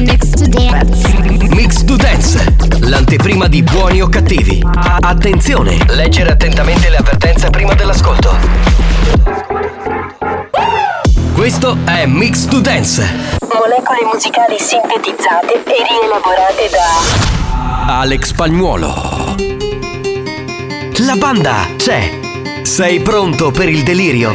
Mix to dance. Mix to Dance, l'anteprima di buoni o cattivi. Attenzione, leggere attentamente le avvertenze prima dell'ascolto. Questo è Mix to Dance. Molecole musicali sintetizzate e rielaborate da Alex Spagnuolo. La banda c'è. Sei pronto per il delirio?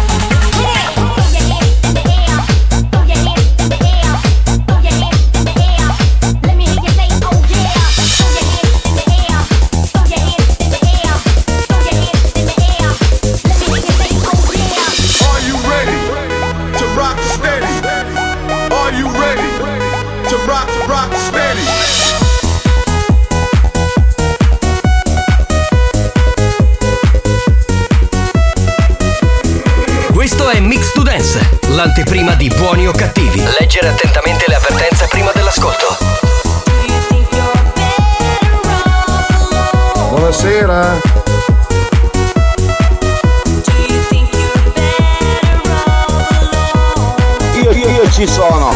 L'anteprima di buoni o cattivi. Leggere attentamente le avvertenze prima dell'ascolto. Buonasera. Io, io, io ci sono.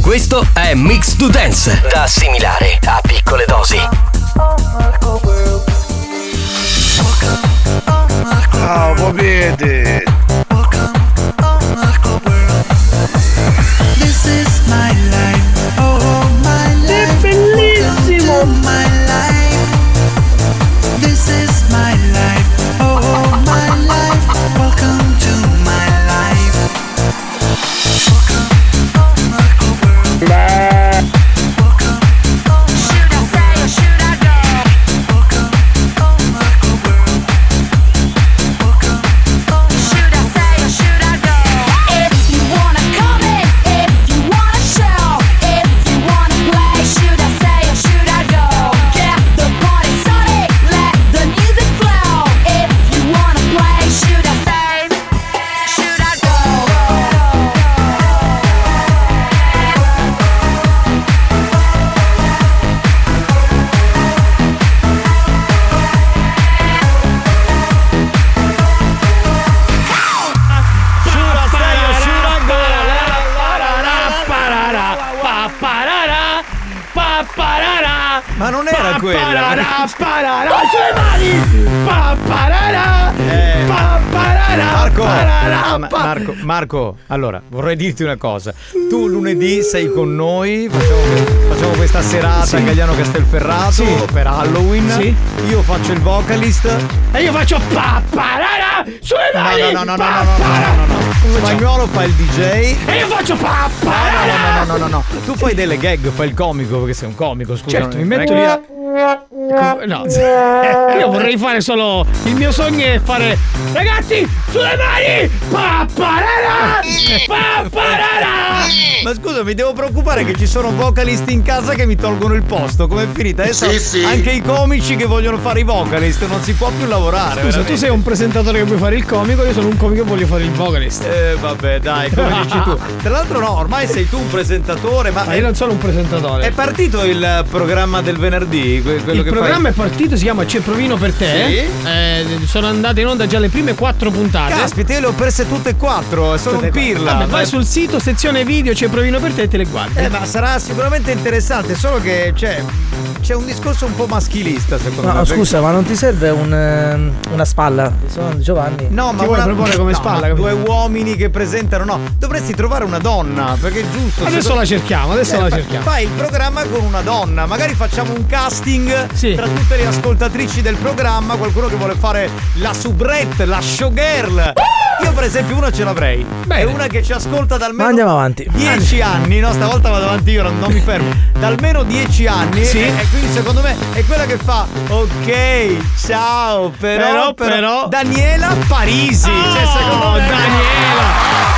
Questo è Mix to Dance, da assimilare a piccole dosi. Verde. Ma, ma, Marco, Marco, allora vorrei dirti una cosa. Tu lunedì sei con noi, facciamo, facciamo questa serata sì. a Gagliano Castelferrato sì. per Halloween. Sì. Io faccio il vocalist e io faccio papparara sulle mani. No, no, no, no, no, no, no, no. Spagnolo fa il DJ e io faccio pappa. No, no, no, no, no, no. Tu fai delle gag, fai il comico perché sei un comico, scusa. Certo, mi metto via. No, io vorrei fare solo. Il mio sogno è fare. Ragazzi, sulle mani! Paparara! Paparara! Ma scusa, mi devo preoccupare che ci sono vocalist in casa che mi tolgono il posto. Com'è finita? Adesso Sì, sì. anche i comici che vogliono fare i vocalist non si può più lavorare. Scusa, tu veramente. sei un presentatore che vuoi fare il comico, io sono un comico che voglio fare il vocalist. Eh, vabbè, dai, come dici tu. Tra l'altro, no, ormai sei tu un presentatore, ma. Ma io non sono un presentatore. È partito il programma del venerdì? Que- Quello il che programma fai... è partito, si chiama C'è Provino per te. Eh, sono andate in onda già le prime quattro puntate. Caspita, io le ho perse tutte e quattro, sono un pirla. Vabbè, vai sul sito, sezione video, c'è Provino per te e te le guardi. Eh, ma sarà sicuramente interessante, solo che c'è, c'è un discorso un po' maschilista, secondo me. No, scusa, ma non ti serve un, ehm, una spalla? Sono Giovanni. No, ma Ti vuoi una- proporre come no, spalla, due uomini che presentano, no. Dovresti trovare una donna, perché è giusto. Adesso secondo- la cerchiamo, adesso Eh, la fa- cerchiamo. Fai il programma con una donna, magari facciamo un casting Sì. tra tutte le ascoltatrici del programma, qualcuno che vuole fare la soubrette, la showgirl. Io per esempio una ce l'avrei. Bene. È una che ci ascolta da almeno andiamo avanti. 10 anni, no? Stavolta vado avanti io, non, mi fermo. Da almeno 10 anni. Sì. E, e quindi secondo me è quella che fa. Ok, ciao, però. Però, però- Daniela Parisi. cioè, secondo me. Daniela!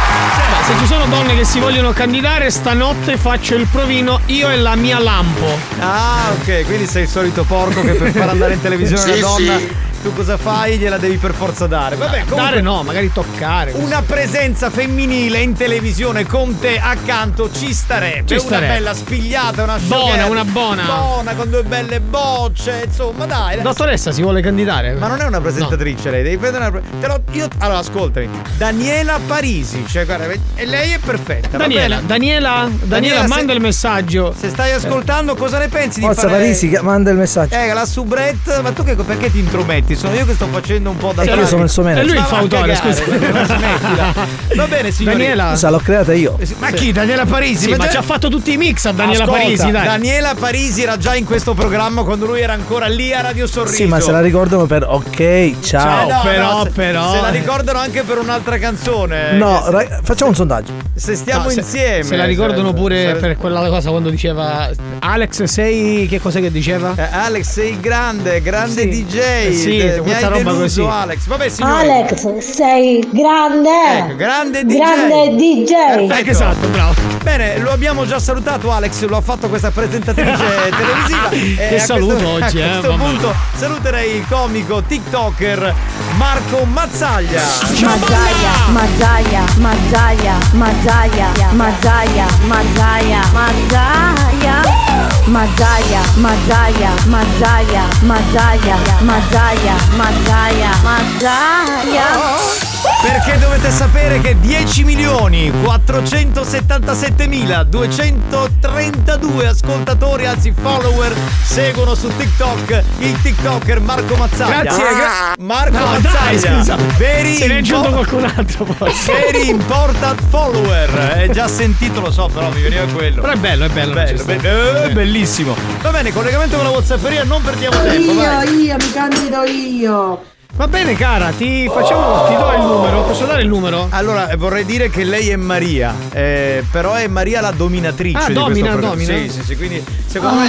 Se ci sono donne che si vogliono candidare, stanotte faccio il provino io e la mia lampo. Ah, ok, quindi sei il solito porco che per far andare in televisione Sì, una donna, sì. Tu cosa fai? Gliela devi per forza dare. Vabbè, comunque. Dare no, magari toccare. Una presenza femminile in televisione con te accanto ci starebbe. Ci Una starebbe. bella spigliata, una Buona, una buona. Buona, con due belle bocce. Insomma, dai. Dottoressa si vuole candidare? Ma non è una presentatrice lei, devi prendere una. Te lo- io, allora, ascoltami. Daniela Parisi, cioè, guarda, e lei è perfetta. Daniela? Daniela, Daniela, Daniela, se- manda il messaggio. Se stai ascoltando, cosa ne pensi di Forza fare. Parisi, che- manda il messaggio. Eh, la soubrette, ma tu che, perché ti intrometti? Sono io che sto facendo un po' da drag. io sono il suo E manager. lui il Ma fautore, scusa. ma. Va bene, signori. Daniela. Scusa, l'ho creata io. Ma chi? Daniela Parisi? Sì, ma già- ci ha fatto tutti i mix a Daniela Ascolta, Parisi, dai. Daniela Parisi era già in questo programma quando lui era ancora lì a Radio Sorriso. Sì, ma se la ricordano per ok, ciao. Eh, no, però, no, se- però. Se la ricordano anche per un'altra canzone. No, se- ra- facciamo un sondaggio. se stiamo No, se- insieme. Se la ricordano se- pure se- per quella cosa quando diceva Alex sei che cos'è che diceva? Eh, Alex, sei grande, grande Sì. DJ. Eh, sì, Eh, mi questa hai roba deluso, così. Alex. Vabbè, signori. Alex, sei grande! Ecco, grande DJ. Grande DJ! Perfetto. Esatto, bravo. Bene, lo abbiamo già salutato Alex, lo ha fatto questa presentatrice televisiva. E Che a saluto questo, oggi, A eh, questo mamma punto saluterei il comico TikToker Marco Mazzaglia. Mazzaia, Mazzaia, Mazzaia, Mazzaia, Mazzaia, Mazzaia, Mazzaia. Mazzaia, Mazzaia, Mazzaia, Mazzaia, Mazzaia, Mazzaia, Mazzaia. Perché dovete sapere che 10 milioni 477 mila 232 ascoltatori, anzi follower, seguono su TikTok il TikToker Marco Mazzaglia. Grazie, gra- Marco No, Mazzaglia. dai, scusa. Very Se ne è aggiunto qualcun altro poi. Very important follower. È già sentito, lo so, però mi veniva quello. Però è bello, è bello. Bello, ci sta. be- eh, bellissimo. Va bene, collegamento con la Whatsapperia, non perdiamo tempo. vai. io, mi candido io. Va bene, cara, ti facciamo. Ti do il numero. Posso dare il numero? Allora, vorrei dire che lei è Maria, eh, però è Maria la dominatrice Ah, di domina, questo programma. domina. Sì, sì, sì, quindi secondo me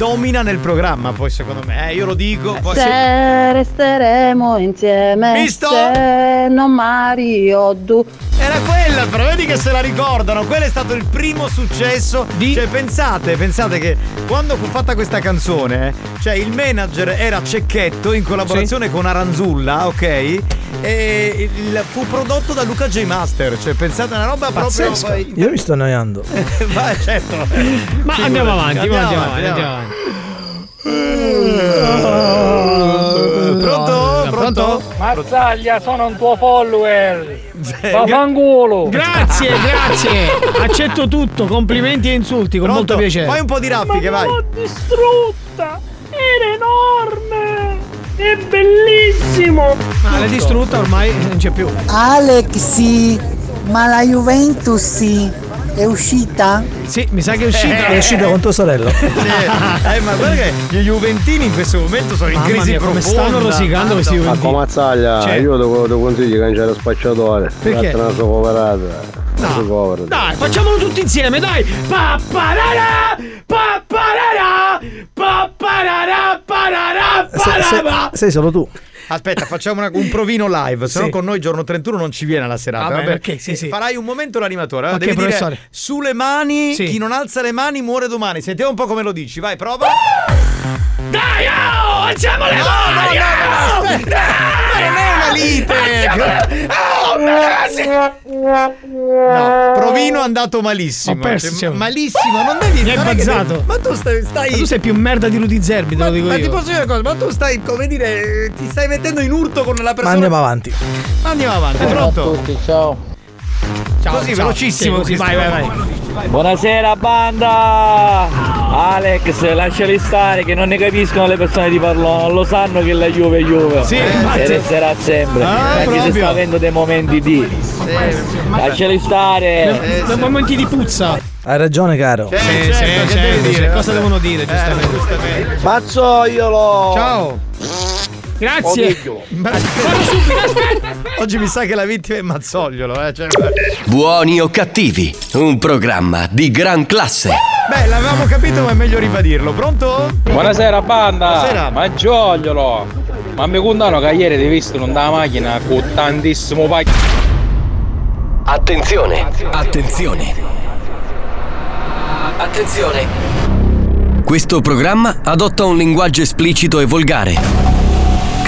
domina nel programma, poi secondo me, eh, io lo dico, poi se- Se resteremo insieme. Visto? Se non Mario du. Era quella, però vedi che se la ricordano. Quello è stato il primo successo. Di- Cioè, pensate, pensate che quando fu fatta questa canzone, cioè il manager era Cecchetto in collaborazione con Aranzulla, ok? E il- fu prodotto da Luca J Master. Cioè, pensate una roba proprio. Pazzesco. poi- Io mi sto annoiando. Va, certo. Ma andiamo avanti, Andiamo andiamo avanti, avanti, andiamo andiamo avanti. Pronto? Pronto? Mazzaglia, sono un tuo follower. Vaffanculo. Grazie, grazie. Accetto tutto. Complimenti e insulti con Pronto? molto piacere. Fai un po' di raffiche, vai. distrutta. Era enorme. È bellissimo. Ma l'hai distrutta ormai non c'è più. Alexi, ma la Juventus è uscita? Sì, mi sa che è uscita. È uscita con tua sorella. Sì. Eh, ma guarda che gli Juventini in questo momento sono in Mamma crisi mia, come profonda. stanno rosicando questi. Juventini. Mazzaglia, C'è. io devo, devo consiglio di cangiare spacciatore. Perché? Una sua poverata. Una sua No. povera. Dai, facciamolo tutti insieme, dai! Papparara! Papparara! Papparara! Parara! Parara! sei solo tu. Aspetta, facciamo una- un provino live, se no Sì. con noi giorno 31 non ci viene la serata. Va bene, vabbè. ok, sì, sì. Farai un momento l'animatore. allora Ok, devi dire professore. sulle mani, chi non alza le mani muore domani. Sentiamo un po' come lo dici, vai, prova. Dai, oh, alziamo le mani! no, no, aspetta. Ma non è una lite. No, provino è andato malissimo. Ho perso, Cioè, malissimo, non devi Mi hai bazzato. devi- Ma tu stai, stai Ma tu sei più merda di Rudy Zerbi, te lo dico ma io. ti posso dire una cosa? Ma tu stai, come dire, ti stai mettendo in urto con la Ma persona. andiamo avanti. Andiamo avanti, pronto? ciao. Ciao, Così, ciao. velocissimo, Sì, così, vai, vai, vai. Buonasera banda! Alex, lasciali stare che non ne capiscono le persone di parlo, non lo sanno che la Juve è Juve. Sì, e infatti. resterà sempre. Ah, anche se proprio. sta avendo dei momenti di. Lasciali stare! Nei- Nei momenti di puzza. Hai ragione, caro. Eh, Sì, certo, sì, certo, sì. dire? Cosa devono dire, Eh, giustamente? giustamente. Mazzoiolo! Ciao. Grazie. Ma- Oggi mi sa che la vittima è Mazzogliolo, eh. Cioè... Buoni o cattivi, un programma di gran classe. Beh, l'avevamo capito, ma è meglio ribadirlo. Pronto? Buonasera banda! Buonasera. Ma giogliolo! Ma mi contano che ieri ti visto non da macchina con tantissimo pacchio. Attenzione, attenzione. Attenzione. Questo programma adotta un linguaggio esplicito e volgare,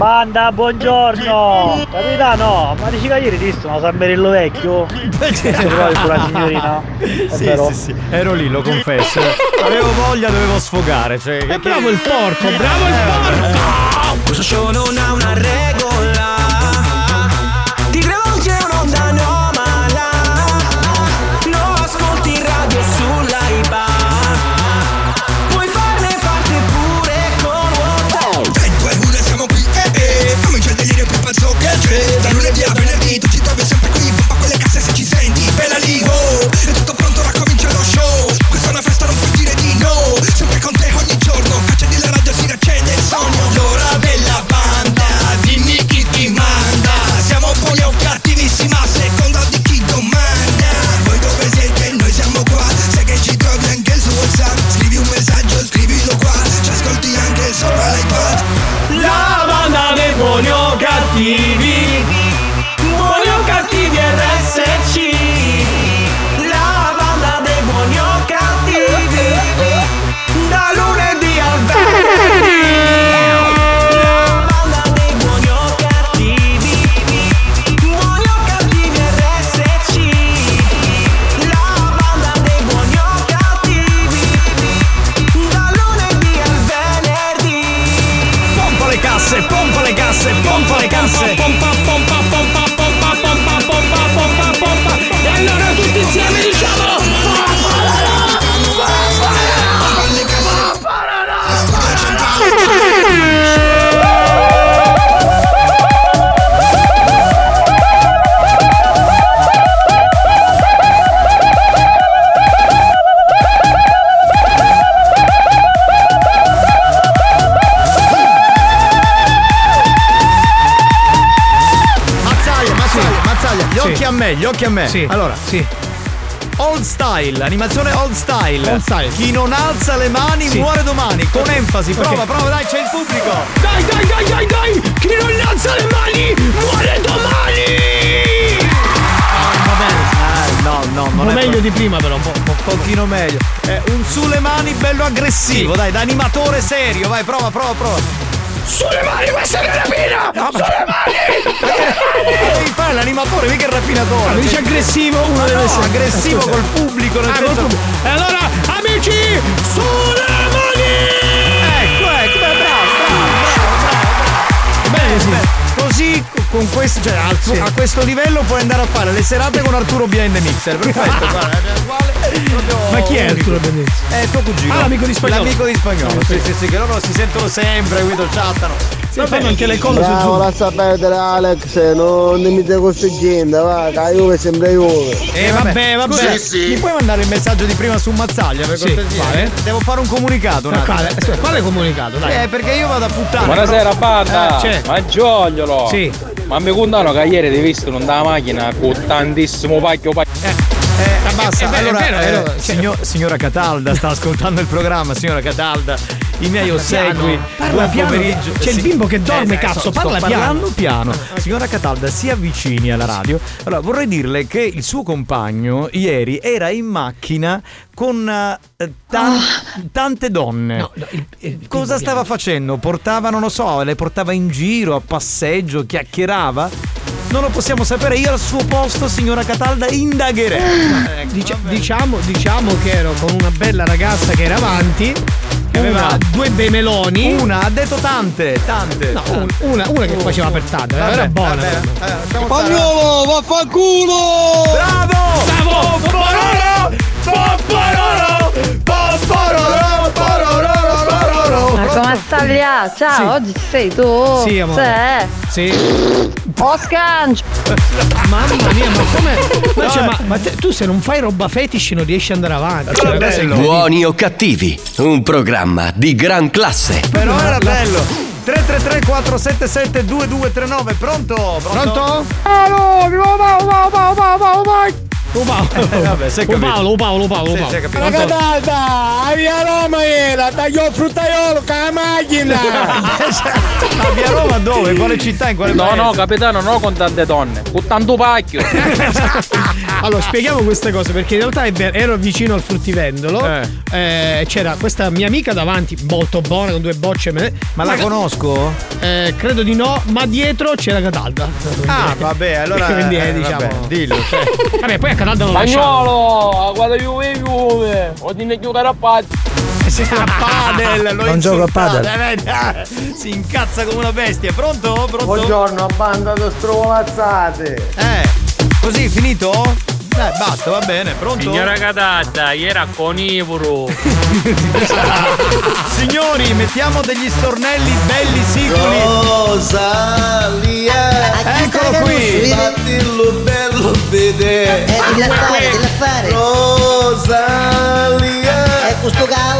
Banda, buongiorno! Capitano, ma dici che ieri ti visto una Samberillo vecchio? Con la signorina? È Sì, vero? sì, sì, ero lì, lo confesso. Avevo voglia, dovevo sfogare. Cioè, È bravo il porco, bravo il porco! Questo show non ha una regola Sì. Allora, Sì. old style, animazione old style. Old style. Chi non alza le mani Sì. muore domani. Con enfasi, prova, Ok. prova, dai, c'è il pubblico. Dai, dai, dai, dai, dai! Chi non alza le mani muore domani! Eh, no, no, non Un meglio di prima però, un po', un po'. Un pochino meglio. Eh, un sulle mani bello aggressivo, dai, da animatore serio. Vai, prova, prova, prova. Sulle mani questa è una rapina! Sulle mani! Devi fare l'animatore, mica il rapinatore. Lo dice aggressivo, uno Ma deve no, essere aggressivo col pubblico. nel Ah, col senso- pubblico. E allora, amici, sulle mani! Ecco, ecco, bravo, bravo, bravo, bravo. Bene, sì. Così con questo, cioè al- Sì. a questo livello puoi andare a fare le serate con Arturo Behind the Mixer. Perfetto, guarda, è uguale. Ma chi è. Arturo Bendizzi? È tuo cugino. Ah, l'amico di spagnolo. L'amico di spagnolo, sì, sì, sì, che loro si sentono sempre, guido chattano. Sì, fanno anche le colle su Zoom. lascia perdere Alex, non mi queste gente, va, che Juve sembra Juve. Eh, vabbè, vabbè. Scusa, Mi puoi mandare il messaggio di prima su Mazzaglia per Sì, cortesia? quale? Devo fare un comunicato un attimo. quale? Quale comunicato? Dai. Eh, perché io vado a puttane. Buonasera banda! Eh, c'è. Ma giogliolo! Sì. Ma mi contano che ieri ti visto non da macchina con tantissimo pacchio pacchio. Eh, basta. è vero, allora, è vero, è eh, vero. Cioè- signor- signora Catalda sta ascoltando il programma, signora Catalda. I miei ossequi. Parla piano. pomeriggio. C'è il Sì. bimbo che dorme, Eh, cazzo, sto- parla sto piano. parlando piano. Signora Catalda, si avvicini alla radio. Allora, vorrei dirle che il suo compagno ieri era in macchina con eh, tan- tante donne. No, no, il- il Cosa stava piano. facendo? Portava, non lo so, le portava in giro, a passeggio, chiacchierava? Non lo possiamo sapere. Io al suo posto, signora Catalda, indagherei. Ecco, bene. diciamo, diciamo che ero con una bella ragazza che era avanti, che aveva Una. due bei meloni. Una, ha detto tante, tante. No, un- una, una che faceva per tante, Vabbè, era buona. vabbè, eh. Spagnolo, vaffanculo! Bravo! Bravo! Poppororo! Poppororo! Poppororo! Poppororo! Ma come sta via? Ciao, Sì. oggi ci sei tu? Sì, amore. Sì. Sì. Scancio! Mamma mia, ma come? Ma, cioè, ma, ma te- tu se non fai roba fetish non riesci ad andare avanti. Cioè, Bello. è Buoni o cattivi, un programma di gran classe. Però era bello. 333 477 2239 pronto? Pronto? Allora, viva, va, va, va, va, va, Oh Paolo, Eh, vabbè, sei oh capito. Paolo, oh Paolo, oh Paolo, oh Sì, Paolo. La catata, a via Roma era, taglio il fruttaiolo con la macchina! A via Roma dove? In quale città? In quale No, paese? no, capitano, no con tante donne, con tanto pacchio. Allora, spieghiamo queste cose perché in realtà ero vicino al fruttivendolo. Eh. eh, c'era questa mia amica davanti, molto buona, con due bocce. me- Ma la Raga- conosco? Eh, credo di no, ma dietro c'era Catalda. Ah, vabbè, allora. Quindi, eh, eh, diciamo. vabbè, dillo. cioè. Vabbè, poi a Catalda non lasciamo. Spagnolo, guarda Juve Juve, o di ne giocare a pazzi. Si a padel, lo Non gioco a padel. vedi? Ah, Si incazza come una bestia. Pronto? Pronto? Buongiorno, banda di strovalazzate! Eh, così finito? Eh, basta, va bene, pronto? Catata, era conivoro. Signori, mettiamo degli stornelli belli siculi. Rosalia, Eccolo qui. fatelo bello vedere! Eh, di fare, di fare. Rosalia, Eh, questo cavolo?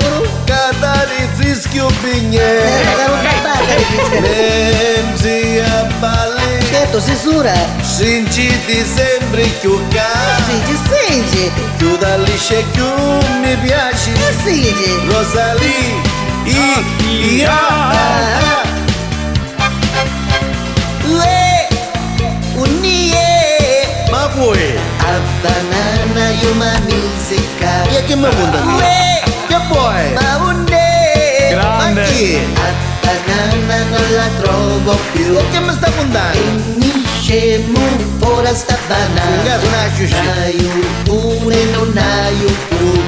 Catare fischio Eh, bignè! magari un papà, Lenzi a balli, Certo, si sura. sentiti sempre più cari! Sì, ci senti. Più da lisce più mi piaci! Che senti? Rosalie, i, i, ah, Ue, unie. Ma poi, A banana Grande. Ma chi? A banana non la trovo più. E che mi sta puntando? Finiscemo ora sta banana. Gas nasce Naio pure non naio più.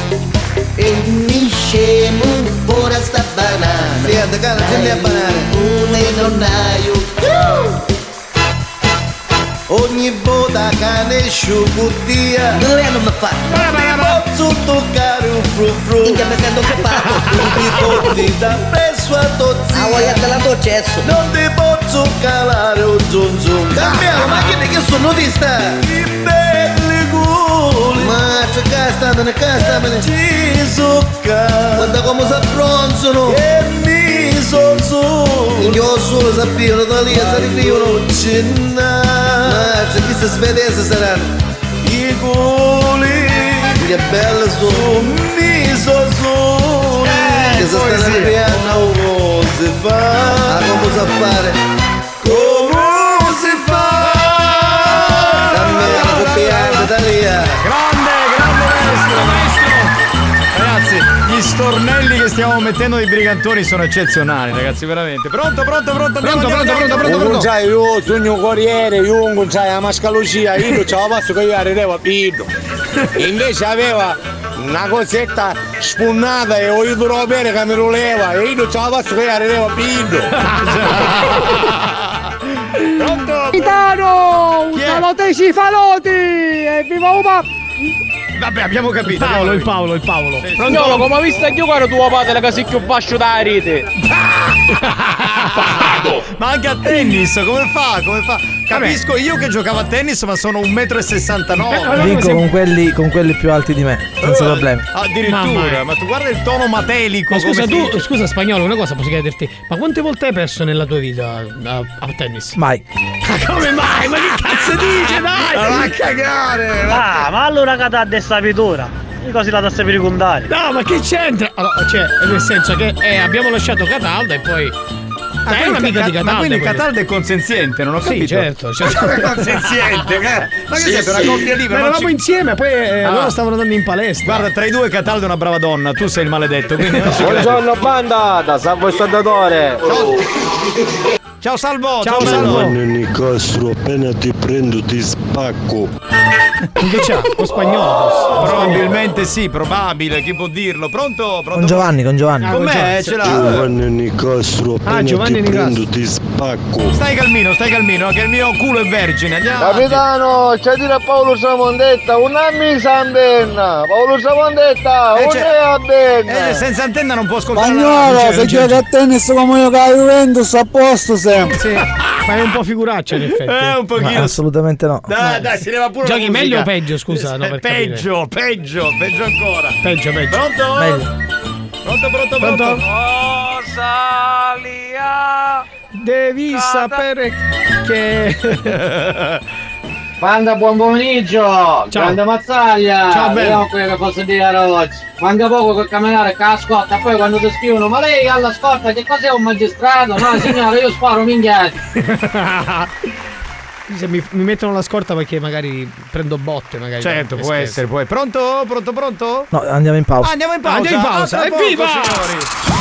Finiscemo ora sta banana. Fiat, cara, ce ne banane. Pure non naio più. Mi sento creppato. Un picotti da presso a Ah, tozzia voglio della doccia adesso. Non ti posso calare un zun zun Cambiamo, ma che ne che sono di sta? I belli culi Ma c'è che stanno nel casa Ci succa Guarda come si abbronzano E mi son su Io solo sapevo da lì Si arrivano cinna Ma c'è chi si svedesse saranno I culi Che bello sono Mi son su Che si stanno poesia. arrivando Come si fa? Ah, come si fare? Come si fa? Dammi la copiante da lì Grande, grande maestro, Ragazzi, gli stornelli che stiamo mettendo ai brigantoni sono eccezionali, ragazzi, veramente. Pronto, pronto, pronto, Pronto, pronto, pronto, andiamo. pronto. sai, io sogno corriere, io non sai la mascalucia, io ce la passo che io arrivo a pido. Invece aveva una cosetta spunnata e ho dovuto bene che mi lo leva e io ce la passo che io arrivo a pido. Pronto? Capitano! Chi è? Salute cifaloti! E viva Uma! Vabbè, abbiamo capito. Paolo, il Paolo, il Paolo. Spagnolo, come hai visto io guarda tuo padre che si più bascio da rete. ma anche a tennis, come fa? Come fa? Capisco io che giocavo a tennis, ma sono 1,69 m. Vinco con quelli, con quelli più alti di me, senza problemi. Addirittura, ma tu guarda il tono matelico. Ma scusa, tu, scusa spagnolo, una cosa posso chiederti, ma quante volte hai perso nella tua vita a, a tennis? Mai. Ma come mai? Ma che cazzo dice, dai? Ma va a cagare! Ah, ma allora che da sta pittura? I cosi la tassa per ricondare. No, ma che c'entra? Allora, cioè, nel senso che eh, abbiamo lasciato Catalda e poi. Ah, è un'amica Ca- di Catalda. Ma quindi. Cataldo è consenziente, non ho Sì, capito. certo, certo. Ma come consenziente? eh? Ma che Sì, siete una sì. coppia libera? Ma eravamo ci- insieme, poi eh, Ah. loro stavano andando in palestra. Guarda, tra i due Cataldo è una brava donna, tu sei il maledetto, quindi non si crede. Buongiorno banda, da Salvo il Saldatore. Ciao Salvo, ciao Salvo. Nicastro, appena ti prendo ti spacco. Che c'ha? Lo spagnolo. Probabilmente sì, probabile, chi può dirlo? Pronto? Pronto? Con Giovanni, con Giovanni. Con me, ce l'ha. Giovanni Nicastro, Ah, Giovanni ti prendo ti spacco. Stai calmino, stai calmino, che il mio culo è vergine. Andiamo. Capitano, c'è dire a Paolo Samondetta, una misa antenna. Paolo Samondetta, Eh, una c'è- antenna. Eh, senza antenna non può ascoltare la Spagnolo, se c'è- gioca a tennis come io che la Juventus a posto sempre. Sì, ma è un po' figuraccia in effetti. Eh, un pochino. Assolutamente no. Dai, dai, si leva pure Giochi musica. Meglio o peggio, scusa? No, Eh, per peggio, peggio, peggio ancora. Peggio, peggio. Pronto? Meglio. Pronto, pronto, pronto? Pronto? Devi sapere che. Banda, buon pomeriggio. Grande Mazzaglia. Ciao, bello. Vediamo quello che posso dire oggi. Manca poco per camminare con la scorta, poi quando ti scrivono, ma lei ha la scorta, che cos'è un magistrato? No signore, io sparo minchiati. Se mi, mi mettono la scorta perché magari prendo botte, magari. Certo, può scherzo. essere, può Pronto? Pronto, pronto? No, andiamo in pausa. Ah, andiamo in pausa. Andiamo in pausa. Ah, Evviva! signori.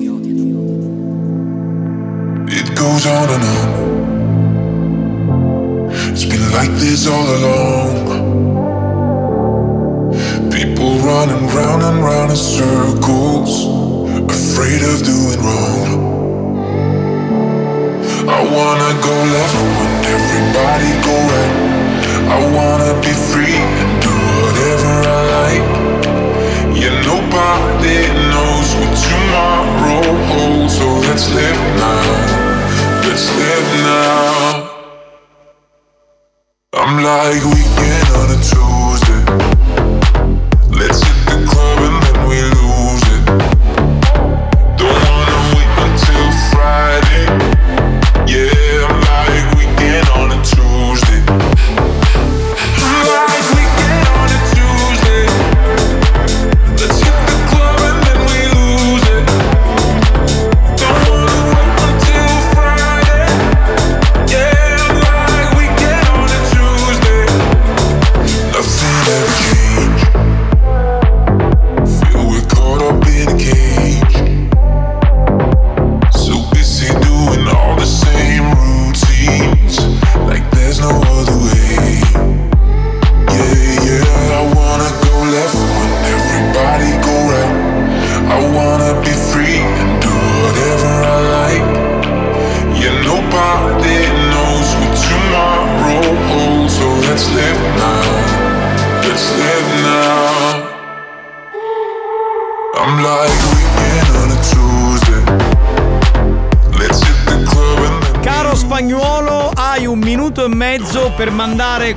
It goes on and on. It's been like this all along. People running round and round in circles, afraid of doing wrong. I wanna go left when everybody go right. I wanna be free and do whatever I like. Yeah, nobody knows what tomorrow holds, so let's live now. Let's live now. I'm like weekend on a Tuesday.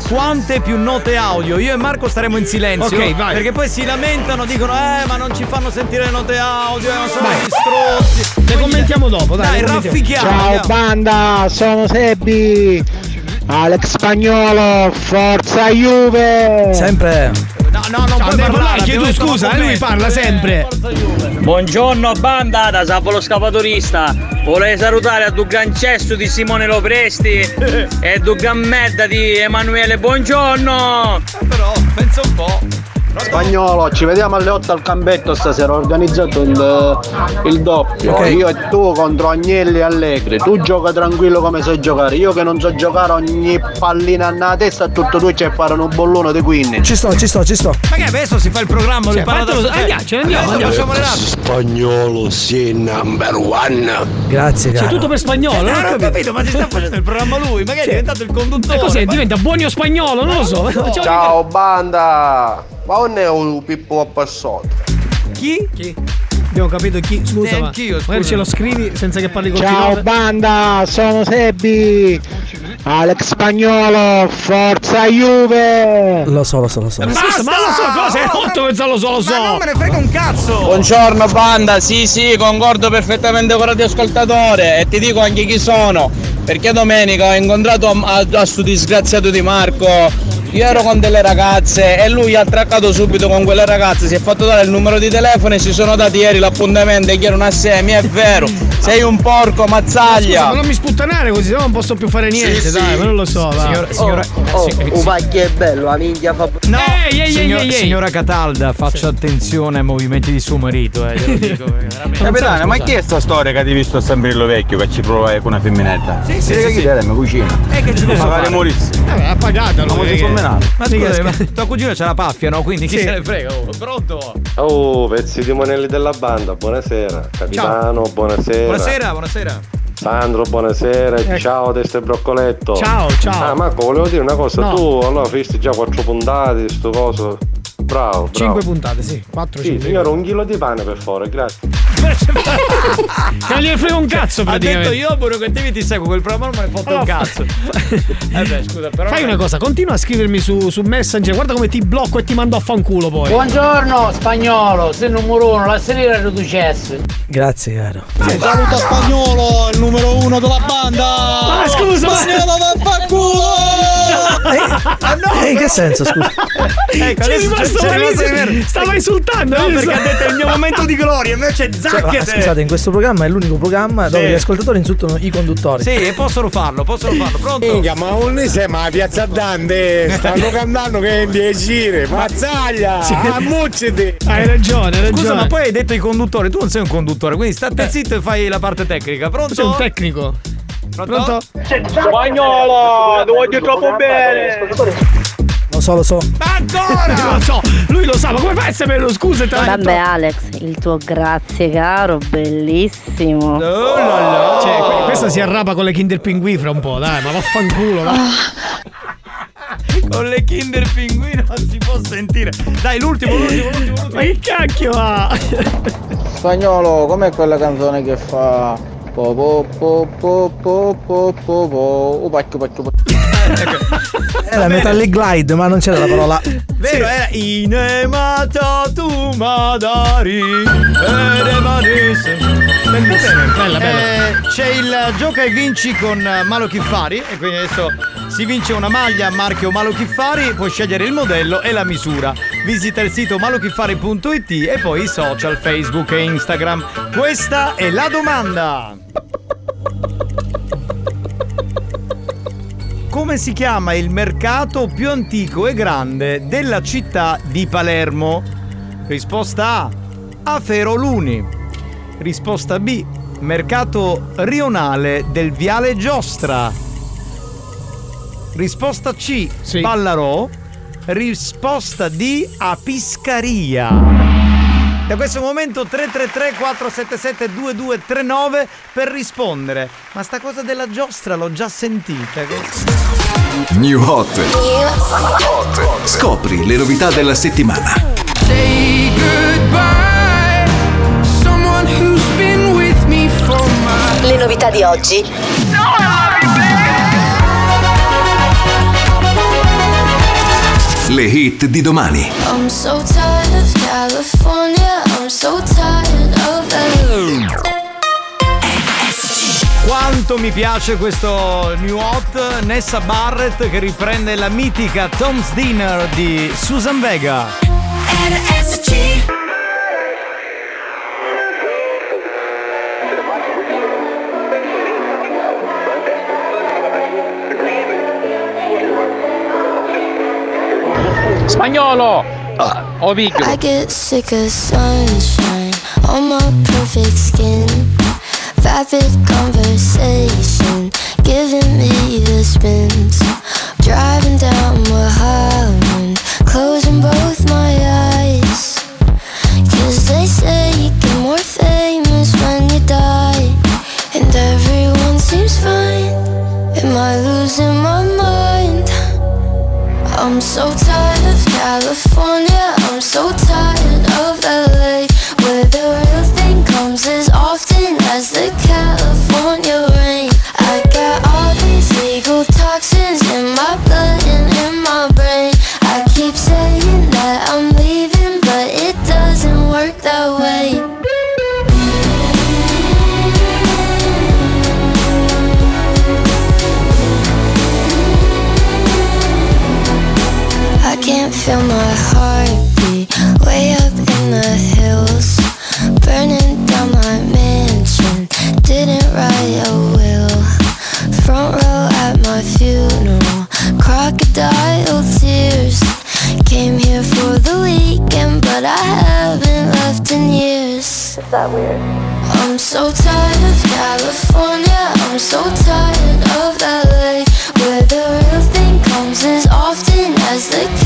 Quante più note audio. Io e Marco staremo in silenzio. Ok, vai. Perché poi si lamentano, dicono: Eh, ma non ci fanno sentire le note audio, eh, ma sono Vai. gli strozzi. Le commentiamo dopo, dai. Dai, raffichiamo. Ciao andiamo. banda, sono Sebbi. Alex Spagnolo, forza Juve! Sempre. No, no, non Ciao, puoi parlare, parlare, abbiamo tu, detto scusa, eh, lui parla sempre. Buongiorno banda da Sapo lo Vorrei salutare a Dugan Cesto di Simone Lopresti e Dugan Medda di Emanuele. Buongiorno! Però pensa un po' Spagnolo, ci vediamo alle 8 al campetto stasera, ho organizzato il, il doppio. Ok. Io e tu contro Agnelli e Allegri. Tu gioca tranquillo come sai giocare. Io che non so giocare ogni pallina nella testa a tutto tu c'è fare un bollone di 15. Ci sto, ci sto, ci sto. Ma che adesso si fa il programma, Cioè, fatelo- da sé. andiamo, ce ne andiamo, Adesso andiamo. Facciamo le rate. Spagnolo sei number one. Grazie, C'è caro. tutto per spagnolo, No, non ho non ho capito. capito, ma si sta facendo il programma lui, magari è diventato il conduttore. E cos'è? ma- Diventa buonio spagnolo, non lo so. Ciao banda! Ma non è un pippo appassato. Chi? Chi? Abbiamo capito chi. Scusa, ma Neanch'io, magari scusa. ce lo scrivi senza che parli col Ciao pilota. banda, sono Sebbi! Alex Spagnolo, forza Juve! Lo so, lo so, lo so. Ma scusa, ma lo so cosa? È rotto che lo so, lo so. Ma non me ne frega un cazzo! Buongiorno banda, sì sì, concordo perfettamente con il radioascoltatore e ti dico anche chi sono perché domenica ho incontrato a, a, a sto disgraziato di Marco io ero con delle ragazze e lui ha attraccato subito con quelle ragazze, si è fatto dare il numero di telefono e si sono dati ieri l'appuntamento e chiedono a semi, è vero, sei un porco, Scusa, mazzaglia! ma non mi sputtanare così, no non posso più fare niente, dai, ma non lo so. va. Signora, signora, Oh, sì- un pacchio è bello, la minchia fa. No, Ehi, ehi, signor- ehi, signora Catalda, faccia attenzione ai movimenti di suo marito, eh, te lo dico. veramente- Capitano, ma chi è sta storia che ti hai visto a San Brillo Vecchio che ci prova con una femminetta? Sì, sì, sì, che sì. chi mi cucina. E che ci posso Magari fare? morissi. Eh, ha pagato lui. Menare. Ma scusa, ma tua cugina c'ha la paffia, no? Quindi chi Sì. se ne frega? Oh, pronto? Oh, pezzi di monelli della banda, buonasera. Capitano, buonasera. Buonasera, buonasera. Sandro, buonasera. Ecco. Ciao, testa e broccoletto. Ciao, ciao. Ah, Marco, volevo dire una cosa. No. Tu allora visti già quattro puntate, sto coso. Bravo, bravo. 5 puntate, sì. 4 Sì, 5. signore, un chilo di pane per favore, grazie. Che non gliene frega un cazzo Ha detto praticamente. io, Bruno, che te ti seguo quel programma, non me ne fotte un cazzo. Eh beh, scusa, però. Fai una cosa, continua a scrivermi su, su Messenger, guarda come ti blocco e ti mando a fanculo poi. Buongiorno spagnolo, sei il numero uno, la serie riducesse. Grazie, caro. Saluta Spagnolo, il numero uno della banda! Ma scusa, ma- Spagnolo da No! Eh, in che senso, scusa? Ecco, C'è rimasto c'è-. Stava insultando. No, perché ha detto è il mio momento di gloria, invece Cioè, zacche ma te. scusate, in questo programma è l'unico programma dove Sì. gli ascoltatori insultano i conduttori. Sì, e possono farlo, possono farlo. Pronto? Minchia, ma non sei ma piazza Dante! Stanno cantando che è in piacere! Mazzaglia! Ammucciti! Hai ragione, hai ragione. Scusa, ma poi hai detto i conduttori, tu non sei un conduttore, quindi state zitto e fai la parte tecnica. Pronto? Tu sei un tecnico. Pronto? Spagnolo, ti voglio troppo bene! Lo so, lo so. Ancora! lo so, lui lo sa, ma come fai a saperlo? Scusa, te. Vabbè Alex, il tuo grazie caro, bellissimo. Oh là là. Cioè, que- questa si arrapa con le Kinder Pinguì fra un po', dai, ma vaffanculo, va. Con le Kinder Pinguino non si può sentire. Dai, l'ultimo, l'ultimo, l'ultimo, l'ultimo. Ma che cacchio va? Spagnolo, com'è quella canzone che fa. Po po po po po po po po Oh, pacchio, pacchio, pacchio. Era Metallic Glide, ma non c'era la parola. Vero, era Inemata tu madari Bella, bella. Eh, C'è il gioca e vinci con Malo Chiffari E quindi adesso si vince una maglia marchio Malo Chiffari Puoi scegliere il modello e la misura. Visita il sito malochiffari.it E poi i social Facebook e Instagram. Questa è la domanda Come si chiama il mercato più antico e grande della città di Palermo? Risposta A. Aferoluni. Risposta B. Mercato rionale del Viale Giostra. Risposta C. Sì. Ballarò. Risposta D. Apiscaria. Da questo momento 333 477 2239 per rispondere. Ma sta cosa della giostra l'ho già sentita. che- New Hot. Scopri le novità della settimana. Say goodbye, someone who's been with me for my Le novità di oggi. Le hit di domani. I'm so tired of California. I'm so tired of LA. quanto mi piace questo new hot Nessa Barrett che riprende la mitica Tom's Dinner di Susan Vega. RSC Spagnolo! Ah. Oh, picchio! I get sick of sunshine on my perfect skin. Vapid conversation giving me the spins. Driving down Mulholland, closing both my eyes. Cause they say you get more famous when you die. And everyone seems fine. Am I losing my mind? I'm so tired of California. I'm so tired so tired of California, I'm so tired of LA. Where the real thing comes as often as the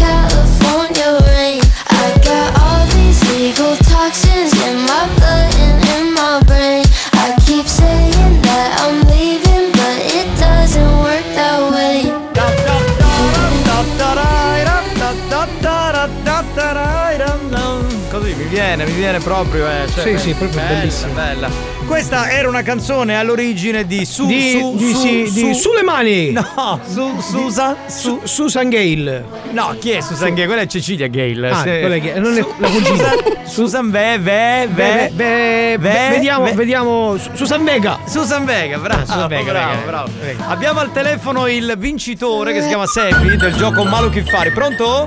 viene proprio, eh. Cioè, Sì, sì, proprio bella, bellissima. bella. Questa era una canzone all'origine di Su Di- su, di- su, sì, di su- Sulle Mani. No, su, Susan Su- Susan Gale. No, chi è Susan Gale? Quella è Cecilia Gale. Ah, Se- quella è che- non è Su- la cugina. Susan, Ve, Ve, Ve, Ve- vediamo, Ve- vediamo. Su- Susan Vega. Susan Vega, bravo, Ah, Susan Vega, bravo, bravo. Vega. Abbiamo al telefono il vincitore che si chiama Seppi del gioco Malo Chi Fare. Pronto?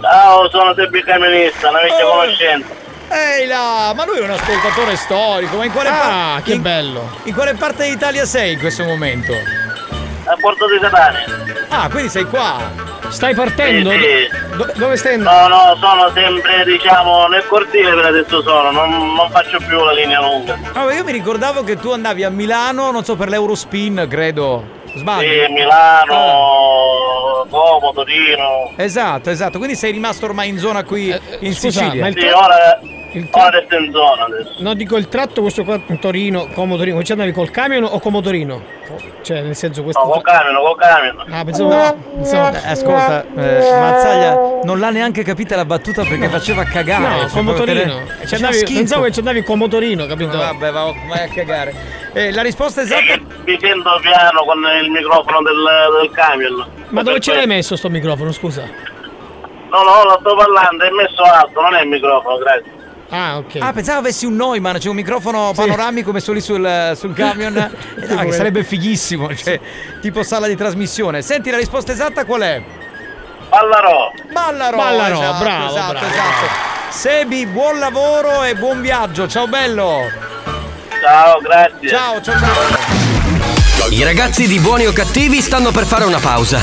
Ciao, sono Sebbi Camionista, una vecchia Oh. conoscenza. Ehi là, ma lui è un ascoltatore storico, ma in quale Ah, parte? che in- bello. In quale parte d'Italia sei in questo momento? A Porto di Catania. Ah, quindi sei qua. Stai partendo? Sì, sì. Do- dove stai andando? No, no, sono sempre, diciamo, nel cortile per adesso sono, non, non faccio più la linea lunga. No, ma io mi ricordavo che tu andavi a Milano, non so, per l'Eurospin, credo. Sbaglio? Sì, Milano, Como, Torino. Esatto, esatto. Quindi sei rimasto ormai in zona qui in Eh, scusa, Sicilia. ma il Sì, tra- ora, resto in zona adesso. No, dico il tratto questo qua in Torino, Como Torino. Ci andavi col camion o come Torino? Cioè, nel senso questo. No, col camion, col camion. Ah, pensavo. pensavo- Eh, ascolta, eh, Mazzaglia non l'ha neanche capita la battuta perché faceva cagare. No, cioè, come proprio Torino. te Ci andavi- pensavo che ci andavi come Torino, capito? Vabbè, va, vai a cagare. Eh, la risposta esatta. Mi sento piano con il microfono del, del camion. Ma dove ce l'hai messo sto microfono, scusa? No, no, lo sto parlando, è messo alto, non è il microfono, grazie. Ah, ok. Ah, pensavo avessi un Neumann, c'è un microfono panoramico messo lì sul, sul camion. Eh, no, che sarebbe fighissimo, cioè, tipo sala di trasmissione. Senti, la risposta esatta qual è? Ballarò. Ballarò, Ballarò, esatto, bravo, esatto, bravo. esatto. Sebi, buon lavoro e buon viaggio. Ciao bello. Ciao, grazie. Ciao, ciao, ciao. I ragazzi di buoni o cattivi stanno per fare una pausa.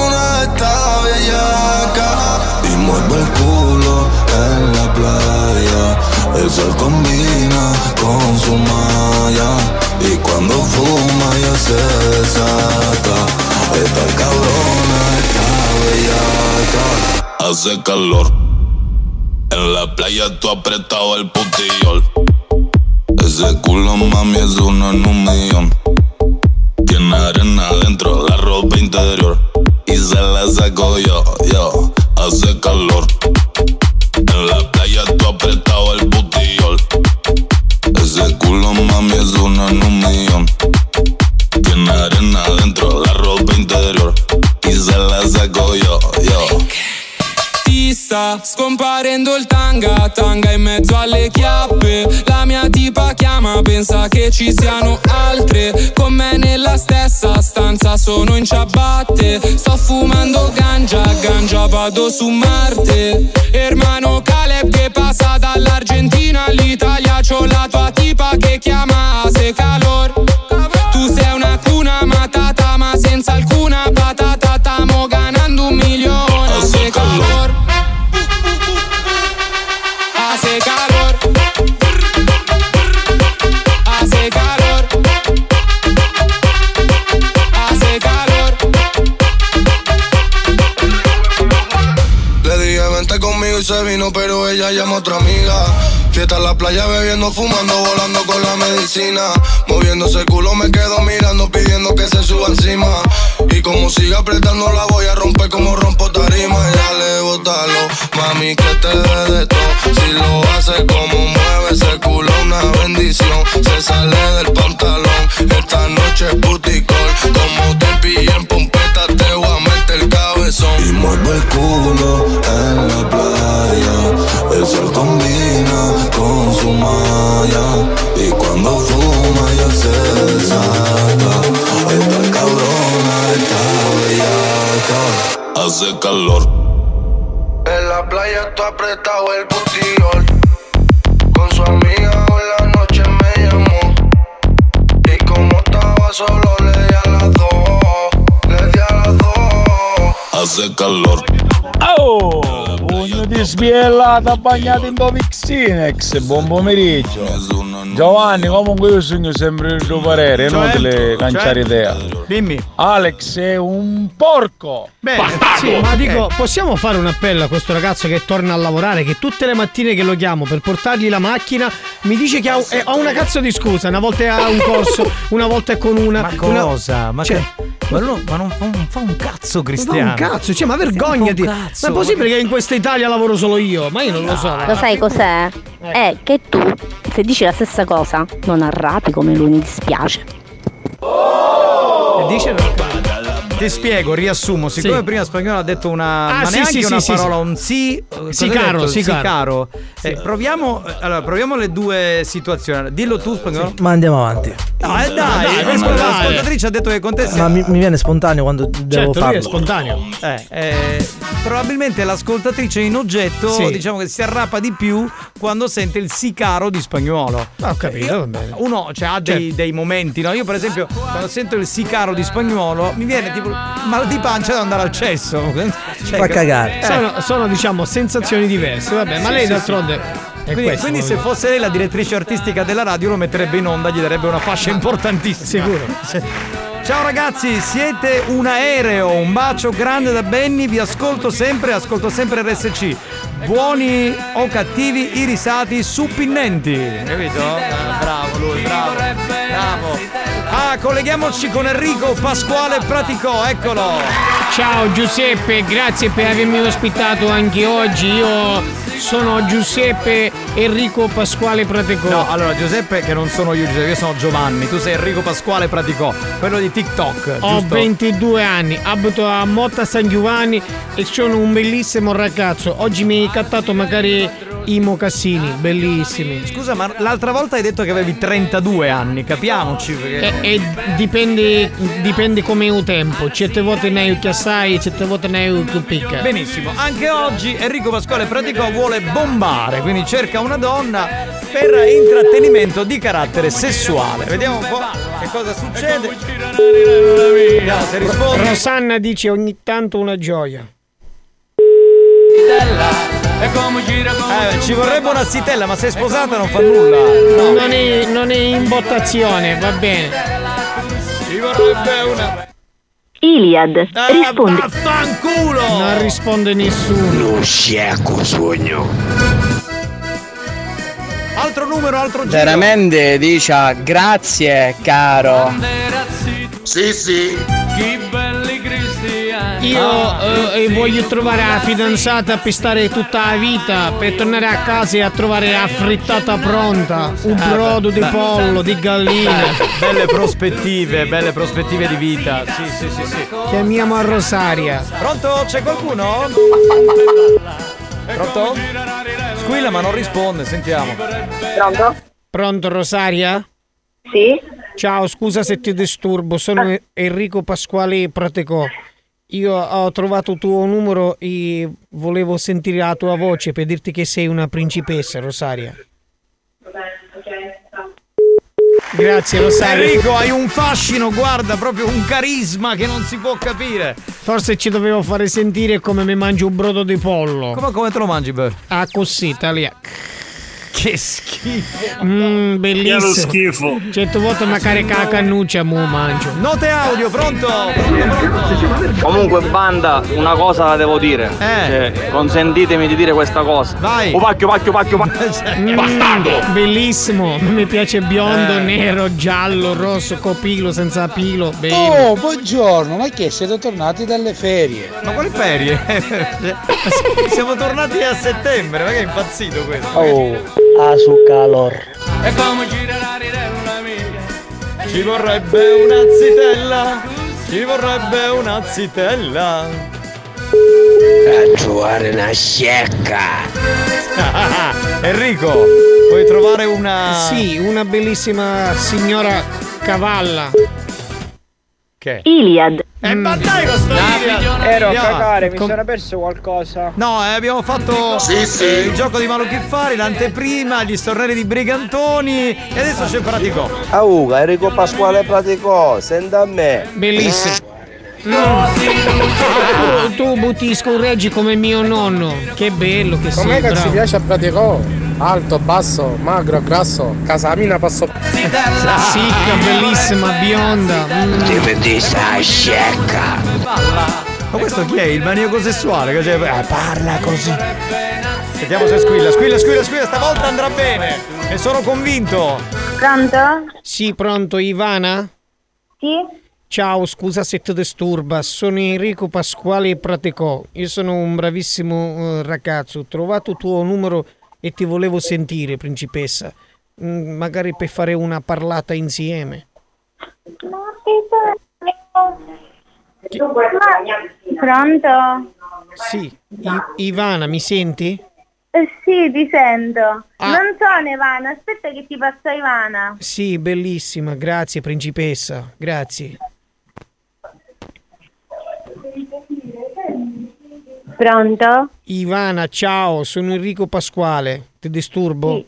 mueve el culo en la playa. El sol combina con su malla. Y cuando fuma ya se desata. Esta cabrona está bellaca. Hace calor. En la playa tú apretado el putillol. Ese culo mami es uno en un millón. Tiene arena dentro la ropa interior. Y se la saco yo, yo. Hace calor. En la playa tú apretado el putillol. Ese culo mami es uno en un millón. Tiene arena dentro la ropa interior. Y se la saco yo, sta scomparendo il tanga, tanga in mezzo alle chiappe. La mia tipa chiama, pensa che ci siano altre. Con me nella stessa stanza sono in ciabatte. Sto fumando ganja, ganja vado su Marte. Hermano Caleb che passa dall'Argentina all'Italia. C'ho la tua tipa che chiama se calor. Tu sei una cuna matata, ma senza alcuna patata. Stamo ganando un milione. Hace calor. llegar. Se vino, pero ella llama a otra amiga. Fiesta en la playa bebiendo, fumando, volando con la medicina. Moviéndose el culo me quedo mirando, pidiendo que se suba encima. Y como siga apretando la voy a romper como rompo tarima. Ya le botalo, mami que te dé de todo. Si lo hace como mueve ese culo, una bendición. Se sale del pantalón, esta noche es puticol. Como te pillé en pompeta, te voy a meter el cabezón. Y mueve el culo en la playa. El sol combina con su malla. Y cuando fuma ya se desata. Esta cabrona está bellaca. Hace calor. En la playa tú apretado el butillol. Con su amiga hoy la noche me llamó. Y como estaba solo le di a las dos. Le di a las dos. Hace calor. Oh, pugno di sbiellata bagnato in Dovixinex, buon pomeriggio. Giovanni, comunque io sogno sempre il tuo parere, Cioè? inutile canciare Cioè? idea. Dimmi. Alex è un porco. Beh, sì, ma dico, possiamo fare un appello a questo ragazzo che torna a lavorare, che tutte le mattine che lo chiamo per portargli la macchina, mi dice che ha, eh, ha una cazzo di scusa, una volta è a un corso, una volta è con una... Ma una- cosa? Ma, Cioè, che- ma non, ma non fa, non fa un cazzo non fa Cristiano. un cazzo, cioè, ma vergognati! Non un Ma cazzo, è possibile che in questa Italia lavoro solo io? Ma io non lo so. Lo sai cos'è? È che tu, se dici la stessa cosa, non arrapi come lui, mi dispiace. E dice ti spiego, riassumo. Siccome Sì. prima spagnolo ha detto una. Ah, ma sì, neanche sì, una sì, parola, sì. un sì. cosa hai Sicaro, detto? sicaro. Sicaro. Eh, proviamo, allora, proviamo le due situazioni. Dillo tu, spagnolo. Ma andiamo avanti. No, eh, dai, dai, dai. l'ascoltatrice ha detto che con te Ma mi, mi viene spontaneo quando devo Certo, lui farlo. è spontaneo. Eh, eh, probabilmente l'ascoltatrice in oggetto Sì. diciamo che si arrapa di più quando sente il sicaro di spagnolo. Ah, ho capito, va bene. Uno cioè, ha dei, dei momenti, no? Io, per esempio, quando sento il sicaro di spagnolo, mi viene tipo mal di pancia da andare al cesso. Cioè, Fa cagare. eh, Sono, sono, diciamo sensazioni diverse, vabbè, ma Sì, lei sì, d'altronde è Quindi, questo. quindi se fosse lei la direttrice artistica della radio lo metterebbe in onda, gli darebbe una fascia importantissima. Sicuro. Ciao ragazzi, siete un aereo, un bacio grande da Benny, vi ascolto sempre, ascolto sempre RSC. Buoni o cattivi, irisati, suppinnenti. Capito? Ah, bravo lui, bravo. Bravo. Ah, colleghiamoci con Enrico Pasquale Praticò, eccolo. Ciao Giuseppe, grazie per avermi ospitato anche oggi. Io Sono Giuseppe Enrico Pasquale Pratecò. No, allora Giuseppe che non sono io Giuseppe, io sono Giovanni, tu sei Enrico Pasquale Praticò, quello di TikTok, Ho giusto? 22 anni, abito a Motta San Giovanni e sono un bellissimo ragazzo. Oggi mi hai cattato magari i mocassini, bellissimi. Scusa, ma l'altra volta hai detto che avevi 32 anni, capiamoci perché... E, e dipende, dipende come è il tempo. Certe volte ne hai più assai, certe volte ne hai più picca. Benissimo, anche oggi Enrico Pasquale Praticò vuole bombare, quindi cerca una donna per intrattenimento di carattere sessuale. Vediamo un po' che cosa succede. Rosanna dice ogni tanto una gioia. Eh, ci vorrebbe una zitella, ma se è sposata non fa nulla. Non, è, non è in votazione, va bene. Ci vorrebbe una. Iliad, rispondi. Vaffanculo! Non risponde nessuno. Non sciacco sogno. Altro numero, altro giro. Veramente dice grazie caro. Sì, sì. Io eh, voglio trovare la fidanzata per stare tutta la vita, per tornare a casa e a trovare la frittata pronta, un Ah, brodo di pollo, di gallina. Belle prospettive, belle prospettive di vita. Sì, sì, sì, sì. Chiamiamo a Rosaria. Pronto? C'è qualcuno? Pronto? Squilla ma non risponde, sentiamo. Pronto? Pronto Rosaria? Sì. Ciao, scusa se ti disturbo, sono Enrico Pasquale Pratecò. Io ho trovato il tuo numero e volevo sentire la tua voce per dirti che sei una principessa, Rosaria. Grazie Rosaria. Enrico, hai un fascino, guarda, proprio un carisma che non si può capire. Forse ci dovevo fare sentire come mi mangio un brodo di pollo. Come, come te lo mangi, Beh? Ah, così, talia. Che schifo. Mmm, bellissimo. Che schifo. Certe volte mi carica la cannuccia, mo mangio. Note audio, pronto? Pronto, pronto? Comunque banda, una cosa la devo dire. Eh. Cioè, consentitemi di dire questa cosa. Vai. Oh pacchio, pacchio, pacchio, Mm, bellissimo, mi piace biondo, Eh. nero, giallo, rosso, copilo, senza pilo. Bello. Oh, buongiorno, ma che siete tornati dalle ferie? Ma quali ferie? Siamo tornati a settembre, ma che è impazzito questo? Oh, a su calor. E come girare della mia Ci vorrebbe una zitella Ci vorrebbe una zitella A trovare una sciacca. Enrico Puoi trovare una Sì, una bellissima signora cavalla. Che? Iliad. Eh ma dai con sto Iliad! Ero a cagare, mi sono perso qualcosa. No, eh, abbiamo fatto Sì, sì. eh, il gioco di Maluchiffari, l'anteprima, gli stornelli di Brigantoni e adesso c'è Pratico. Auga, Enrico Pasquale praticò, senta a me. Bellissimo. Tu, tu butti scorreggi come mio nonno. Che bello che sei, Com'è che ci piace a praticò? Alto, basso, magro, grasso, casamina passo. Sicca, bellissima, bionda. Ti vedi sta sciacca. Ma questo chi è? Il maniaco sessuale? Che c'è- eh, parla così. Sentiamo se squilla, squilla, squilla, squilla, stavolta andrà bene. E sono convinto. Pronto? Sì, pronto, Ivana? Sì? Ciao, scusa se ti disturba, sono Enrico Pasquale Pratecò. Io sono un bravissimo eh, ragazzo. Ho trovato il tuo numero e ti volevo sentire, principessa. Mm, magari per fare una parlata insieme. Pronto? Sì, I- Ivana, mi senti? Eh, sì, ti sento. Ah. Non sono Ivana, aspetta che ti passa Ivana. Sì, bellissima, grazie principessa, grazie. Pronto? Ivana, ciao, sono Enrico Pasquale. Ti disturbo?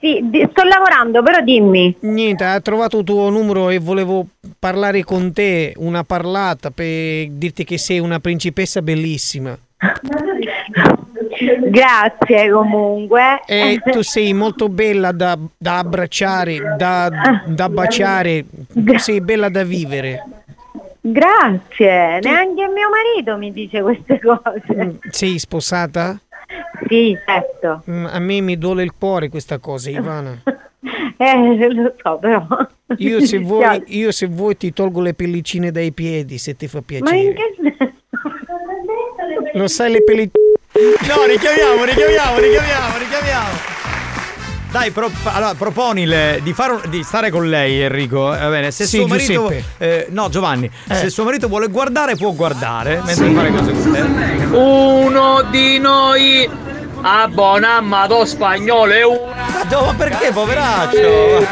Sì, di- sto lavorando, però dimmi. Niente, ha trovato il tuo numero e volevo parlare con te, una parlata per dirti che sei una principessa bellissima. Grazie comunque. E tu sei molto bella da, da abbracciare, da, da baciare, sei bella da vivere. Grazie, neanche mio marito mi dice queste cose. Sei sposata? Sì, certo. Mm, A me mi duole il cuore questa cosa, Ivana. Eh, lo so, però. Io se, vuoi, io se vuoi ti tolgo le pellicine dai piedi se ti fa Ma piacere. in che senso? Lo sai le pellicine? No, richiamiamo, richiamiamo, richiamiamo, richiamiamo. Dai, pro- allora, proponi le- di, fare un- di stare con lei, Enrico. Va bene, se Sì, suo marito. Eh, no, Giovanni. Eh. Se suo marito vuole guardare, può guardare. Mentre Sì. fare cose così. Uno di noi abbona amato spagnolo e uno. Ma perché, poveraccio?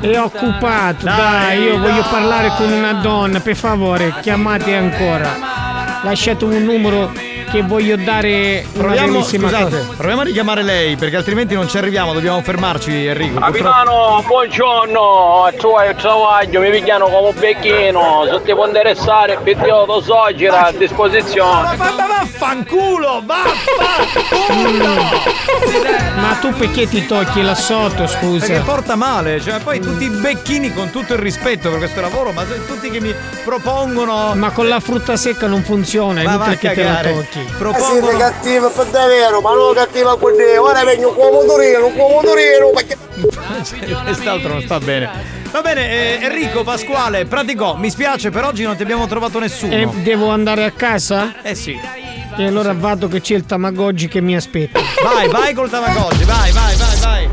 È occupato, Dai, dai, io voglio dai. parlare con una donna, per favore, chiamate ancora. Lasciate un numero che voglio dare Proviamo, scusate, cosa. proviamo a richiamare lei perché altrimenti non ci arriviamo, dobbiamo fermarci Enrico. Capitano, buongiorno, tu hai il travaglio, mi pigliano come un becchino, se ti può interessare, pigliato soggira a disposizione. Ma, ma vaffanculo, vaffanculo! Ma tu perché ti tocchi là sotto, scusa? Perché porta male, cioè poi tutti i becchini con tutto il rispetto per questo lavoro, ma tutti che mi propongono. Ma con la frutta secca non funziona, è Ma va inutile a che te la tocchi. Propongono. Siete cattivo per davvero, ma non cattivo con te. Ora vengo con motorino, con motorino, perché... Quest'altro non sta bene. Va bene, eh, Enrico Pasquale, praticò. Mi spiace, per oggi non ti abbiamo trovato nessuno. E devo andare a casa? Eh sì. E allora vado che c'è il Tamagotchi che mi aspetta. Vai, vai col Tamagotchi, vai, vai, vai, vai.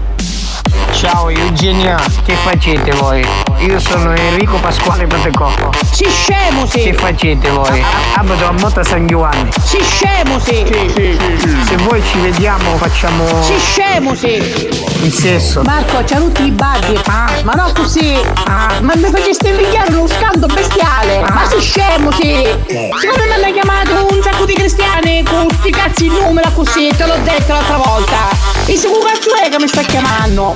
Ciao Eugenia, che facete voi? Io sono Enrico Pasquale Pratecoppo. Si scemo sì! Che facete voi? Abito a Motta San Giovanni. Si scemo sì! Se voi ci vediamo facciamo Si scemo sì! il sesso. Marco, c'ha tutti i baghi! Ma no così! Ma mi faceste invidiare uno scando bestiale! Ma si scemo sì! Siccome mi hanno chiamato un sacco di cristiani con sti cazzi in numero così, te l'ho detto l'altra volta! E se cazzo è che mi sta chiamando?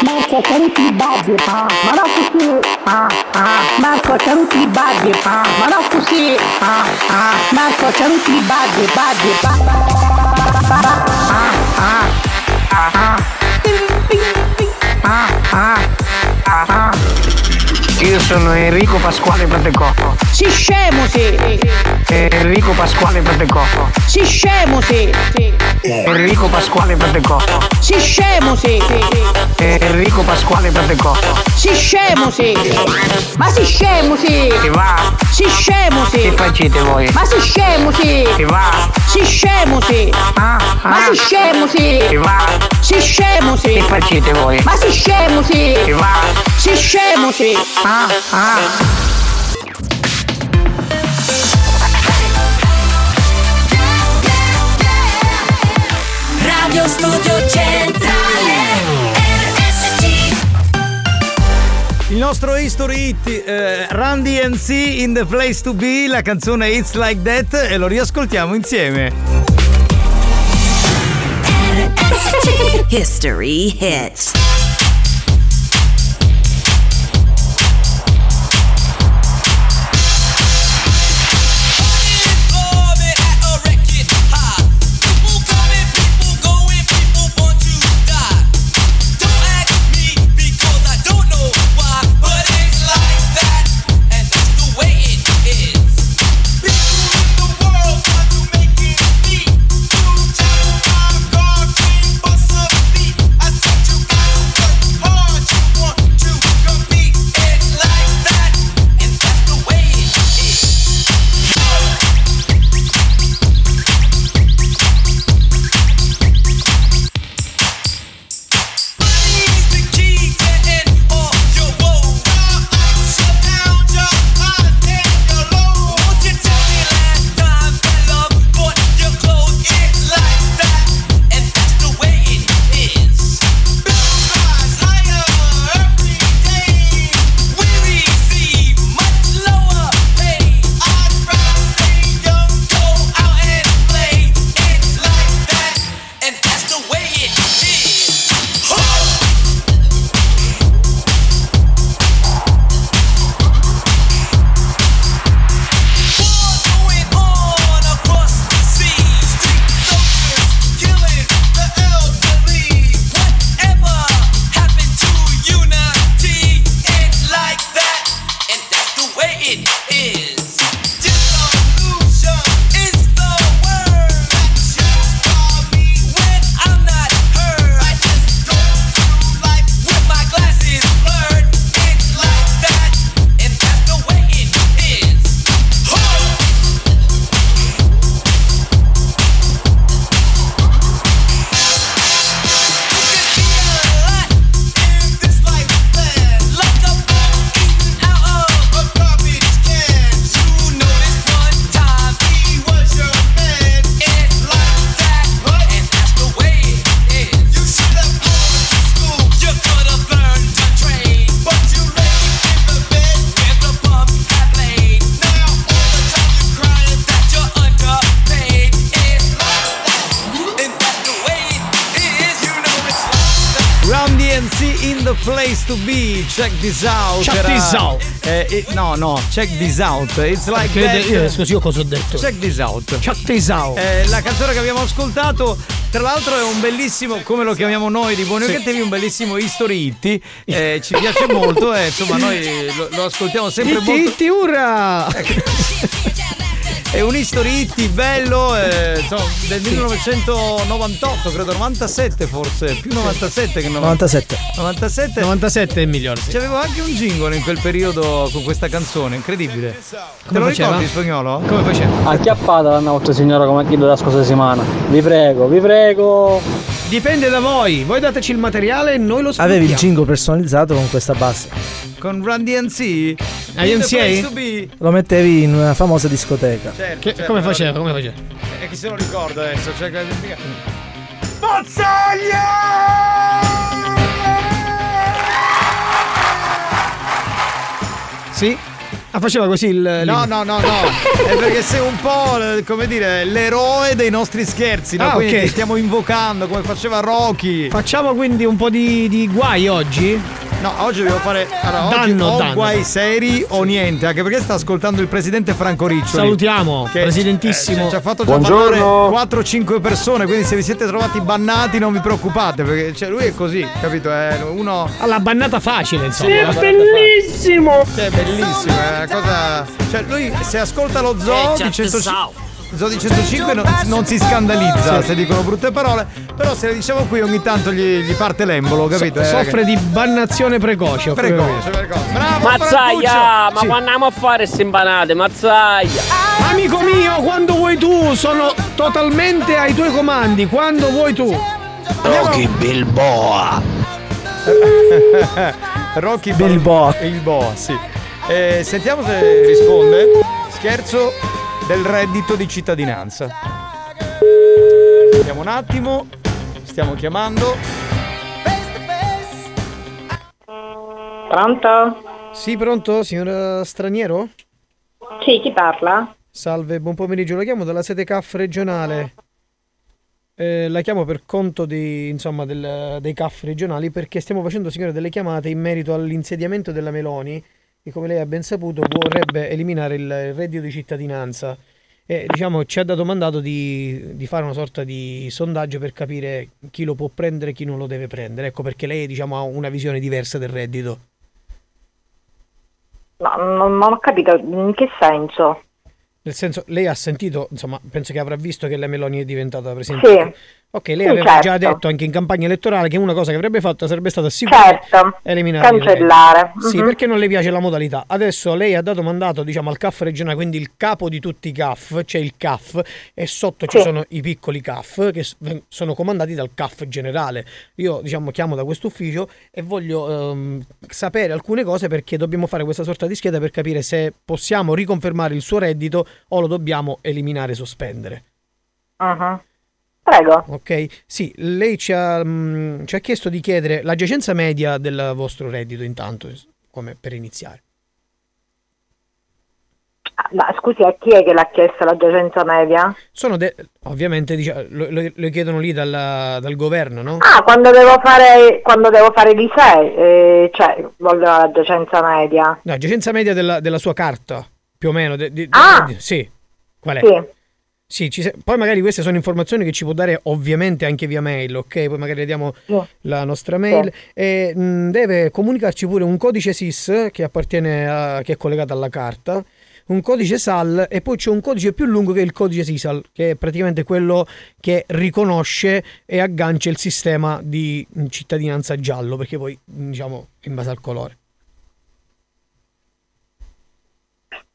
Marco, c'ha tutti i baghi! Ma no così! Marco, c'ha tutti i baghi! Ma no così! Marco, c'ha tutti i baghi! Baghi! Io sono Enrico Pasquale Pratecoppo. Si scemo sì! Enrico Pasquale Pratecoppo. Si scemo sì! Enrico Pasquale Pratecoppo. Si scemo sì! Enrico Pasquale Pratecoppo. Si scemo sì! Ma si scemo sì! Che va? Si scemo sì! Che facete voi? Ma si scemo sì! Che va? Si scemo sì! Ma si scemo sì! Che va? Si scemo sì! Che facete voi? Ma si scemo sì! Che va? Si scemo sì! Radio Studio Centrale RSC Il nostro History Hit, eh, Randy NC in the place to be, la canzone It's Like That e lo riascoltiamo insieme. History hits. Place to be. Check this out. Check Era- this out. Eh, eh, no, no, check this out. It's like Crede- that. io scusi, io cosa ho detto? Check this out. Check this out. Eh, la canzone che abbiamo ascoltato, tra l'altro, è un bellissimo, come lo chiamiamo noi di Buoni Sì. Cattivi, un bellissimo history hit. Eh, ci piace molto e insomma noi lo, lo ascoltiamo sempre Itti, molto. itti, urra! È un history hit bello, eh, insomma, del 1998, credo 97 forse, più 97 che 97. 97. 97 è il migliore. sì. C'avevo anche un jingle in quel periodo con questa canzone, incredibile. Te lo faceva? ricordi spagnolo? Come faceva? Acchiappata la nostra signora come chiedo la scorsa settimana. Vi prego, vi prego. Dipende da voi. Voi dateci il materiale e noi lo sfruttiamo. Avevi il jingle personalizzato con questa base. Con Run DNC? In the DNC? place to be. Lo mettevi in una famosa discoteca. Certo, Che- certo, come faceva? Come faceva? E chi se lo ricorda adesso? Di spiegare. Sì? Ah, faceva così il. No, no, no, no. È perché sei un po', come dire, l'eroe dei nostri scherzi. No? Ah, Quindi ok. ti stiamo invocando come faceva Rocky. Facciamo quindi un po' di, di guai oggi? No, oggi devo fare. Allora, oggi Danno, o danno. guai seri o niente. Anche perché sta ascoltando il presidente Franco Riccioli. Salutiamo, Che, presidentissimo. eh, ci ha fatto già parlare 4-5 persone. Quindi se vi siete trovati bannati, non vi preoccupate. Perché cioè, lui è così, capito? È uno. Alla bannata facile, insomma. Sì, è bellissimo! Sì, è bellissimo, è una cosa. Cioè, lui se ascolta lo zoo di 105. Zoo di 105 non, non si scandalizza Sì. se dicono brutte parole, però se le diciamo qui ogni tanto gli, gli parte l'embolo, capito? So- Eh, soffre di bannazione precoce. Precoce, precoce. Bravo, Mazzaia, ma Sì. quando andiamo a fare queste impanate, mazzaia. Amico mio, quando vuoi tu, sono totalmente ai tuoi comandi. Quando vuoi tu. Rocky Bilboa. Rocky Bilboa. Il boa, sì. Eh, sentiamo se risponde. Scherzo del reddito di cittadinanza. Vediamo un attimo. Stiamo chiamando. Pronto? Sì, pronto, signora Straniero? Sì, chi parla? Salve, buon pomeriggio. La chiamo dalla sede CAF regionale. Eh, la chiamo per conto di, insomma, del- dei CAF regionali perché stiamo facendo, signora, delle chiamate in merito all'insediamento della Meloni che, come lei ha ben saputo, vorrebbe eliminare il reddito di cittadinanza. E diciamo ci ha dato mandato di, di fare una sorta di sondaggio per capire chi lo può prendere e chi non lo deve prendere. Ecco perché lei diciamo, ha una visione diversa del reddito. No, non, non ho capito in che senso. Nel senso, lei ha sentito, insomma, penso che avrà visto che la Meloni è diventata presidente. Sì. Ok, lei Sì, aveva già certo. detto anche in campagna elettorale che una cosa che avrebbe fatto sarebbe stata sicuramente Certo, eliminare cancellare. reddito. Sì, Mhm. perché non le piace la modalità. Adesso lei ha dato mandato, diciamo, al CAF regionale, quindi il capo di tutti i CAF, c'è il CAF e sotto ci Sì. sono i piccoli CAF che sono comandati dal CAF generale. Io, diciamo, chiamo da questo ufficio e voglio ehm, sapere alcune cose perché dobbiamo fare questa sorta di scheda per capire se possiamo riconfermare il suo reddito o lo dobbiamo eliminare, sospendere. Mhm. Prego. Ok, sì, lei ci ha, mm, ci ha chiesto di chiedere la giacenza media del vostro reddito intanto, come per iniziare. Ah, Ma scusi, a chi è che l'ha chiesto la giacenza media? Sono de- ovviamente dicia- lo, lo- lo chiedono lì dal, dal governo, no? Ah, quando devo fare quando devo fare l'ISEE, eh, cioè voglio la giacenza media. No, giacenza media della, della sua carta, più o meno. de- di- Ah! sì, qual è? Sì. Sì, ci poi magari queste sono informazioni che ci può dare ovviamente anche via mail, ok? Poi magari le diamo la nostra mail. E mh, deve comunicarci pure un codice SIS che appartiene a, che è collegato alla carta, un codice SAL e poi c'è un codice più lungo che è il codice SISAL, che è praticamente quello che riconosce e aggancia il sistema di mh, cittadinanza giallo, perché poi diciamo in base al colore.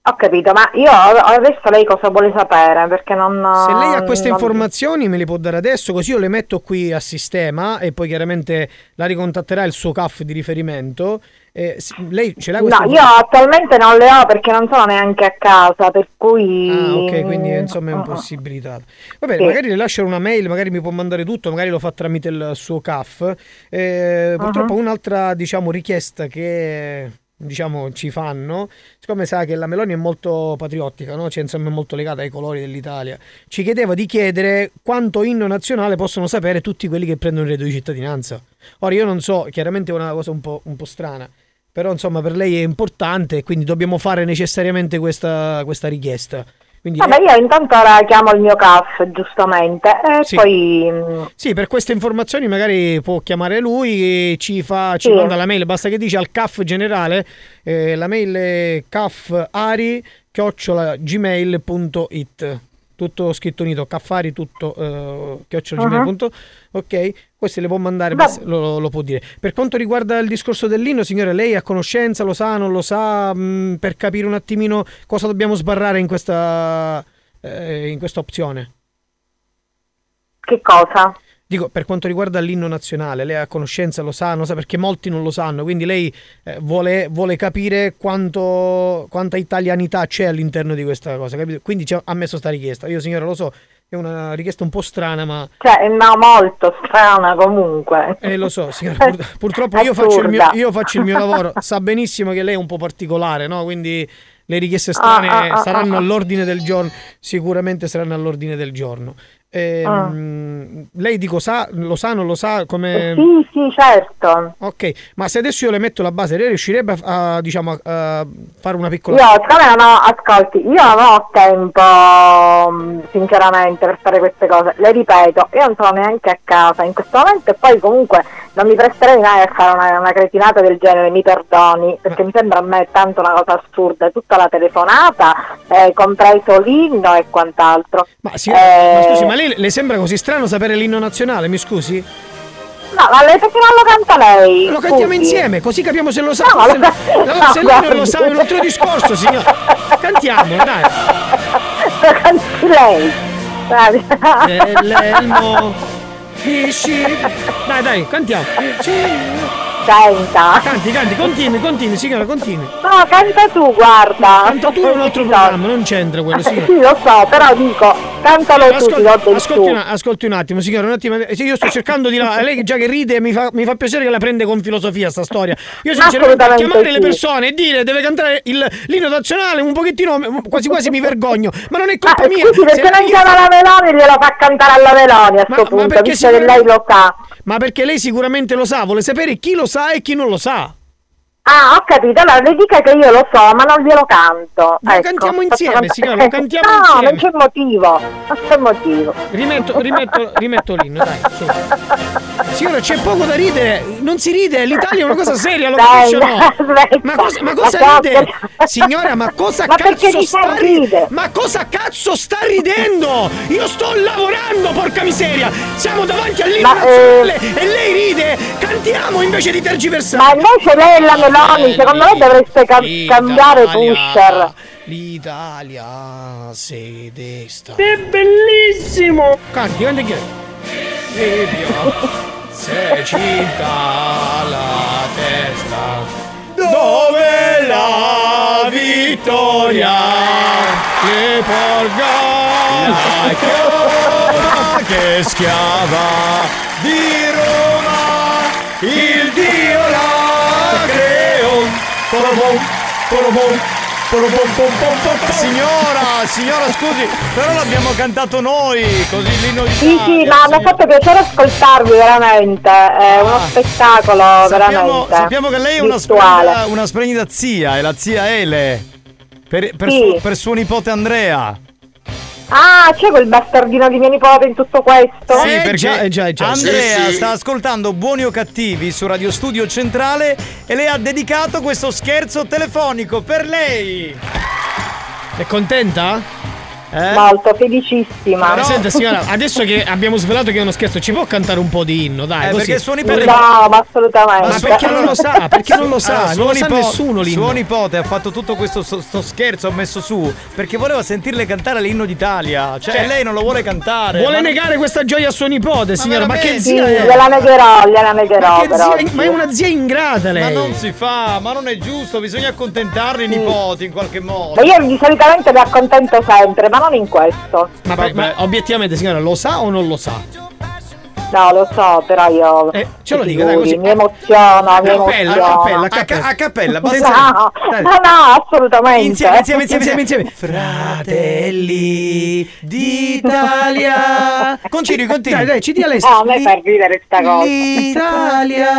Ho capito, ma io adesso lei cosa vuole sapere? Perché non. Se lei ha queste non- informazioni me le può dare adesso, così io le metto qui a sistema e poi chiaramente la ricontatterà il suo CAF di riferimento. Eh, lei ce l'ha No, questa io attualmente non le ho perché non sono neanche a casa, per cui. Ah, ok, quindi insomma è impossibilitato. Va bene, Sì. magari le lascio una mail, magari mi può mandare tutto, magari lo fa tramite il suo CAF. Eh, purtroppo Mhm. un'altra, diciamo, richiesta che diciamo ci fanno, siccome sa che la Meloni è molto patriottica, no? cioè, insomma è molto legata ai colori dell'Italia, ci chiedeva di chiedere quanto inno nazionale possono sapere tutti quelli che prendono il reddito di cittadinanza. Ora io non so, chiaramente è una cosa un po', un po' strana, però insomma per lei è importante quindi dobbiamo fare necessariamente questa, questa richiesta. Quindi Vabbè, io intanto ora chiamo il mio CAF, giustamente, e Sì. poi... Sì, per queste informazioni magari può chiamare lui e ci, fa, ci Sì. manda la mail, basta che dice al CAF generale, eh, la mail è cafari gmail.it tutto scritto unito, caffari tutto eh, chiocciola gmail.it ok, queste le può mandare, lo, lo può dire. Per quanto riguarda il discorso dell'inno, signore, lei è a conoscenza, lo sa, non lo sa, mh, per capire un attimino cosa dobbiamo sbarrare in questa, eh, in questa opzione? Che cosa? Dico, per quanto riguarda l'inno nazionale, lei ha conoscenza, lo sa, non sa perché molti non lo sanno, quindi lei eh, vuole, vuole capire quanto, quanta italianità c'è all'interno di questa cosa, capito? Quindi ha ha messo sta richiesta. Io signora lo so, è una richiesta un po' strana, ma Cioè, no, molto strana comunque. eh, lo so, signora, pur- purtroppo io faccio, il mio, io faccio il mio lavoro, sa benissimo che lei è un po' particolare, no? Quindi le richieste strane Ah, ah, ah, saranno ah, ah. all'ordine del giorno, sicuramente saranno all'ordine del giorno. Ehm, Lei dico sa, lo sa, non lo sa come... Ah. Sì, sì, certo. Ok, ma se adesso io le metto la base, lei riuscirebbe a, a, diciamo, a fare una piccola... Io, siccome ho, ascolti, io non ho tempo, mh, sinceramente, per fare queste cose. Le ripeto, io non sono neanche a casa in questo momento e poi comunque non mi presterei mai a fare una, una cretinata del genere, mi perdoni, perché mi sembra a me tanto una cosa assurda, tutta la telefonata, eh, compreso l'inno e quant'altro. Ma, signora, ma Eh, scusi, ma lei le sembra così strano sapere l'inno nazionale, mi scusi? No, ma lei perché non lo canta lei? Lo cantiamo Scusi. insieme, così capiamo se lo sa. No, ma se, lo- no, se no, lei non lo sa, è un altro discorso, signora. Cantiamo, dai. Lo canti lei. Dai. Eh, sci- Dai, dai, cantiamo. Senta. Canti, canti, continui, continui, signora, continui. No, canta tu, guarda. Canta tu è un altro programma, non c'entra quello, signora. Sì, lo so, però dico, cantalo tu, Ascolti, ascolti, un, ascolti un attimo, signora, un attimo. Eh, Io sto cercando di. la- Lei già che ride mi fa, mi fa piacere che la prende con filosofia sta storia. Io sinceramente chiamare le sì. persone e dire deve cantare il- l'inno nazionale un pochettino quasi quasi mi vergogno. Ma non è Ma colpa mia. scusi, Se perché non chiama la Meloni glielo fa cantare alla Meloni a sto punto, perché visto che lei lo sa. Ma perché lei sicuramente lo sa, vuole sapere chi lo sa e chi non lo sa. Ah, ho capito, allora le dica che io lo so, ma non glielo canto. Lo ecco, cantiamo insieme, cantare- signora, lo cantiamo no, insieme. non c'è motivo, non c'è motivo. Rimetto, rimetto, rimetto l'inno, dai. su. Signora, c'è poco da ridere, non si ride, l'Italia è una cosa seria, lo o no? Ma cosa, ma cosa Ma ride? Signora, ma cosa Ma cazzo sta ridendo? Ma cosa cazzo sta ridendo? Io sto lavorando, porca miseria! Siamo davanti all'inno Ma, nazionale e lei ride! Cantiamo invece di tergiversare! Ma invece lei e la Meloni, secondo me dovreste cam- cambiare pusher. L'Italia se desta. È bellissimo! Canti, canti che se cinta la testa dove la vittoria che porga la chioma che schiava di Roma Signora, signora, scusi, però l'abbiamo cantato noi, così l'inno di Sì, sì, ma mi ha fatto piacere ascoltarvi veramente, è uno spettacolo Sappiamo, veramente. sappiamo che lei è una splendida, una splendida zia, è la zia Ele. Per, per Sì. suo, per suo nipote Andrea. Ah, c'è quel bastardino di mio nipote in tutto questo? Sì, perché già, Andrea Sì, sì. sta ascoltando Buoni o Cattivi su Radio Studio Centrale e le ha dedicato questo scherzo telefonico per lei. È contenta? Eh? Molto felicissima. Ma senta signora, adesso che abbiamo svelato che è uno scherzo, ci può cantare un po' di inno, dai, Eh, così. perché suo nipote- No, ma assolutamente. Ma perché non lo sa? Perché non lo sa? Allora, non suo lo sa nessuno l'inno. Suo nipote ha fatto tutto questo sto, sto scherzo, ha messo su perché voleva sentirle cantare l'inno d'Italia. Cioè, Cioè, lei non lo vuole cantare. Vuole ma negare questa gioia a suo nipote, signora, ma che Sì, zia è? gliela negherò, gliela negherò Ma, che però. zia- ma è una zia ingrata Ma lei. non si fa, ma non è giusto, bisogna accontentarli i nipoti in qualche modo. Ma io di solitamente mi accontento sempre, ma non in questo. Ma, per- ma obiettivamente, signora, lo sa o non lo sa? No, lo so, però io. ce lo ti dica, dai, così. Mi emoziono, mi cappella, emoziono. a cappella, a cappella. A cappella, No, no, no, assolutamente. Insieme, insieme, insieme, insieme. Fratelli d'Italia. Continui, continui. Dai, dai, ci dia lei. No, a me fa ridere sta cosa. L'Italia.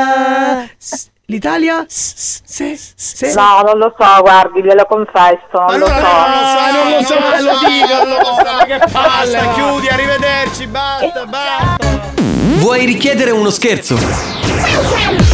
L'Italia? Se, se. No, non lo so, guardi, glielo confesso, non lo so. Ah, non lo so, lo dico, non lo so, che palle. Chiudi, arrivederci, basta, basta. Vuoi richiedere uno scherzo?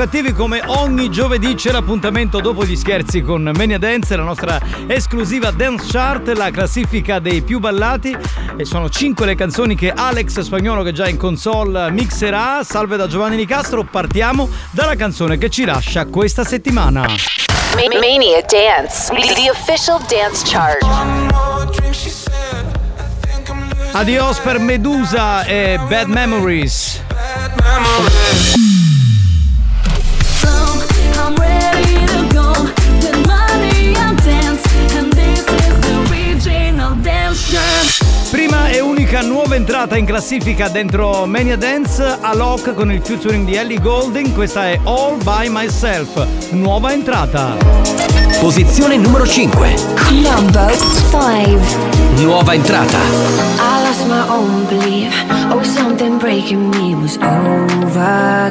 Cattivi, come ogni giovedì, c'è l'appuntamento dopo gli scherzi con Mania Dance, la nostra esclusiva Dance Chart, la classifica dei più ballati. E sono cinque le canzoni che Alex Spagnolo, che è già in console, mixerà. Salve da Giovanni Nicastro, partiamo dalla canzone che ci lascia questa settimana. Ma- Mania Dance, the official dance chart. Adios per Medusa e Bad Memories. I'm e unica nuova entrata in classifica dentro Mania Dance, Alok con il featuring di Ellie Goulding, questa è All By Myself, nuova entrata. Posizione numero 5. Number five. Nuova entrata. I lost my own belief. Oh, something breaking me was overcome.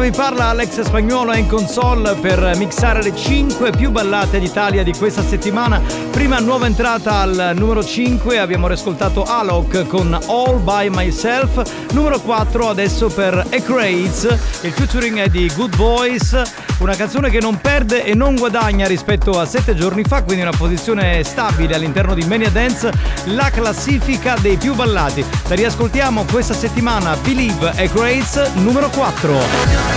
che vi parla, Alex Spagnuolo è in console per mixare le 5 più ballate d'Italia di questa settimana. Prima nuova entrata al numero 5, abbiamo riascoltato Alok con All By Myself. Numero 4 adesso per Ecrates, il featuring è di Good Boys, una canzone che non perde e non guadagna rispetto a 7 giorni fa, quindi una posizione stabile all'interno di Mania Dance, la classifica dei più ballati. La riascoltiamo questa settimana, Believe Ecrates, numero 4.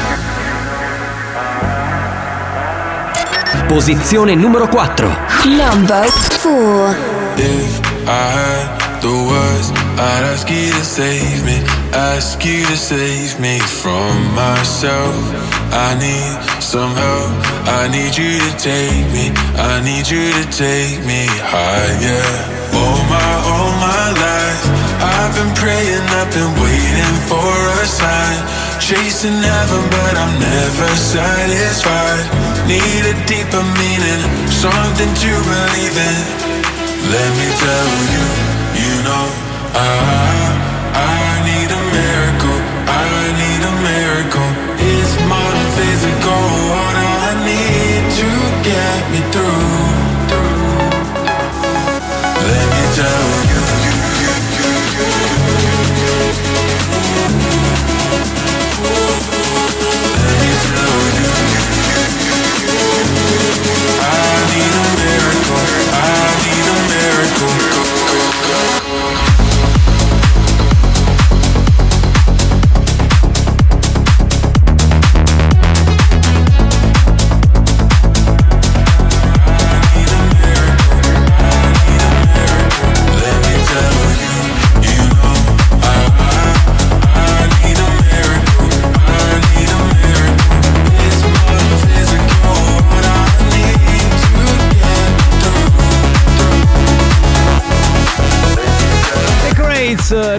Posizione numero 4. Number four. If I had the words, I'd ask you to save me, ask you to save me from myself. I need some help, I need you to take me, I need you to take me higher. All my, all my life, I've been praying, I've been waiting for a sign. Chasing heaven, but I'm never satisfied. Need a deeper meaning, something to believe in. Let me tell you, you know, I, I need a miracle. I need a miracle. It's my physical, what I need to get me through. Let me tell you.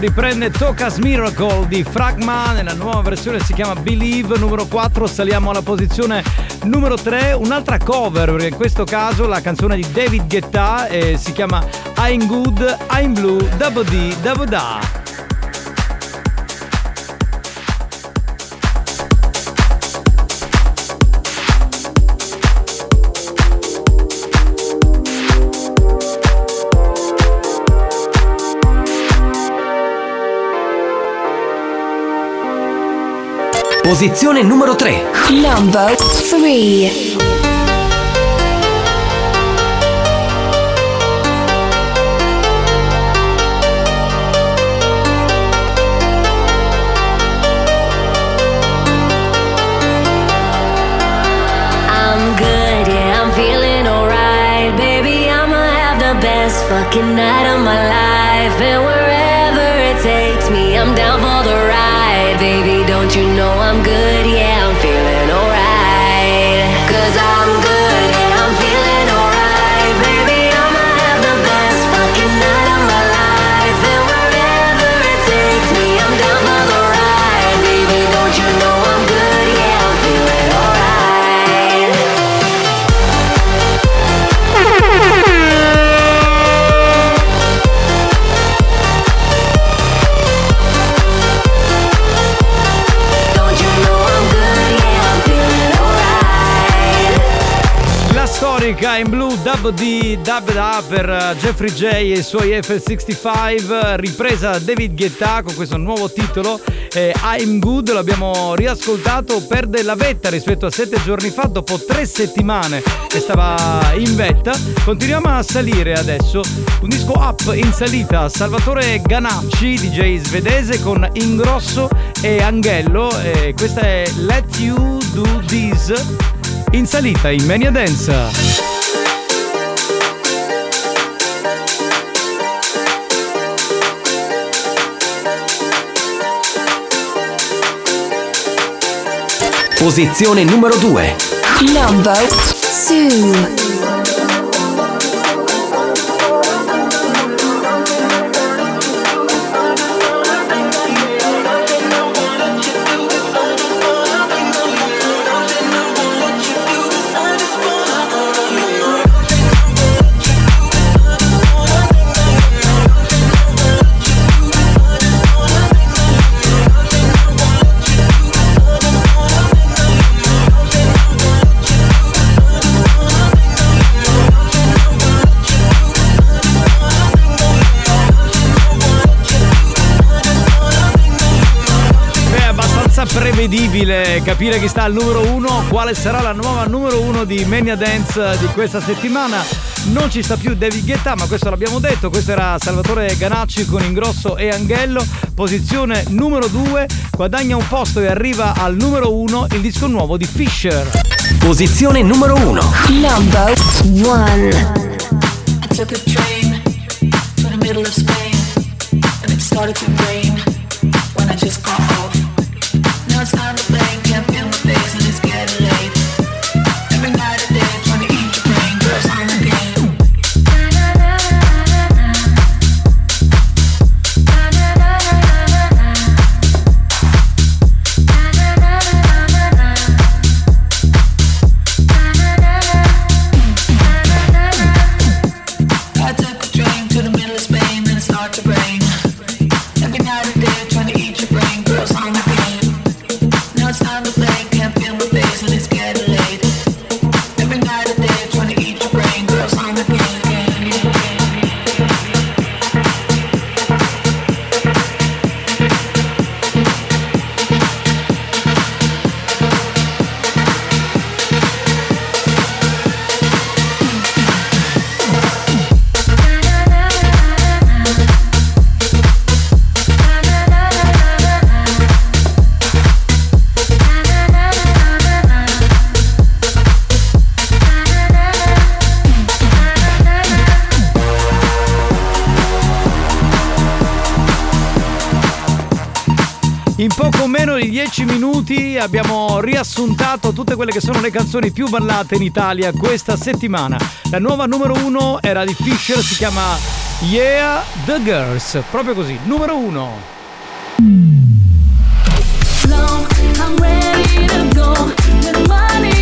Riprende Tocas Miracle di Fragma nella nuova versione si chiama Believe numero 4 saliamo alla posizione numero 3 un'altra cover in questo caso la canzone di David Guetta eh, si chiama I'm Good, I'm Blue, Double D, Double Da Posizione numero 3. Number three. I'm good, yeah, I'm feeling alright. Baby, I'ma have the best fucking night of my life. Baby, don't you know I'm good, storica in blu Dub D Dub Da per eh, Jeffrey J e i suoi F65 ripresa da David Guetta con questo nuovo titolo eh, I'm Good l'abbiamo riascoltato perde la vetta rispetto a sette giorni fa dopo tre settimane che stava in vetta. Continuiamo a salire adesso un disco up in salita Salvatore Ganacci DJ svedese con Ingrosso e Anghello e questa è Let You Do This in salita in Mania Dance. Posizione numero 2 Number 2 capire chi sta al numero uno, quale sarà la nuova numero uno di Mania Dance di questa settimana. Non ci sta più David Guetta, ma questo l'abbiamo detto. Questo era Salvatore Ganacci con Ingrosso e Anghello. Posizione numero 2, guadagna un posto e arriva al numero uno il disco nuovo di Fisher. Posizione numero 1. Number one. I took a train to the middle of Spain, and it started to rain when I just got off. Now it's time to play, In poco meno di 10 minuti abbiamo riassuntato tutte quelle che sono le canzoni più ballate in Italia questa settimana. La nuova numero uno era di Fisher, si chiama Yeah, The Girls, proprio così, numero uno. I'm ready to go with money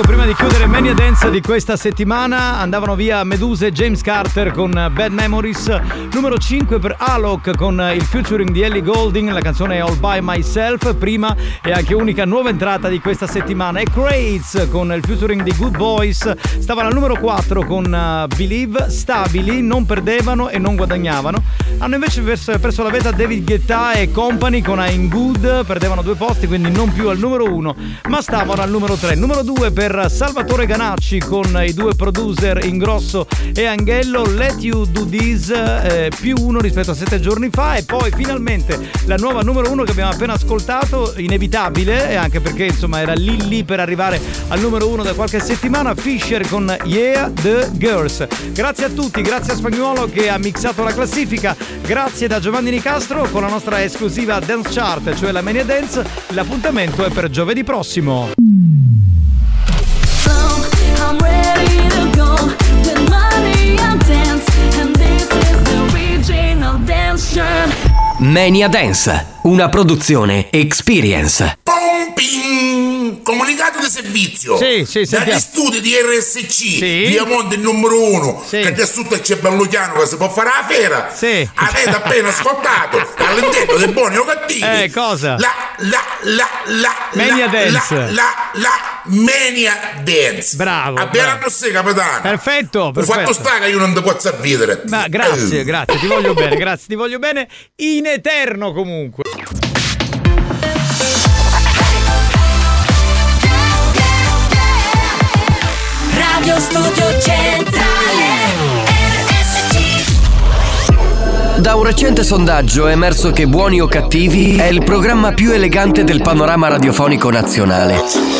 riepilogo prima di chiudere Mania Dance di questa settimana. Andavano via Meduse e James Carter con Bad Memories. Numero 5 per Alok con il featuring di Ellie Golding. La canzone All By Myself. Prima e anche unica nuova entrata di questa settimana. E Crates con il featuring di Good Boys. Stavano al numero 4 con uh, Believe. Stabili, non perdevano e non guadagnavano. Hanno invece perso la vetta David Guetta e Company con I'm Good. Perdevano due posti, quindi non più al numero 1, ma stavano al numero 3. Numero 2 per Salvatore Ganacci con i due producer Ingrosso e Anghello. Let You Do This eh, più uno rispetto a sette giorni fa. E poi finalmente la nuova numero 1 che abbiamo appena ascoltato, inevitabile, anche perché insomma era lì lì per arrivare al numero 1 da qualche settimana. Fisher con Yeah The Girls. Grazie a tutti, grazie a Spagnuolo che ha mixato la classifica. Grazie da Giovanni Nicastro con la nostra esclusiva Dance Chart, cioè la Mania Dance. L'appuntamento è per giovedì prossimo. I'm ready to go with money and dance. Mania Dance, una produzione Experience. Pomping! Comunicato di servizio. Sì, sì, Dagli sentiamo. studi di RSC, via Monte numero uno, che adesso c'è Belluchiano che si può fare la fiera. Avete appena ascoltato all'interno dei buoni o cattivi. Eh, cosa? La, la, la, la, Mania la, Dance. La, la, la Mania Dance. Bravo. Abbiamo bravo. capitano. Perfetto, Ho fatto perfetto. sta che io non ti posso avvidere. Ma grazie, grazie, ti voglio bene, grazie, ti voglio bene in eterno comunque. Radio Studio Centrale Da un recente sondaggio è emerso che Buoni o Cattivi è il programma più elegante del panorama radiofonico nazionale.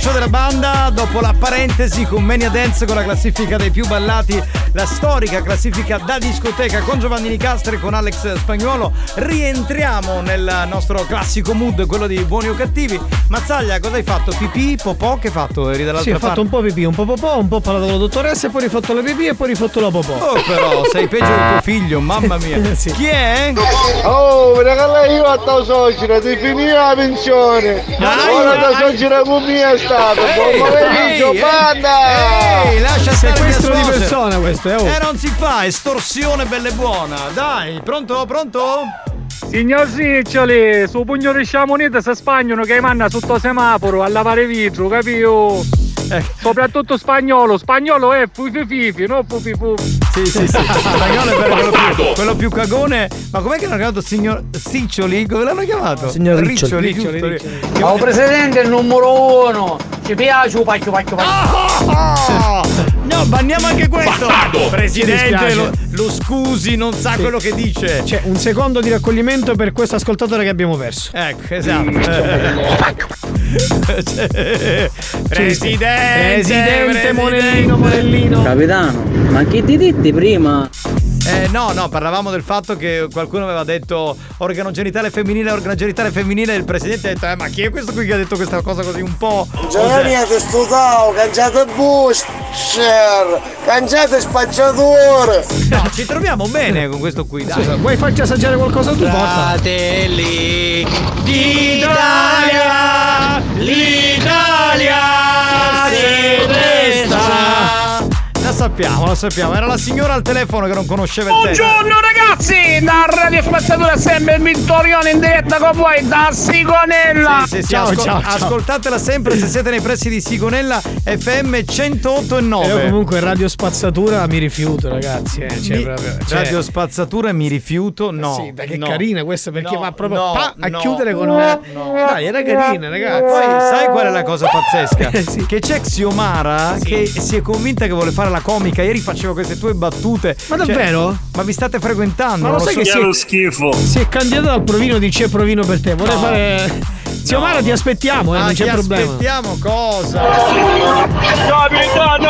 show della banda. Dopo la parentesi con Mania Dance con la classifica dei più ballati, la storica classifica da discoteca con Giovanni Nicastro e con Alex Spagnuolo. Rientriamo nel nostro classico mood, quello di Buoni o Cattivi. Mazzaglia, cosa hai fatto? Pipì, popò? Che hai fatto? Eri dall'altra Sì, ho parte? fatto un po' pipì, un po' popò, un po' parlato con la dottoressa e poi rifatto la pipì e poi rifatto la popò. Oh, però, sei peggio del tuo figlio, mamma mia. Chi è? Oh, perché lei io a tua suocera, ti finì la pensione. Ora tua suocera con mia è stato. Buon pomeriggio, ehi, banda! Ehi, lascia stare Sequestro di persona questo, eh, oh. Eh, non si fa, estorsione bella e buona. Dai, pronto, pronto? Signor Siccioli, su pugno di sciamonete si spagnano che manna sotto semaforo a lavare vetro, capito? Eh. Soprattutto spagnolo, spagnolo è fufi fifi, non fufi fufi. Sì, sì, sì. Spagnolo è vero, quello più, quello più cagone. Ma com'è che l'hanno chiamato signor Siccioli? Come l'hanno chiamato? Signor Riccioli. giusto? Oh presidente il numero uno Ci piace un pacchio pacchio pacchio Ah! No, banniamo anche questo. Mi Presidente, lo, lo scusi, non sa Sì. quello che dice. C'è un secondo di raccoglimento per questo ascoltatore che abbiamo perso. Ecco, esatto. Presidente, Presidente Monellino Monellino. Capitano, ma chi ti ditti prima? Eh, no, no, parlavamo del fatto che qualcuno aveva detto organo genitale femminile, organo genitale femminile, e il presidente ha detto, eh, ma chi è questo qui che ha detto questa cosa così un po'? Già niente studavo, cangiate booster, cangiate spacciatore. No, ci troviamo bene con questo qui, dai. Scusa, vuoi farci assaggiare qualcosa tu? Fratelli d'Italia, l'Italia si resta. La sappiamo, la sappiamo. Era la signora al telefono che non conosceva il. Buongiorno ragazzi Da Radio Spazzatura sempre il Vittorione in diretta con voi Da Sigonella Sì, sì, sì, ascol- Ascoltatela sempre se siete nei pressi di Sigonella FM 108 e 9. Io comunque radio spazzatura mi rifiuto, ragazzi. Eh. Cioè, Mi- proprio, cioè- Radio spazzatura mi rifiuto, no. Sì, dai, che no. carina questa perché No, va proprio no, pa- a no, chiudere con. no, Dai, era carina, ragazzi. Poi sai qual è la cosa pazzesca? Sì. Che c'è Xiomara che si è convinta che vuole fare la comica. Ieri faceva queste tue battute. Ma Cioè, davvero? ma vi state frequentando? Ma lo non sai so. che si è, si è candidato al provino di C'è provino per te. Vorrei No. fare. Ziomara, ti aspettiamo, eh, Ah, non c'è ti problema. aspettiamo cosa? Capitano,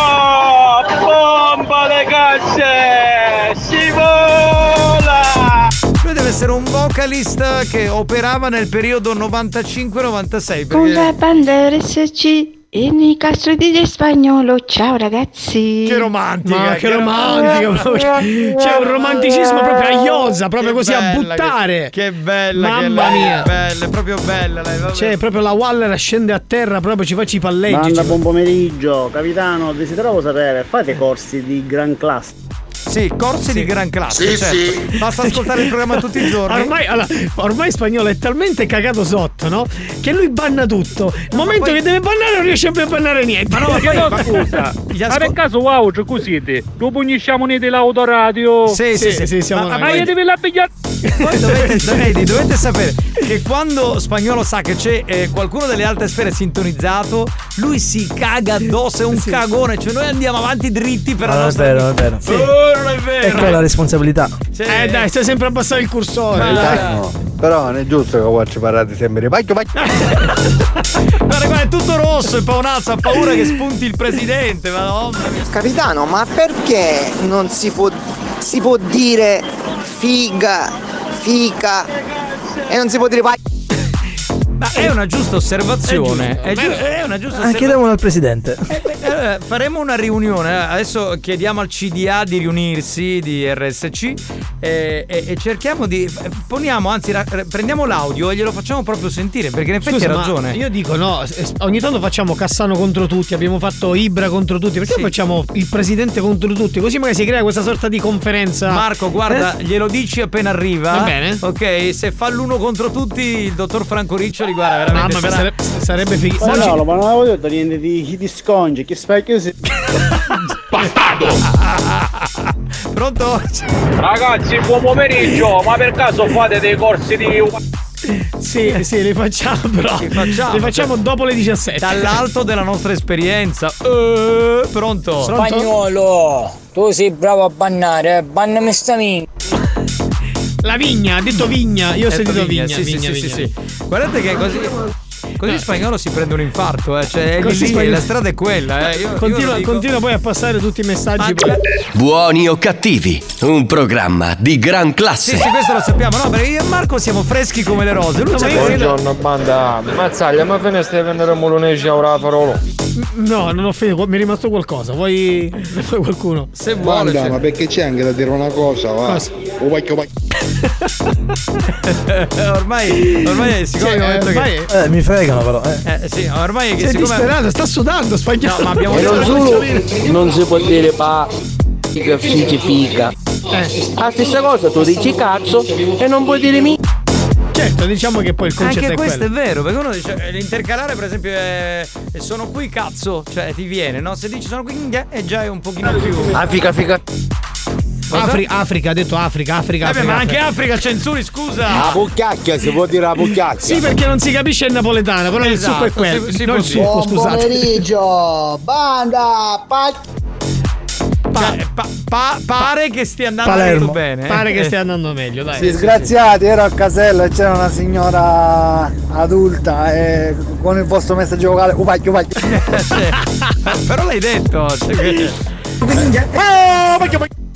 bomba le casse, si vola! Lui deve essere un vocalist che operava nel periodo 95-96. Con Perché... la banda RSC e nei castro di spagnolo. Ciao ragazzi. Che romantica, Ma che che romantica, proprio. C'è un romanticismo proprio a iosa, proprio Che così a buttare. Che, che bella, che Mamma lei, mia. È bella, è proprio bella lei. vabbè. Cioè, proprio la Waller scende a terra, proprio ci faccia i palleggi. Banda, ci- buon pomeriggio. Capitano, desideravo sapere, fate corsi di Gran Class? Sì, corsi di gran classe. Sì, certo. sì. Basta ascoltare il programma tutti i giorni. Ormai, allora, ormai spagnolo è talmente cagato sotto, no? Che lui banna tutto. Il momento poi- che deve bannare non riesce più a bannare niente. Ma no, ma no, scusa. Ma per caso wow, cioè così te? Tu pugnisciamo dell'autoradio. Sì, sì, sì, sì, siamo Ma, noi. ma io devi la pigliare. Voi dovete, dovete sapere che quando Spagnolo sa che c'è eh, qualcuno delle alte sfere sintonizzato, lui si caga addosso, è un cagone. Cioè, noi andiamo avanti dritti per Ma la è nostra vero, vero. Sì. Oh, non è E vero. è la responsabilità. Eh dai, stai sempre a abbassare il cursore. Ma- dai. No, però non è giusto che voi ci parlate sempre pacchio pacchio. Guarda, guarda, è tutto rosso e paonazzo, ha paura che spunti il presidente, madonna. Capitano, ma perché non si può, si può dire figa, fica e non si può dire vai? Ma è una giusta osservazione. È, È giu- giusto. è una giusta Ah, osservazione. chiediamolo al presidente. Eh, faremo una riunione. eh. Adesso chiediamo al CDA di riunirsi di RSC e, e- e cerchiamo di. Poniamo, anzi, ra- prendiamo l'audio e glielo facciamo proprio sentire. Perché in effetti Scusa, ha ma ragione. Io dico no, ogni tanto facciamo Cassano contro tutti, abbiamo fatto Ibra contro tutti, perché non facciamo il presidente contro tutti? Così magari si crea questa sorta di conferenza. Marco, guarda, Eh? glielo dici appena arriva. Va bene. Ok, se fa l'uno contro tutti, il dottor Franco Riccioli, guarda, veramente. Mamma mia, sarà- sarebbe, sarebbe figo. Spagnolo, ma non avevo detto niente di, di scongi, che specchio si. Pronto? Ragazzi, buon pomeriggio, ma per caso fate dei corsi di... Sì, sì, li facciamo però. Li facciamo, Li facciamo dopo le 17. Dall'alto della nostra esperienza. Eh, pronto? Spagnolo, tu sei bravo a bannare, eh? bannami sta minchia. La vigna, ha detto vigna. Io ho sentito vigna. sì, vigna, sì, sì, vigna. sì, sì. Guardate che così. Così spagnolo si prende un infarto, eh. Cioè, è Così lì, spagnolo- la strada è quella, eh. Io, io Continua, dico- continua poi a passare tutti i messaggi. poi- Buoni o cattivi, un programma di gran Sì, classe. sì, questo lo sappiamo, no? Perché io e Marco siamo freschi come le rose. Lui c'ha Buongiorno banda, mazzaglia, ma fine stai vendere molonesi ora farolo. No, non ho finito, mi è rimasto qualcosa. Vuoi, vuoi qualcuno? Se Guarda, ma perché c'è anche da dire una cosa, va. Cosa? Oh, vecchio, vecchio. ormai, ormai, siccome Sì, detto ormai- che. Eh, mi fregano però. Eh. Eh, sì, ormai che Sei siccome. disperato, sta sudando spagnolo. No, ma abbiamo E detto non solo non si può dire pa che fici figa. La stessa cosa tu dici cazzo e non puoi dire mi. Certo, diciamo che poi il concetto Anche è questo quello. è vero, perché uno dice eh, l'intercalare, per esempio, è è sono qui cazzo, cioè ti viene, no? Se dici sono qui è già un pochino più. Africa figa. Afri- Africa, ha detto Africa, Africa. Beh, Africa, ma anche Africa. Africa censuri, scusa! La pucchiacchia, si può dire la pucchiacchia. Sì, perché non si capisce il napoletano, però il Esatto, succo è quello. si- si non il succo, Buon scusate. pomeriggio, banda, pa- Cioè, pa- pa- pare che stia andando Palermo. bene. eh. Pare che stia andando meglio, dai. Disgraziati, ero a casello e c'era una signora adulta e con il vostro messaggio vocale, upacchio, upacchio. Però l'hai detto. cioè che-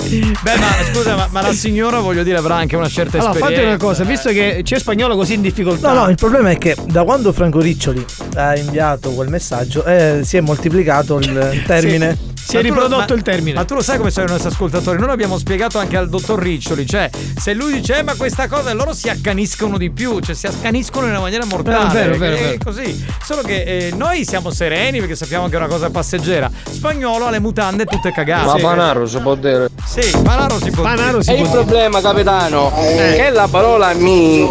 Beh, ma scusa, ma, ma la signora, voglio dire, avrà anche una certa Allora, esperienza. fate una cosa, visto che c'è spagnolo così in difficoltà. No, no, il problema è che da quando Franco Riccioli ha inviato quel messaggio eh, si è moltiplicato il termine. Si è Ma lo- riprodotto ma- il termine. Ma tu lo sai come sono i nostri ascoltatori? Noi l'abbiamo spiegato anche al dottor Riccioli. Cioè, se lui dice, "Eh, ma questa cosa, loro si accaniscono di più, cioè si accaniscono in una maniera mortale. Vero, vero, È vero. così. Solo che eh, noi siamo sereni perché sappiamo che è una cosa passeggera. Spagnolo ha le mutande tutte cagate. Ma Panaro si può dire. Sì, Panaro si può Panaro dire. E il problema, capitano, che la parola mi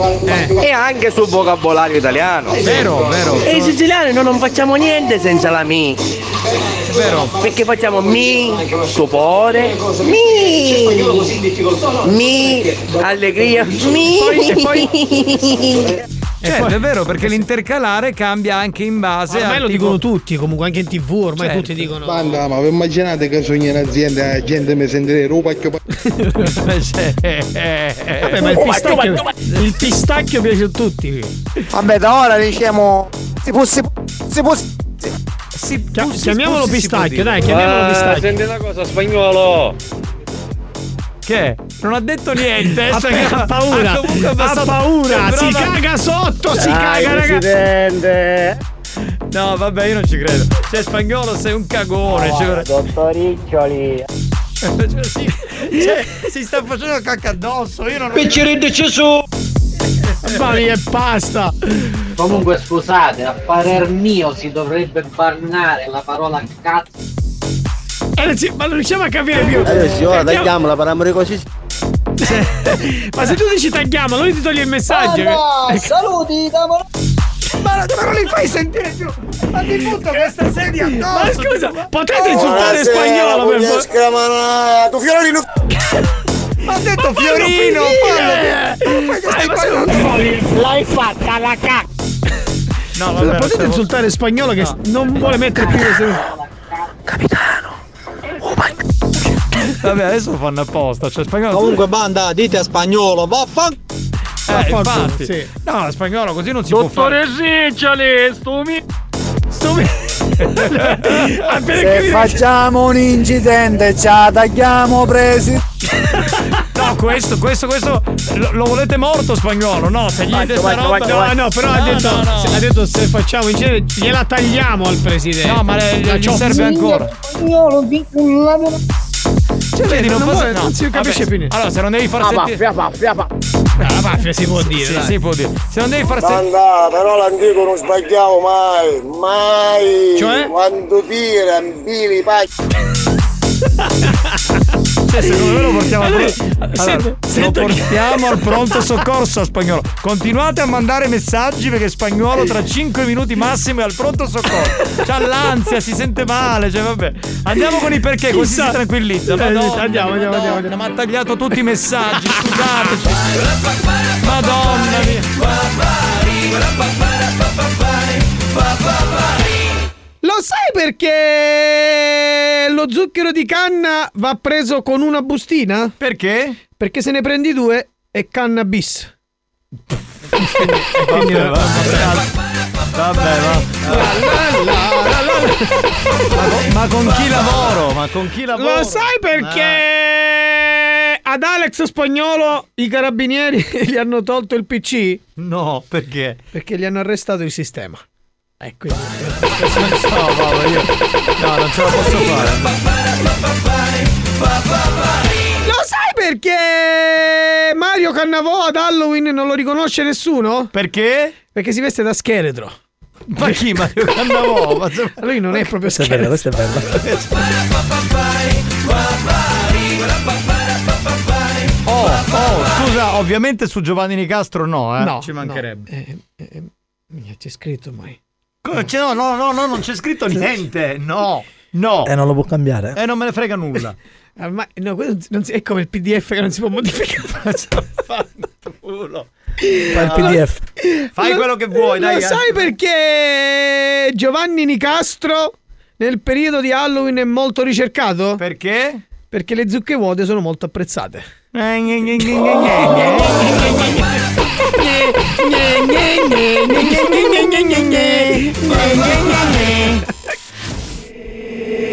è anche sul vocabolario italiano. Vero, vero. E i siciliani noi non facciamo niente senza la mi. Vero. Perché facciamo mi, stupore, mi, mi, allegria, mi. Certo, è vero, perché l'intercalare cambia anche in base Ormai a. lo tipo- dicono tutti, comunque anche in tv, ormai Certo. tutti dicono. Banda, ma vi immaginate che sogno in azienda e la gente mi sentirà upacchio, Vabbè, ma il pistacchio, il pistacchio piace a tutti. Vabbè, da ora diciamo, si può, si può, si chiamiamolo pistacchio, dai, chiamiamolo Ah, pistacchio. Senti una cosa, spagnolo. Che? Non ha detto niente. Ha, cioè, ha paura, ha ha paura, si no- caga sotto, si Dai, caga, ragazzi. No, vabbè, io non ci credo. Sei spagnolo, sei un cagone. cioè, Dottor Riccioli. cioè, si, cioè, si sta facendo cacca addosso. Io non ho. Picciridde Gesù. Ma via, basta. Comunque scusate, a parer mio si dovrebbe bannare la parola cazzo. Eh, si- ma non riusciamo a capire più. Adesso ora Andiamo- tagliamola, parliamo di così. Ma se tu dici tagliamo, lui ti toglie il messaggio. Banda, Ecco. saluti, damolo. Ma non- ma non li fai sentire più. Ma ti butto questa sedia addosso. Ma scusa, potete insultare in spagnolo per favore? Tu Fiorino. Ma ha detto Fiorino, fallo. Ma non- L'hai fatta la cazzo! No, vabbè, potete insultare in spagnolo che non vuole mettere più le Vabbè, adesso lo fanno apposta. Cioè, spagnolo. Comunque, banda, dite a spagnolo, vaffan. Eh, Vaffanculo, infatti. sì. No, spagnolo così non si può fare. Dottore Riccioli, stumi. Stumi. Ah, Se mi- facciamo un incidente, ci tagliamo presi. No, questo, questo, questo. Lo, lo volete morto spagnolo? No, se gli dite sta roba. No, no, però ha, No, detto, no, no. ha detto se facciamo incidere gliela tagliamo al presidente. No, ma le- La gli serve ancora. Cioè, Vedi, non, non vuole- posso- no, non si capisce vabbè. più niente. Allora, se non devi far sentire. vaffia, vaffia. Ah, la mafia si può dire. Sì, si può dire. Se non devi far sentire. Però l'antico non sbagliamo mai, mai. Cioè? Quando tira, impili, pacchi. Cioè, secondo me lo portiamo al Allora, pronto. Allora, lo portiamo al pronto soccorso a spagnolo. Continuate a mandare messaggi perché spagnolo tra 5 minuti massimo è al pronto soccorso. C'ha l'ansia, si sente male. Cioè, vabbè. Andiamo con i perché, così Chissà. si tranquillizza. Madonna, andiamo, andiamo, Madonna, andiamo. Ma ha tagliato tutti i messaggi, scusateci. Madonna mia. Lo sai perché lo zucchero di canna va preso con una bustina? Perché? Perché se ne prendi due è cannabis. Vabbè, vabbè. Vabbè, ma... ma con chi lavoro? Ma con chi lavoro? Lo sai perché ad Alex Spagnolo i carabinieri gli hanno tolto il PC? No, perché? Perché gli hanno arrestato il sistema. E quindi... No, Paolo, io... No, non ce la posso fare. Lo sai perché Mario Cannavò ad Halloween non lo riconosce nessuno? Perché? Perché si veste da scheletro. Ma chi Mario Cannavò? Ma se- Lui non è proprio Questa è bella, scheletro. questa è Oh, oh, scusa, ovviamente su Giovanni Nicastro no, eh. No, Ci mancherebbe. no. Eh, eh, eh, c'è scritto mai. Come c'è- No, no, no, no, non c'è scritto niente. No, no. E non lo può cambiare. E non me ne frega nulla. Ormai, no, quello non si- è come il PDF che non si può modificare. Culo. Fa il PDF. Fai Lo- quello che vuoi, Lo dai. eh. sai perché Giovanni Nicastro nel periodo di Halloween è molto ricercato? Perché? Perché le zucche vuote sono molto apprezzate.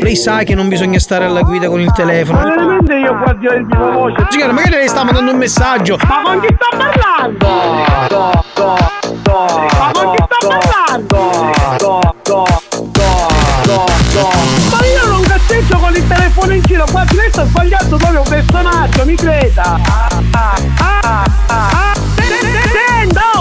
Lei sa che non bisogna stare alla guida con il telefono. Ma veramente io qua di di voce. Signora, magari lei sta mandando un messaggio. Ma con chi sta parlando? Ma con chi sta parlando? Ma io non cazzeggio con il telefono in giro, qua lei sta sbagliando proprio un personaggio, mi creda. Ah, ah, ah. Oh, mi Rainbow!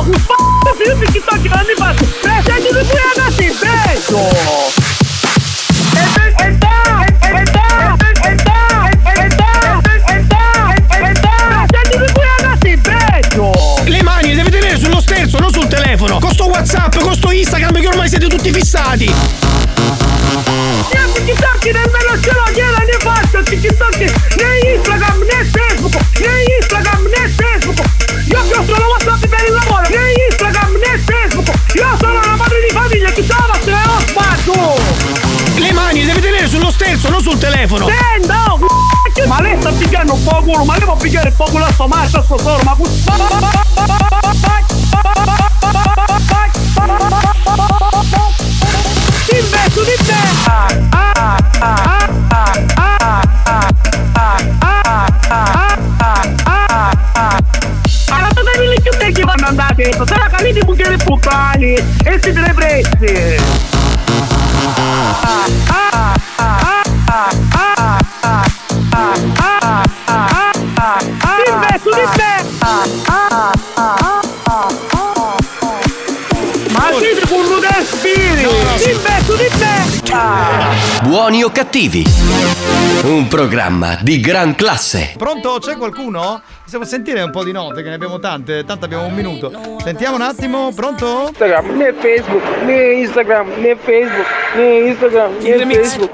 Culo, ma lei può pigliare un po' culo a sto macho, a sto solo, ma Investo di te! Ah, ah, ah, ah, ah, ah, ah, ah, ah, ah, ah, ah. Allora dove li chiude che vanno andate? Sarà caliti buchiere puttani e siete le prezze! Ah, ah, ah, Buoni o cattivi? Un programma di gran classe. Pronto? C'è qualcuno? Possiamo sentire un po' di note, che ne abbiamo tante, tanto abbiamo un minuto. Sentiamo un attimo, pronto? Instagram, né Facebook, né Instagram, né Facebook, né Instagram, né Facebook.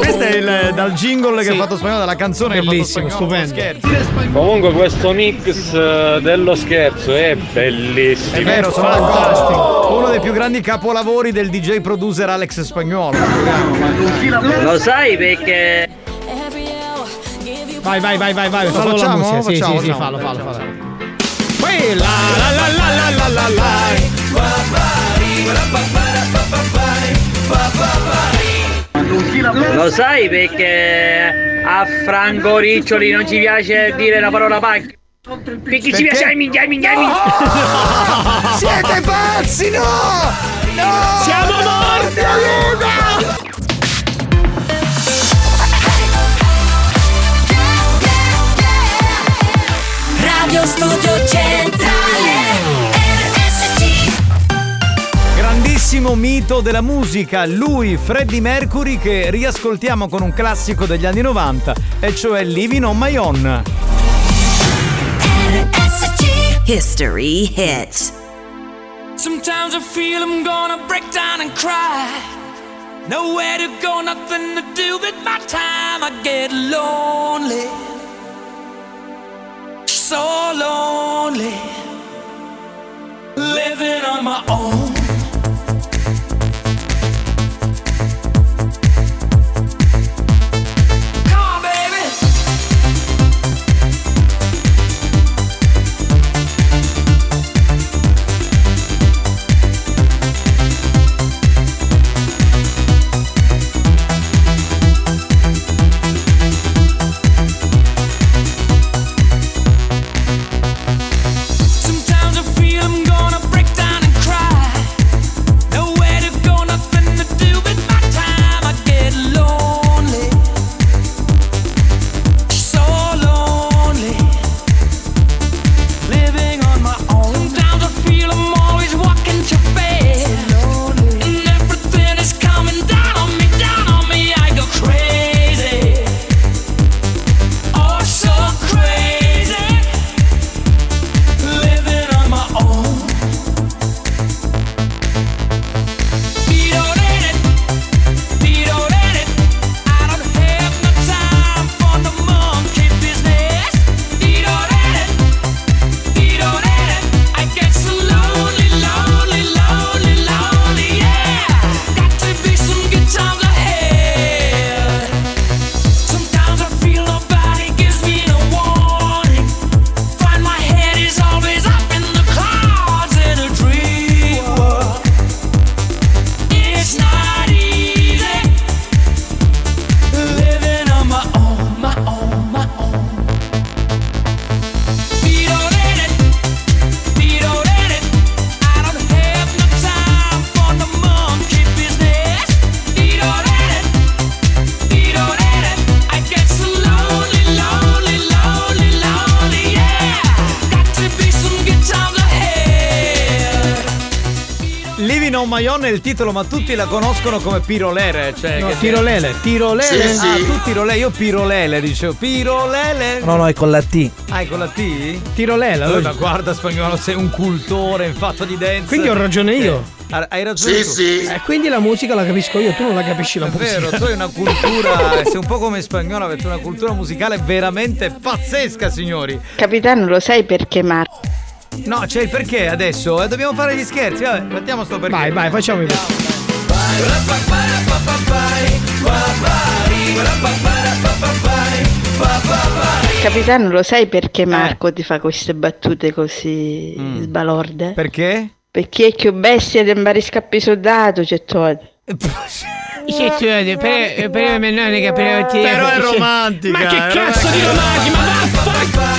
Questo è il, dal jingle che ha fatto spagnolo, dalla canzone Bellissimo, che ha fatto spagnolo. stupendo. Comunque questo mix eh, dello scherzo è bellissimo. È vero, sono fantastico. Uno dei più grandi capolavori del DJ producer Alex Spagnolo. Lo sai perché Vai, vai, vai, vai, vai. Lo Fallo la facciamo? musica. Sì, Facciamo, sì, sì, facciamo. fallo, fallo, fallo. Poi la la la la la la la la. Lo sai perché a Franco Riccioli non ci piace dire la parola pacchia? Perché ci piace ai minchia, ai minchia, minchia. Siete pazzi, no! No! Siamo morti, Luca! Radio Studio Centrale Grandissimo mito della musica, lui, Freddie Mercury, che riascoltiamo con un classico degli anni 90, e cioè Living on My Own. History hit. Sometimes I feel I'm gonna break down and cry. Nowhere to go, nothing to do with my time. I get lonely. So lonely. Living on my own. Titolo, ma tutti la conoscono come Pirolere. Cioè No, che- Tirolele, Tirolele. Sì, sì. Ah, tu Tirolele, io Pirolele, dicevo. Pirolele. No, no, è con la T. Ah, è con la T? Tirolela, Eh, lui. ma guarda spagnolo, sei un cultore in fatto di dance. Quindi ho ragione io. Eh, Hai ragione tu. Eh, quindi la musica la capisco io, tu non la capisci la È musica. vero, tu hai una cultura, sei un po' come spagnolo, avete una cultura musicale veramente pazzesca, signori. Capitano, lo sai perché Marco? No, c'è il perché adesso, eh, dobbiamo fare gli scherzi, vabbè, mettiamo sto perché. Vai, vai, facciamo i Capitano, lo sai perché Marco ti fa queste battute così sbalorde? Perché? Perché è più bestia di un scappi soldato, c'è tutto. Sì, tu, per, per, per me non è che Però è romantica, Ma che cazzo di romantica? Ma vaffanculo!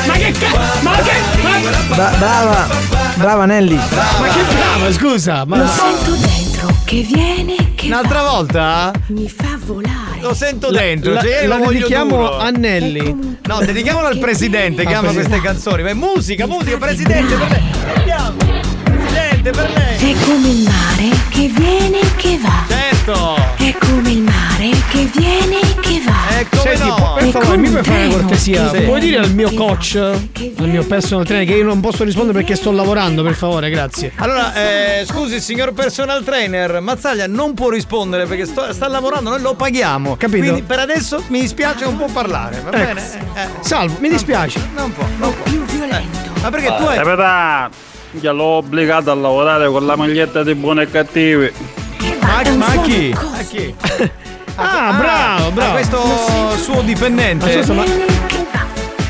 Ma che cazzo? Ma che ma, Bra- brava, brava Nelly. Ma che brava, scusa, ma Lo sento dentro che viene, che Un'altra volta? mi fa volare. Lo sento dentro, la- cioè io la lo dedichiamo duro. a Nelly. No, dedichiamolo al presidente che ama queste canzoni. Vai, musica, musica, presidente per. Andiamo. Presidente per lei. È come il mare che viene e che va. Certo. È come il mare che viene e che va. E come Senti, no? per È favore, mi un puoi fare una cortesia? che Puoi dire al mio coach, al mio personal trainer, che io non posso rispondere perché sto lavorando, per favore, grazie. Allora, eh, scusi, signor personal trainer, Mazzaglia non può rispondere perché sto- sta lavorando, noi lo paghiamo. Capito. Quindi per adesso mi dispiace, non può parlare, va Ecco. bene? Eh, eh. Salvo, mi dispiace. Non può, non può. più violento. Ma perché tu hai. Io l'ho obbligato a lavorare con la maglietta di buoni e cattivi. Ma, ma chi? Ma chi? Ah, bravo, bravo. Ah, questo suo dipendente. Ma scusa, ma-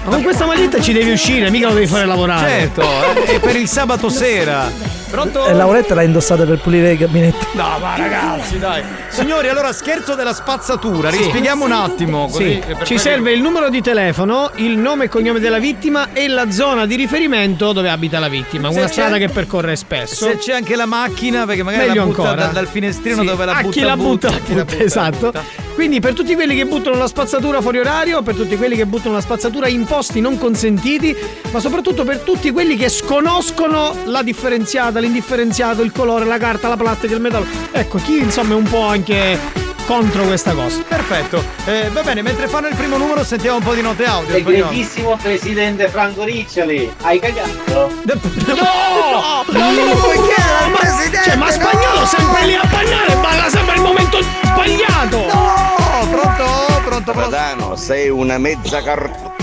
Ma con questa maglietta ci devi uscire, mica lo devi fare lavorare. Certo, eh, è per il sabato sera. Pronto? E Lauretta l'ha indossata per pulire i gabinetti. No, ma ragazzi, dai. Signori, allora scherzo della spazzatura. Sì. Rispieghiamo un attimo. Così, Sì, eh, ci serve il numero di telefono, il nome e cognome della vittima e la zona di riferimento dove abita la vittima. Se Una strada che percorre spesso. Se c'è anche la macchina, perché magari Meglio la butta ancora. da- dal finestrino Sì, dove la a butta. chi la butta, a chi la butta, esatto. Quindi per tutti quelli che buttano la spazzatura fuori orario, per tutti quelli che buttano la spazzatura in posti non consentiti, ma soprattutto per tutti quelli che sconoscono la differenziata, l'indifferenziato, il colore, la carta, la plastica, il metallo. Ecco, chi insomma è un po' anche contro questa cosa. Perfetto. Eh, va bene, mentre fanno il primo numero sentiamo un po' di note audio. spagnolo. Egretissimo presidente Franco Riccioli, hai cagato? No! No, non lo puoi chiedere al presidente! Cioè, ma spagnolo sempre lì a bagnare, balla sempre il momento sbagliato! No! Pronto? Pronto, pronto? Capitano, sei una mezza carta.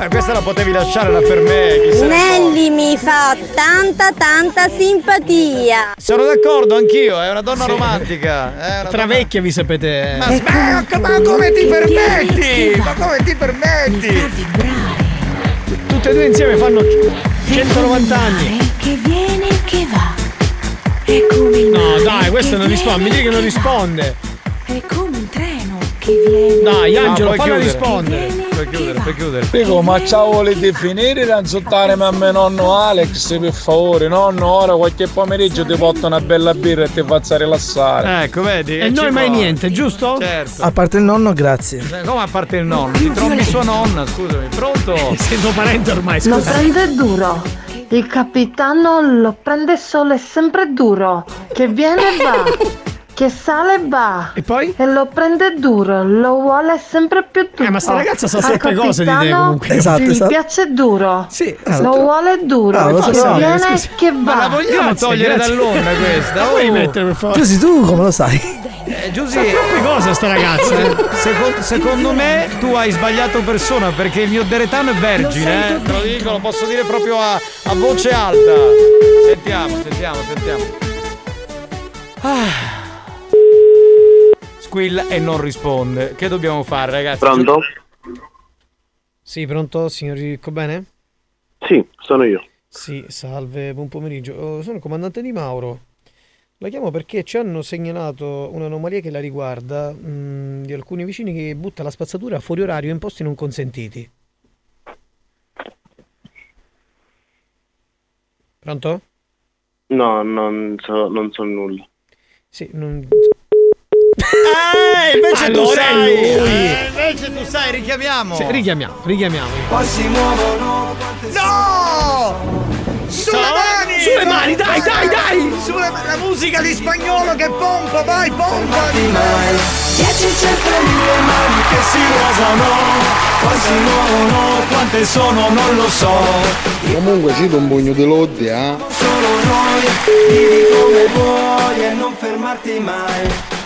Eh, questa la potevi lasciare era per me. chi Nelly mi fa tanta tanta simpatia. Sono d'accordo anch'io, è una donna romantica. È una Tra vecchie vi sapete. Ma, ma- ma come ti permetti? Ma come ti permetti? Tutte e due insieme fanno 190 anni. Che viene e che va. È come il No, dai, questo non risponde. Mi dica che non risponde. È come un treno che viene. Dai, Angelo, fallo chiudere. rispondere. Puoi chiudere, puoi chiudere. Dico, ma ciao volete finire di insultarmi a mio nonno Alex, per favore? Nonno, ora qualche pomeriggio ti porto una bella birra e ti faccia rilassare. Ecco, vedi? E ci noi mai niente, giusto? Certo. A parte il nonno, grazie. Eh, Come a parte il nonno? Ti trombi sua nonna, scusami. Pronto? Essendo parente ormai, Lo scusa. prende duro. Il capitano lo prende solo e sempre duro. Che viene e va. Che sale e va. E poi? E lo prende duro. Lo vuole sempre più duro. Eh, ma sta ragazza sa troppe cose di te comunque. Esatto, Gli esatto. piace duro. Sì, Lo esatto. vuole duro. Ah, lo che so, viene scusi. che Ma la va. vogliamo Grazie, togliere grazie. dall'onda questa? La puoi Oh. mettere per favore? Giusy, tu come lo sai? Eh, Giusy, Troppe cose sta ragazza. eh. seco- secondo me tu hai sbagliato persona perché il mio deretano è vergine, eh? Te lo dico, lo posso dire proprio a, a voce alta. Sentiamo, sentiamo, sentiamo. Ah. Squilla e non risponde. Che dobbiamo fare, ragazzi? Pronto? Sì, pronto, signor Ricco, bene? Sì, sono io. Sì, salve, buon pomeriggio. Oh, sono il comandante di Mauro. La chiamo perché ci hanno segnalato un'anomalia che la riguarda mh, di alcuni vicini che butta la spazzatura fuori orario in posti non consentiti. Pronto? No, non so, non so nulla. Sì, non... Eh, invece tu Allora è sai. lui. Eh, invece tu sai, richiamiamo. Sì, richiamiamo, richiamiamo. No! Sulle mani! Sulle mani, dai, dai, dai! Sulle la musica di spagnolo che pompa, vai, pompa! Dieci centomila mani che si muovono, poi si muovono, quante sono non lo so. Comunque siete un pugno di lodde, eh? Solo noi, vivi come vuoi e non fermarti mai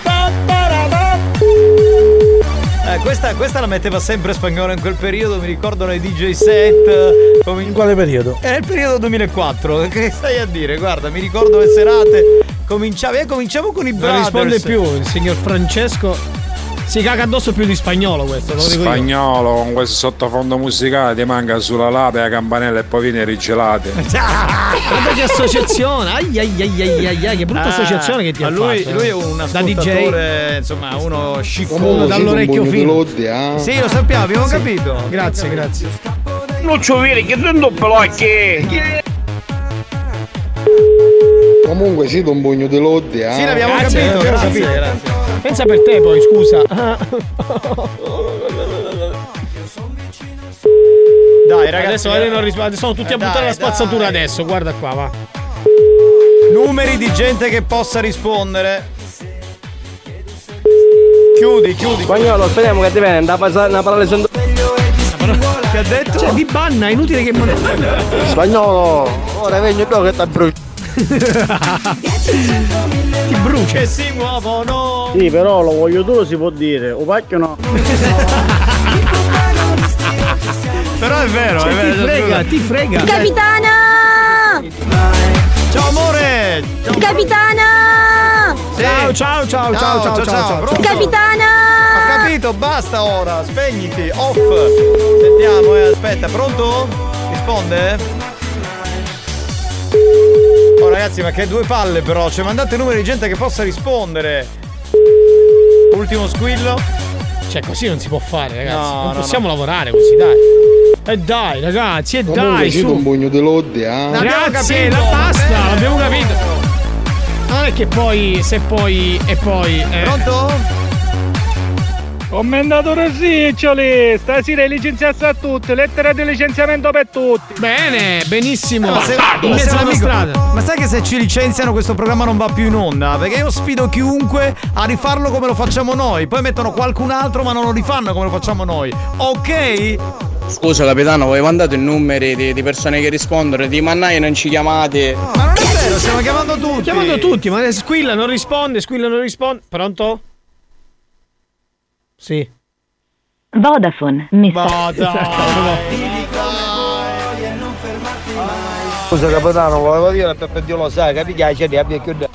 Eh, questa, questa la metteva sempre spagnolo in quel periodo, mi ricordo nei DJ set. Come in quale periodo? È nel periodo 2004. Che stai a dire? Guarda, mi ricordo le serate. Cominciavi, eh, cominciamo con i Non brothers. risponde più, il signor Francesco. Si caga addosso più di spagnolo questo, lo dico io. Spagnolo con questo sottofondo musicale ti manca sulla lape la campanella e poi viene rigelate. Guarda che associazione! Ai ai ai ai ai, ai, che brutta Ah, associazione che ti ha lui, fatto. lui è un Da DJ. ascoltatore, insomma, uno sciccone dall'orecchio fino. eh? Sì, lo sappiamo, abbiamo capito. Grazie, grazie. Non ci vedi che non pelocchi. Comunque siete un pugno di lodde, eh? Sì, l'abbiamo Grazie, capito, grazie, capito. grazie. Pensa per te poi, scusa. Dai, ragazzi. adesso magari non rispondo. Sono tutti a Eh, buttare dai, la spazzatura dai. adesso. Guarda qua, va. Numeri di gente che possa rispondere. Chiudi, chiudi. Spagnolo, speriamo che ti passare una parola sento. Che ha detto? Cioè, vi banna, è inutile che. Spagnolo, ora vengo io che ti brucio. Ti brucia. Che si muovono. Sì, però lo voglio duro si può dire, o pacchio no. Però è vero, Cioè, è vero. ti frega, ti frega. Capitana! Ciao amore! Capitana! Ciao, ciao, ciao, ciao, ciao, ciao, ciao. pronto? Capitana! Ho capito, basta ora, spegniti, off. Sentiamo, eh, aspetta, pronto? Risponde? Oh ragazzi, ma che due palle però, cioè mandate numeri di gente che possa rispondere. Ultimo squillo. Cioè, così non si può fare, ragazzi. No, non no, possiamo no. lavorare così, dai. E dai, ragazzi, e Comunque dai, su. un pugno di lodde, eh? Grazie, la basta, Eh. l'abbiamo capito. Non è che poi, se poi e poi. eh. Pronto? Commendatore Riccioli, stasera licenziasse a tutti, lettera di licenziamento per tutti. Bene, benissimo. Ma, se- amico- strada. ma sai che se ci licenziano questo programma non va più in onda? Perché io sfido chiunque a rifarlo come lo facciamo noi. Poi mettono qualcun altro ma non lo rifanno come lo facciamo noi. Ok? Scusa capitano, voi mandate i numeri di, di persone che rispondono, di mannaia non ci chiamate. Ma non è vero, stiamo chiamando tutti. Chiamando tutti, ma Squilla non risponde, Squilla non risponde. Pronto? Sì. Vodafone, mi Ma Scusa capitano, volevo dire per Dio lo sai, che ti piace di abbia chiuso.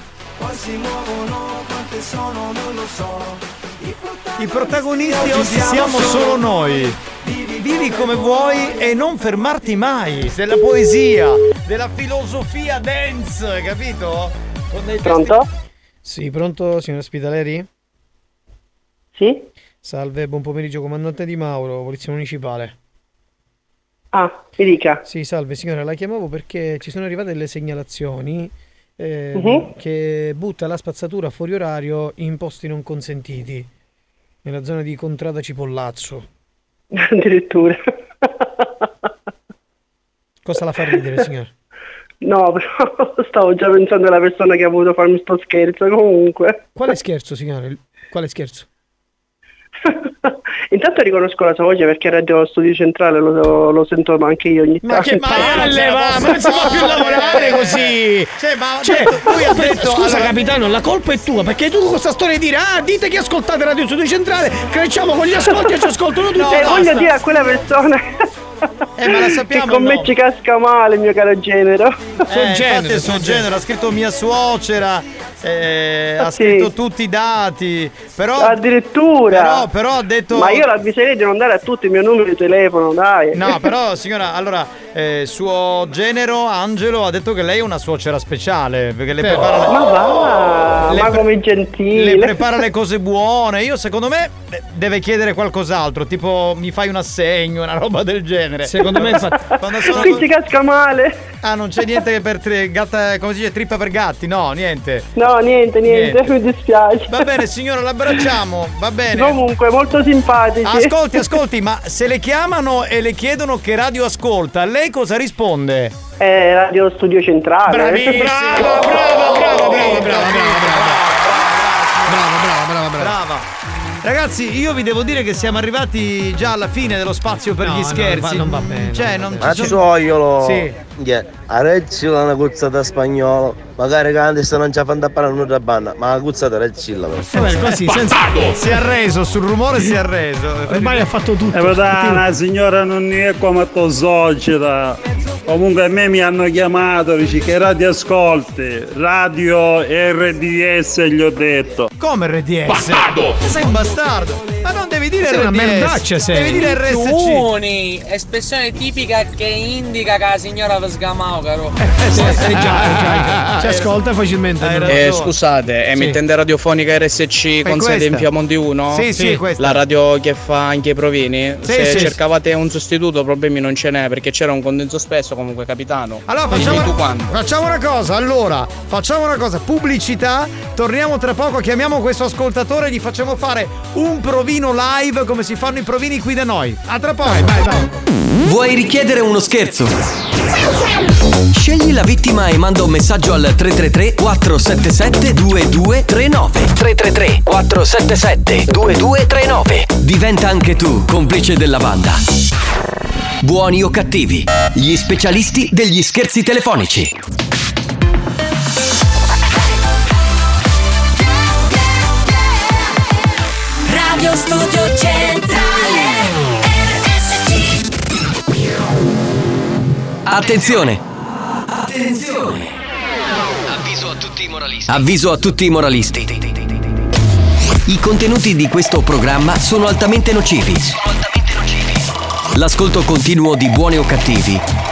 I protagonisti oggi siamo solo noi. Vivi come vuoi e non fermarti mai. Della poesia, della filosofia dance, capito? Con dei Pronto? Sì, pronto, signor Spitaleri? Sì? Salve, buon pomeriggio, comandante Di Mauro, Polizia Municipale. Ah, mi dica. Sì, salve signora, la chiamavo perché ci sono arrivate delle segnalazioni eh, Mhm. che butta la spazzatura fuori orario in posti non consentiti, nella zona di Contrada Cipollazzo. Addirittura. Cosa la fa ridere, signora? No, però stavo già pensando alla persona che ha voluto farmi sto scherzo. Comunque. Quale scherzo, signora? Il- Quale scherzo? Intanto riconosco la sua voce perché Radio Studio Centrale lo, lo sento ma anche io ogni Ma tanto. che palle, va! Ma non si può più lavorare così! Cioè, ma Cioè, lui ha detto scusa allora- capitano, la colpa è tua, perché tu con questa storia di dire ah, dite che ascoltate Radio Studio Centrale, cresciamo con gli ascolti e ci ascoltano tutti. Eh, e voglio dire a quella persona Eh, ma la sappiamo che con me ci casca male mio caro genero. Eh, infatti è suo genere, ha scritto mia suocera, eh, ha Sì. scritto tutti i dati, però... Addirittura. Però, però ha detto... Ma io l'avviserei di non dare a tutti il mio numero di telefono, dai. No, però signora, allora, eh, suo genero, Angelo, ha detto che lei è una suocera speciale, perché le Però- prepara... le- Ma va, le ma pre- come gentile. Le prepara le cose buone. Io, secondo me, eh, deve chiedere qualcos'altro. Tipo, mi fai un assegno, una roba del genere. Secondo me, infatti. Quando sono. Qui ci casca male. Ah, non c'è niente che per tri- gatta, come si dice, trippa per gatti? No, niente. No, niente, niente, Niente. mi dispiace. Va bene, signora, l'abbracciamo. Va bene. Comunque, molto simpatici. Ascolti, ascolti, ma se le chiamano e le chiedono che radio ascolta, lei cosa risponde? È Radio Studio Centrale. Bravissimo. Brava, brava, brava, brava, brava, brava, brava, brava. Ragazzi, io vi devo dire che siamo arrivati già alla fine dello spazio per No, gli no, scherzi. va- non va bene, Cioè, non Ma ci sono-! Sì. Yeah. Arezzila una cuzzata spagnolo. Magari che anche se non ci fanno parlare nulla banna, ma la cuzzata rezzilla. Eh, così, senza- Si è arreso, sul rumore si è arreso. Ormai ha fatto tutto. E vedete, la signora non è come tua società. Comunque a me mi hanno chiamato, dice che radio ascolti, radio RDS gli ho detto. Come RDS? Bastardo! Sei un bastardo! Ma non devi dire Sei RDS. una merdaccia, sei. Devi dire RSC. Tuni, espressione tipica che indica che la signora vi sgamao, caro. Eh, sì, eh, già, eh, già, già. Ci ascolta facilmente. Eh, scusate, emittente radiofonica RSC con sede in? Piemonte 1? Sì, sì, è questa. La radio che fa anche i provini? Sì, Se sì. cercavate un sostituto, problemi non ce n'è perché c'era un condenso spesso comunque, capitano. Allora facciamo, tu quando. facciamo una cosa, allora, facciamo una cosa, pubblicità, torniamo tra poco, chiamiamo questo ascoltatore e gli facciamo fare un provino live come si fanno i provini qui da noi. A tra poco. Vuoi richiedere uno scherzo? Scegli la vittima e manda un messaggio al 333 477 2239 333 477 2239 Diventa anche tu complice della banda. Buoni o cattivi, gli specialisti degli scherzi telefonici. Radio Studio Centrale RSC Attenzione! Attenzione! Avviso a tutti i moralisti. Avviso a tutti i moralisti. I contenuti di questo programma sono altamente nocivi. L'ascolto continuo di buoni o cattivi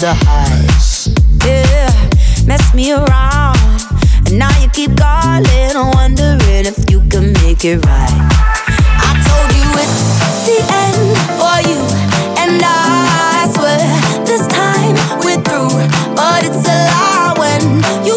The highs. Yeah, mess me around, and now you keep calling, wondering if you can make it right. I told you it's the end for you, and I swear this time we're through. But it's a lie when you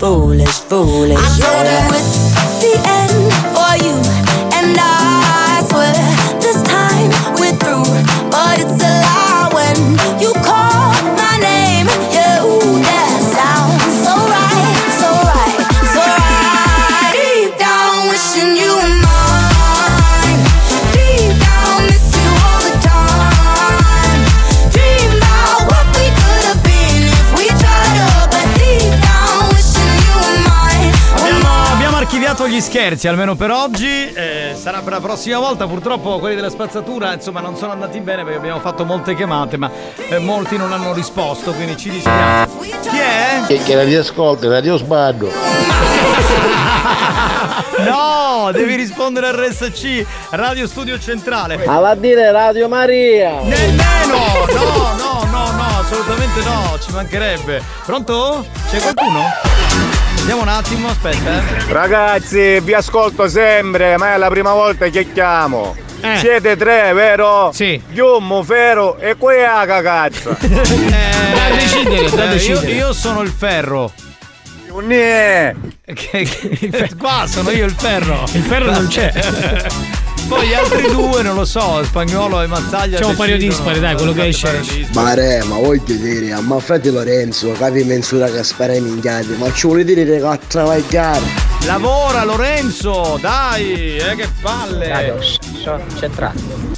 foolish, foolish. I told it's gli scherzi, almeno per oggi. eh, sarà per la prossima volta. Purtroppo quelli della spazzatura, insomma, non sono andati bene perché abbiamo fatto molte chiamate, ma eh, molti non hanno risposto, quindi ci dispiace. Chi è? Che, che radio ascolti, radio sbando. No, devi rispondere al RSC, Radio Studio Centrale. Alla dire Radio Maria. Nemmeno! No, no, no, no, assolutamente no, ci mancherebbe. Pronto? C'è qualcuno? Vediamo un attimo, aspetta. eh. Ragazzi, vi ascolto sempre, ma è la prima volta che chiamo. Eh. Siete tre, vero? Sì. Giummo, Fero e qui è la cagazza. da decidere, da io, decidere. io sono il ferro. Qua sono io il ferro. Il ferro non c'è. Poi gli altri due, non lo so, spagnolo e Mazzaglia. C'è un paio decidono. dispari, dai, quello che esce. Ma re, ma voglio dire, a ma frate Lorenzo, capi mensura che spara i minchiati, ma ci vuole dire che a travagliare. Lavora Lorenzo, dai, eh, che palle. sono centrato.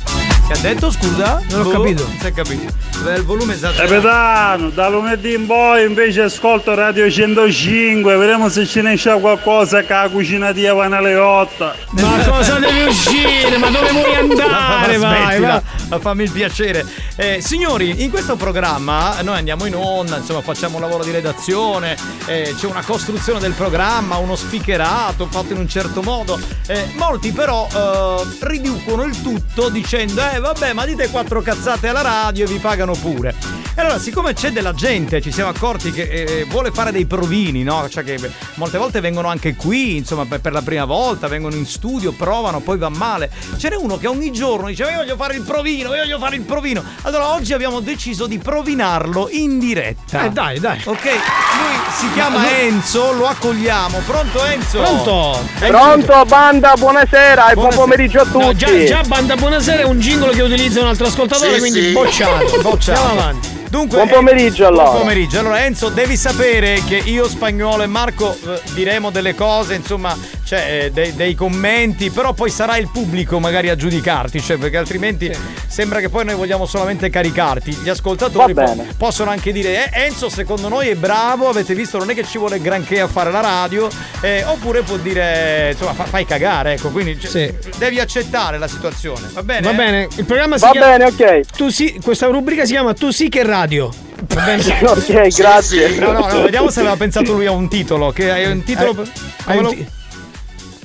Che ha detto scusa? Non ho Boh, capito. Non si è capito. Beh, il volume esatto. Capitano, da lunedì in poi invece ascolto Radio 105, vedremo se ce ne c'è qualcosa che la cucina di Eva alle 8. Ma cosa devi uscire? Ma dove vuoi andare? Ma Vai, smettila, vai. ma fammi il piacere. Eh, signori, in questo programma noi andiamo in onda, insomma, facciamo un lavoro di redazione, eh, c'è una costruzione del programma, uno speakerato fatto in un certo modo. Eh, molti però eh, riducono il tutto dicendo: Eh, vabbè, ma dite quattro cazzate alla radio e vi pagano pure. E allora, siccome c'è della gente, ci siamo accorti che eh, vuole fare dei provini, no? Cioè che molte volte vengono anche qui, insomma, per, per la prima volta, vengono in studio, provano, poi va male. Ce n'è uno che ogni giorno dice: Io voglio fare il provino, io voglio fare il provino. Allora oggi abbiamo deciso di provinarlo in diretta. Eh, dai, dai. Ok, lui si chiama Enzo, lo accogliamo. Pronto Enzo? Pronto? Pronto banda, buonasera e buon Buonasera. pomeriggio a tutti. No, già, già banda buonasera è un jingle che utilizza un altro ascoltatore, Sì, quindi sì. bocciato. Bocciato. Andiamo avanti. Dunque, Buon pomeriggio, eh, allora. Buon pomeriggio. Allora Enzo, devi sapere che io, Spagnolo e Marco eh, diremo delle cose, insomma, cioè, eh, dei, dei commenti, però poi sarà il pubblico magari a giudicarti, cioè, perché altrimenti sembra che poi noi vogliamo solamente caricarti. Gli ascoltatori po- possono anche dire "Eh, Enzo secondo noi è bravo, avete visto, non è che ci vuole granché a fare la radio, eh, oppure può dire, insomma, fa- fai cagare, ecco, quindi cioè, devi accettare la situazione, va bene? Va bene, il programma si Va chiama. bene, ok. Tu sì, questa rubrica si chiama Tu sì che radio. Va bene? Ok, grazie. No, no, no, vediamo se aveva pensato lui a un titolo. Che hai un titolo. Eh, un ti-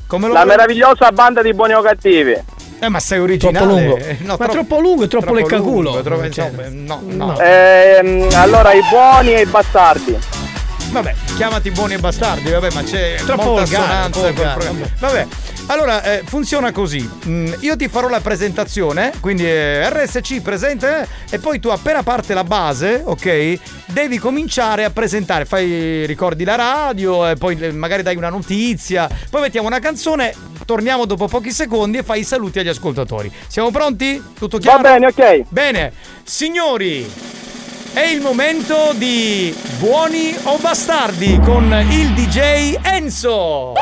come lo La meravigliosa banda di buoni o cattivi. Eh, ma sei originale. Troppo lungo. Eh, no, Ma troppo lungo e troppo leccaculo. lungo, troppo- Cioè, insomma, no, no. Ehm, allora, i buoni e i bastardi. Vabbè, chiamati buoni e bastardi, vabbè, ma c'è Troppo molta volgare, assonanza troppo volgare, programma. Vabbè. Allora, eh, funziona così. Mm, io ti farò la presentazione, quindi eh, RSC presente, eh, e poi tu appena parte la base, ok, devi cominciare a presentare. Fai, ricordi la radio, e poi eh, magari dai una notizia, poi mettiamo una canzone, torniamo dopo pochi secondi e fai i saluti agli ascoltatori. Siamo pronti? Tutto chiaro? Va bene, ok. Bene, signori, è il momento di Buoni o Bastardi con il DJ Enzo.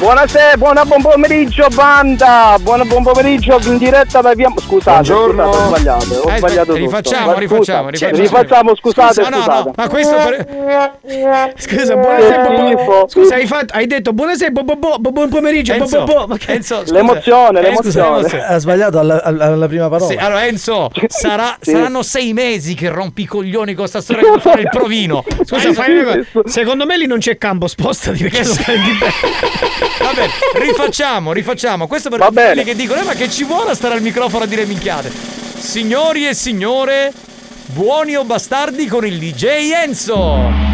Buonasera, buona buon pomeriggio banda. Buona buon pomeriggio in diretta da via. Scusate, Buongiorno. scusate, ho sbagliato. Ho Eh, sbagliato rifacciamo, rifacciamo, rifacciamo. Rifacciamo, scusate, Scusa, no, scusate. no, ma questo per... Scusa, buonasera. bo- bo-. Scusa, hai, fatto, hai detto buonasera, bo- bo- bo- bo- buon pomeriggio. Enzo, bo- bo- che- Enzo, scusa. L'emozione, Eh, l'emozione. Ha sbagliato alla, alla- alla prima parola. Sì, allora Enzo, sarà- Sì. saranno sei mesi che rompi i coglioni con sta storia di fare il provino. Scusa, fai una cosa. Secondo me lì non c'è campo, spostati perché lo prendi bene. Vabbè, rifacciamo, rifacciamo. Questo per quelli che dicono, eh, ma che ci vuole stare al microfono a dire minchiate. Signori e signore, buoni o bastardi con il DJ Enzo.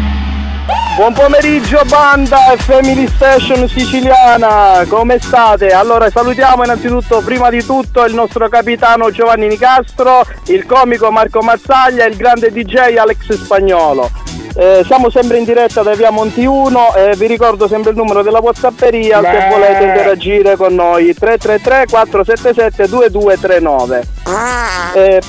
Buon pomeriggio banda e Family Station siciliana, come state? Allora salutiamo innanzitutto prima di tutto il nostro capitano Giovanni Nicastro, il comico Marco Mazzaglia e il grande DJ Alex Spagnolo. Eh, siamo sempre in diretta da via Monti 1 e vi ricordo sempre il numero della Whatsapperia se Beh. volete interagire con noi 333 477 2239. Eh,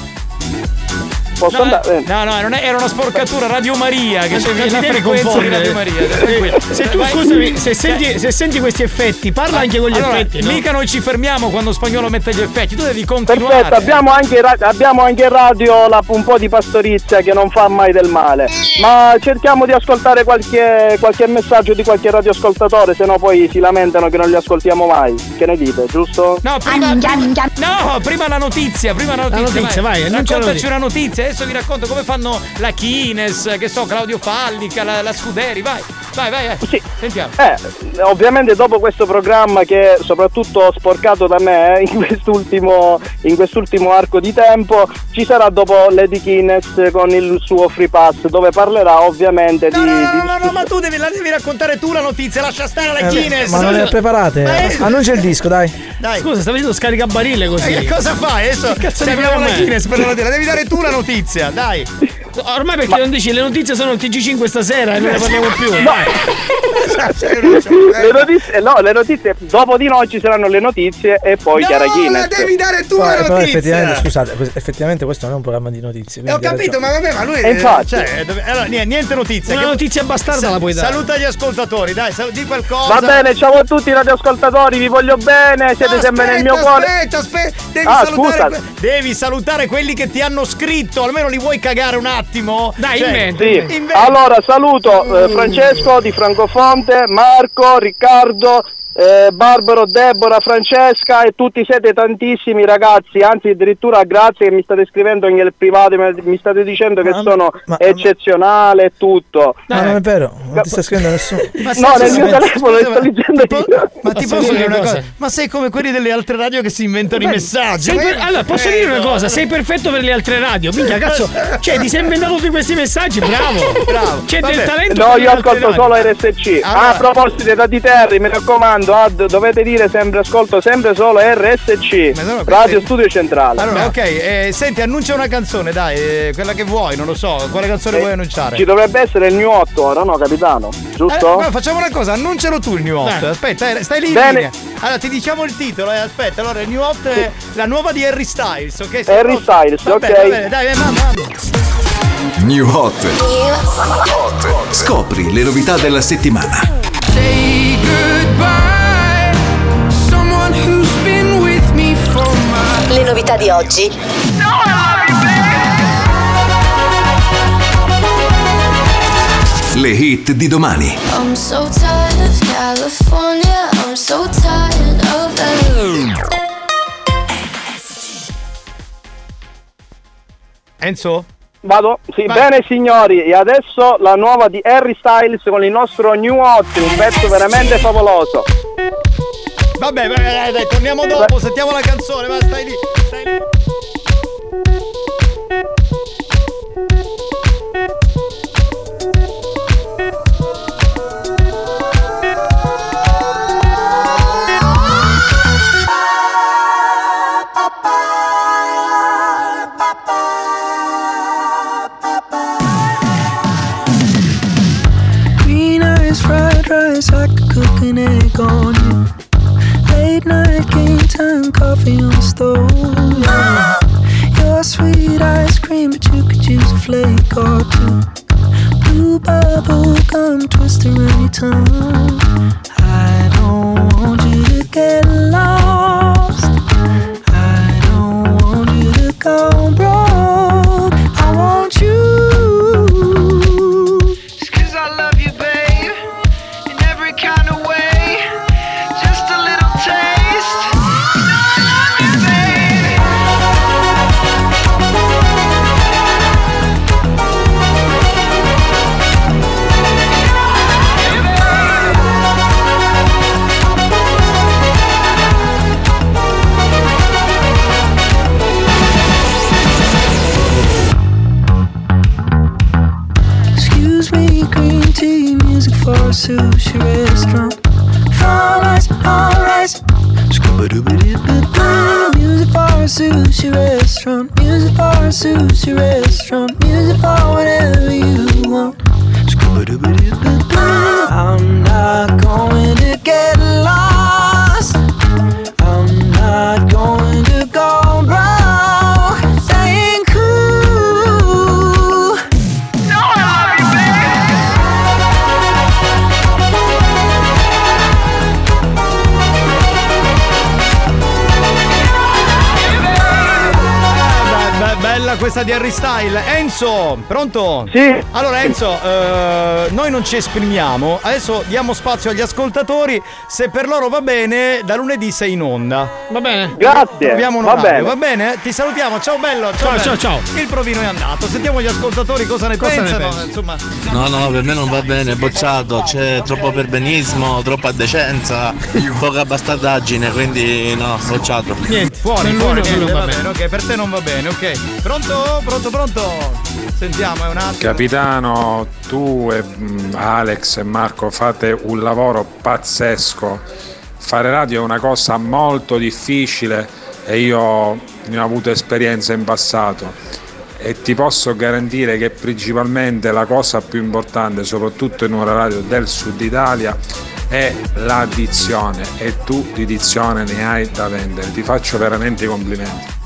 posso No, andare? eh, no, no, non è- era una sporcatura Radio Maria che c'è Non la frequenza di. Radio Maria. tranquillo. Se tu, Vai- scusami, se senti, se senti questi effetti, parla anche con gli Allora, effetti. no? Mica noi ci fermiamo quando spagnolo mette gli effetti, tu devi continuare. Perfetto, abbiamo anche, abbiamo anche in radio la- un po' di pastorizia che non fa mai del male. Ma cerchiamo di ascoltare qualche, qualche messaggio di qualche radioascoltatore, se no poi si lamentano che non li ascoltiamo mai. Che ne dite, giusto? No, prima, no, prima la notizia, prima la notizia. La notizia, vai, Raccontaci notizia. una notizia, adesso vi racconto come fanno la Kines, che so, Claudio Fallica, la, la Scuderi, vai, vai, vai, vai. Sentiamo. Eh, ovviamente dopo questo programma che è soprattutto sporcato da me eh, in quest'ultimo, in quest'ultimo arco di tempo, ci sarà dopo Lady Guinness con il suo free pass dove parlerà ovviamente di... No, no, di- no, no, no, ma tu devi, la devi raccontare tu la notizia, lascia stare la Eh, Kines. ma non le preparate? Ma è- Annuncia il disco, dai. Dai. Scusa, stai facendo scaricabarile così. Eh, che cosa fai? Adesso Che cazzo di chiamiamo la? Kines per la notizia. Devi dare tu la notizia, dai. Ormai perché non dici le notizie sono il TG5 stasera e non ne parliamo più. No. Vai. le notizie, no, le notizie, dopo di noi ci saranno le notizie e poi Chiara Guinness. Poi, però effettivamente, scusate, effettivamente questo non è un programma di notizie. Eh, ho capito, ma vabbè, ma lui. E infatti. Cioè, dove- allora, niente, notizie. Una notizia bastarda la puoi dare. Saluta gli ascoltatori, dai, sal- di qualcosa. Va bene, ciao a tutti i radioascoltatori, vi voglio bene, siete sempre nel mio cuore. Aspetta, aspetta, devi Ah, salutare. scusa. que- devi salutare quelli che ti hanno scritto. Almeno li vuoi cagare un attimo? Dai, Cioè, Sì. Allora saluto eh, Francesco di Francofonte, Marco, Riccardo, eh, Barbaro, Deborah, Francesca e tutti siete tantissimi ragazzi, anzi addirittura grazie che mi state scrivendo nel privato, mi- state dicendo che sono eccezionale e tutto. Ma non è vero, non ti sta scrivendo nessuno. no, nel mio telefono le sto leggendo io. Ma ti posso dire una cosa? Ma sei come quelli delle altre radio che si inventano i Beh, messaggi. sei per- allora, posso dire una cosa? Sei perfetto per le altre radio. Minchia, cazzo. Cioè, ti sei inventato tutti questi messaggi. Bravo. Bravo. C'è Vabbè. del talento. No, io ascolto solo RSC. Allora- Ah, a proposito da di Terry, mi raccomando, Ad, dovete dire sempre ascolto sempre solo RSC. Radio Studio Centrale. Allora, ok, eh, senti, annuncia una canzone, dai, eh, quella che vuoi, non lo so. Quale canzone Eh, vuoi annunciare? Ci dovrebbe essere il New 8 ora, no, capitano? Eh, Giusto? guarda, facciamo una cosa, annuncialo tu il New Hot. Dai. Aspetta, eh, stai lì. Bene. linea. Allora, ti diciamo il titolo, eh, aspetta. Allora, il New Hot è la nuova di Harry Styles, ok? Sei Harry pronto? Styles, Va ok. bene, va bene, dai, eh, mamma, mamma. New Hot. Scopri le novità della settimana. Say goodbye, someone who's been with me for my Le novità di oggi. Le hit di domani. I'm so tired of California. I'm so tired of LA. Enzo? Vado? Sì, Vai. bene signori, e adesso la nuova di Harry Styles con il nostro New Hot, un pezzo veramente favoloso. Vabbè, vabbè, dai, dai, torniamo dopo, sentiamo la canzone, va, stai lì, stai lì. You. Late night game time, coffee on the stove. Your sweet ice cream, but you could use a flake or two. Blue bubble gum twist around your tongue. I don't want you to get lost. I don't want you to go Music for a sushi restaurant. Music for a sushi restaurant. Music for whatever you want. Scooba-dooba-doo-ba-doo. I'm not going to get lost. Bella questa di Harry Style. Enzo, pronto? Sì. Allora Enzo, eh, noi non ci esprimiamo, adesso diamo spazio agli ascoltatori, se per loro va bene, da lunedì sei in onda. Va bene? Grazie, Troviamo un va orario, bene. va bene? Ti salutiamo, ciao bello. Ciao, bello. ciao, ciao. Il provino è andato, sentiamo gli ascoltatori cosa ne Cosa ne pensano. pensi? Insomma, No, no, per me non va bene, bocciato, c'è troppo perbenismo, troppa decenza, poca bastardaggine, quindi no, bocciato. niente, fuori, fuori, per lui niente, non va va bene, ok, per te non va bene, ok. Pronto? Pronto, pronto? Sentiamo, è un attimo. Capitano, tu e mm, Alex e Marco fate un lavoro pazzesco. Fare radio è una cosa molto difficile e io ne ho avuto esperienza in passato. e ti posso garantire che principalmente la cosa più importante, soprattutto in una radio del sud Italia, è la dizione e tu di dizione ne hai da vendere. Ti faccio veramente i complimenti.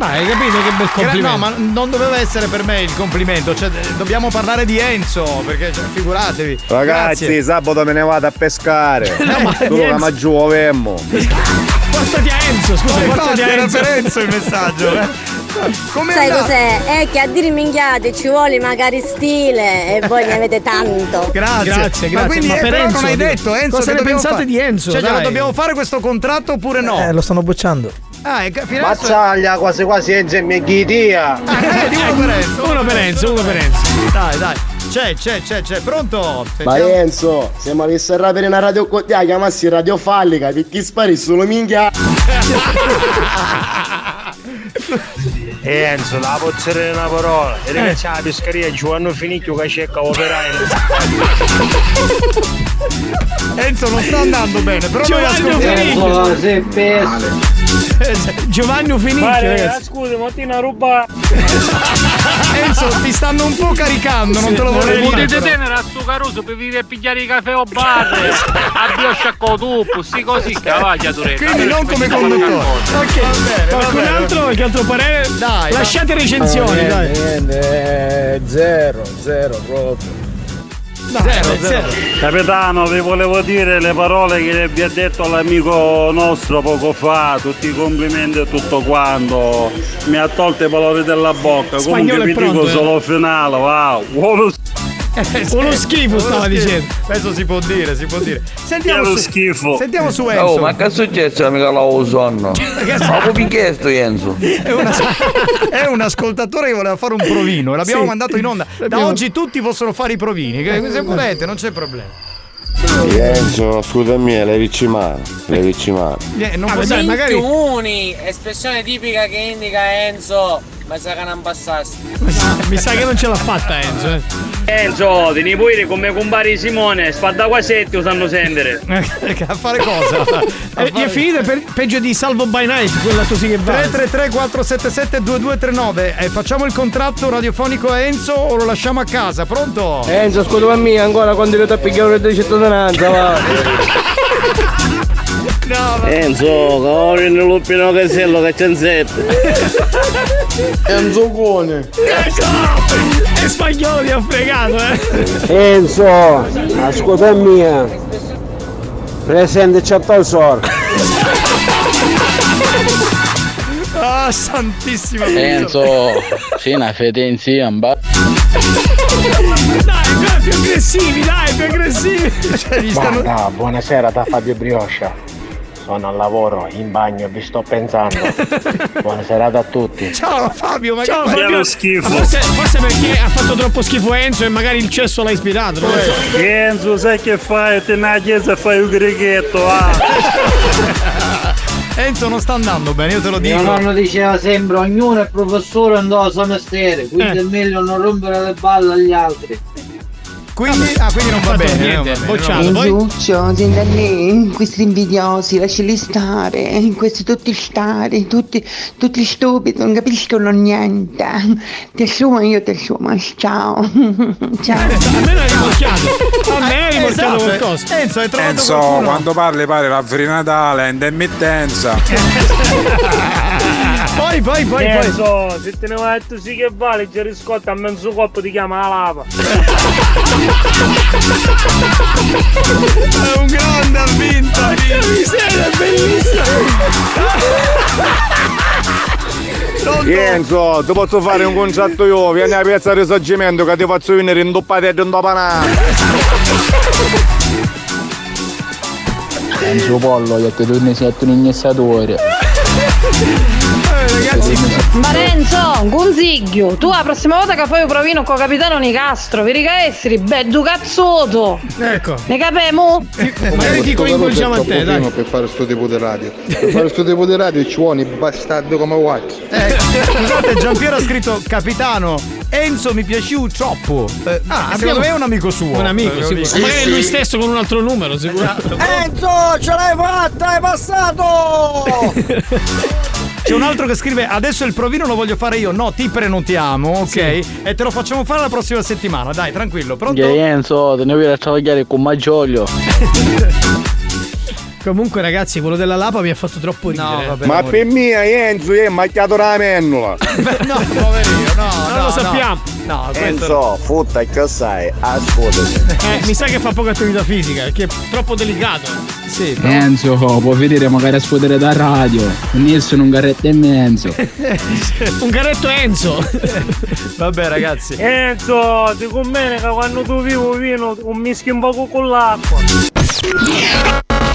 Ma hai capito che bel complimento? No, ma non doveva essere per me il complimento. Cioè, eh, dobbiamo parlare di Enzo, perché cioè, figuratevi. Ragazzi, Grazie. sabato me ne vado a pescare. No, ma tu la maggiù ovemmo. Portati a Enzo, scusa, Ma portati infatti a era Enzo. per Enzo il messaggio. eh. Come Sai cos'è? È che a dire minchiate ci vuole magari stile e voi ne avete tanto. Grazie, Grazie, Ma grazie. quindi Ma eh, per però Enzo, non hai detto Enzo cosa ne pensate fare? di Enzo, Cioè, glielo dobbiamo fare questo contratto oppure no? Eh, lo stanno bocciando. Ah, è, adesso- Mazzaglia, quasi quasi Enzo e mia chitia. Eh, di uno per Enzo. Uno per Enzo, uno per Enzo. Dai, dai. C'è, c'è, c'è, c'è. Pronto? Ma Sentiamo. Enzo, se mi avessi rapere una radio la chiamassi radio fallica, perché spari solo minchia. Enzo, la pozzere una parola. E ragazzi, la pescaria ci hanno finito che cerca operai. Enzo non sta andando bene, però Giovanni noi ascoltiamo. Finicchio. se peso. Giovanni Finicchio, ragazzi. scusa, ma ti una roba. Enzo, ti stanno un po' caricando, non te lo vorrei dire. Potete tenere a sto caruso per venire a pigliare i caffè o bar. Addio sciacco tu, sti così che vaglia tu Quindi non come conduttore. Ok, qualcun altro, qualche altro parere? Dai, Lasciate recensioni, dai. Niente, zero, zero proprio. Zero, zero. Capitano, vi volevo dire le parole che vi ha detto l'amico nostro poco fa, tutti i complimenti e tutto quanto. Mi ha tolto i valori della bocca. Spagnolo Comunque vi pronto, dico eh. solo finale, wow. Buono Uno schifo stava dicendo. Adesso si può dire, si può dire. Sentiamo lo su, schifo. sentiamo su Enzo. Oh, ma che è successo amica la sonno? Ma come chiesto Enzo? È, una- è un ascoltatore che voleva fare un provino, l'abbiamo Sì. mandato in onda. Da oggi tutti possono fare i provini, che se volete, non c'è problema. Enzo, scusami, le vicimane, le vicimane. Eh, non posso- dai, magari Uni, espressione tipica che indica Enzo, ma sa che non passasse. mi sa che non ce l'ha fatta Enzo. eh. Enzo, puoi dire come compare Simone, spada quasetti lo sanno sentire. a fare cosa? Eh, Gli è finita per- peggio di Salvo by Night, quella tu sì che va. 333 477 2239 eh, facciamo il contratto radiofonico a Enzo o lo lasciamo a casa? Pronto? Enzo, scusa mia, ancora quando io ti pigliare di cittadinanza, va. Enzo, ora in lupino casello che c'è in sette. Enzo Cone. E spagnolo ti ha fregato, eh. Enzo, ascolta mia. Presente c'è il sor. Ah, santissima Enzo, sì, una fede insieme. ba- Dai, dai, più aggressivi, dai, più aggressivi. Cioè, gli stanno... Guarda, buonasera da Fabio Brioscia. Sono al lavoro, in bagno, vi sto pensando. Buona serata a tutti. Ciao Fabio, ma Ciao Fabio. schifo. Forse, forse perché ha fatto troppo schifo Enzo e magari il cesso l'ha ispirato. Non so. Enzo, sai che fai? Te nella chiesa e fai un grighetto, ah. Enzo non sta andando bene, io te lo Mio dico. nonno diceva sempre ognuno è professore e andò a suo mestiere, quindi Eh. è meglio non rompere le balle agli altri. Quindi, ah, quindi non va bene. niente, non va bene, bocciato. non va bene. Poi- Enzuccio, senti a me, questi invidiosi, lasciali stare, questi tutti stare, tutti, tutti stupidi, non capiscono niente. Ti assumo, io ti assumo, ciao. ciao. A me l'ha rimorchiato. A me ha rimorchiato Esatto, qualcosa. Enzo, hai trovato Enzo, qualcuno? quando parli pare la di Natale, in emittenza. Poi, poi, poi, poi. Enzo, se te ne vai tu sì che vale, già riscotta a mezzo coppo ti chiama la lava. È un grande, ha vinto, ha vinto. miseria, è bellissima. Enzo, ti posso fare un contratto io, vieni a piazza di risorgimento che ti faccio venire in doppate e in dopanà. Enzo Pollo, io ti torni siete un ignessatore. Ragazzi. Ma Renzo, un consiglio, tu la prossima volta che fai un provino con capitano Nicastro, vi riga essere bello cazzoto. Ecco. Ne capemo? Magari ti coinvolgiamo a te, dai. per fare sto tipo di radio. Per fare sto tipo di radio ci vuole bastardo come Watch. Eh, scusate, Giampiero ha scritto capitano. Enzo mi piaciu troppo. Eh, Ah, secondo me è un amico suo. Un amico, Eh, sicuro. sì, Magari è sì. lui stesso con un altro numero, sicuramente. Enzo, ce l'hai fatta, hai passato! C'è un altro che scrive: Adesso il provino lo voglio fare io. No, ti prenotiamo, ok? Sì. E te lo facciamo fare la prossima settimana. Dai, tranquillo, pronto? Che Enzo, te ne voglio travagliare con Maggioglio. Comunque, ragazzi, quello della Lapa mi ha fatto troppo ridere. Ma per mia Enzo è macchiato la mennola. no, poverino, no. Non no, lo sappiamo. No, no questo. Enzo, futta che sai, ascoltati. Eh, mi sa che fa poca attività fisica, perché è troppo delicato. Sì, Enzo, può vedere magari a scuotere da radio. Nessuno un garretto e mezzo. Un garetto Enzo. Vabbè, ragazzi. Enzo, ti conviene che quando tu vivo vino un mischio un poco con l'acqua.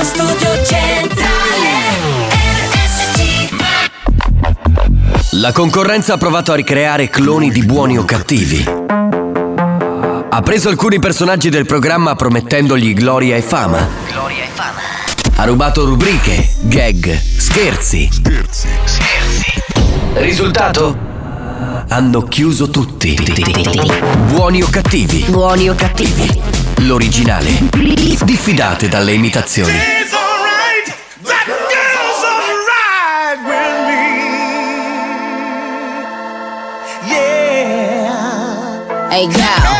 Radio Studio Centrale RSC La concorrenza ha provato a ricreare cloni di buoni o cattivi. Ha preso alcuni personaggi del programma promettendogli gloria e fama. Ha rubato rubriche, gag, scherzi. Scherzi. Risultato? Hanno chiuso tutti. Buoni o cattivi? Buoni o cattivi? L'originale. Diffidate dalle imitazioni. Hey girl,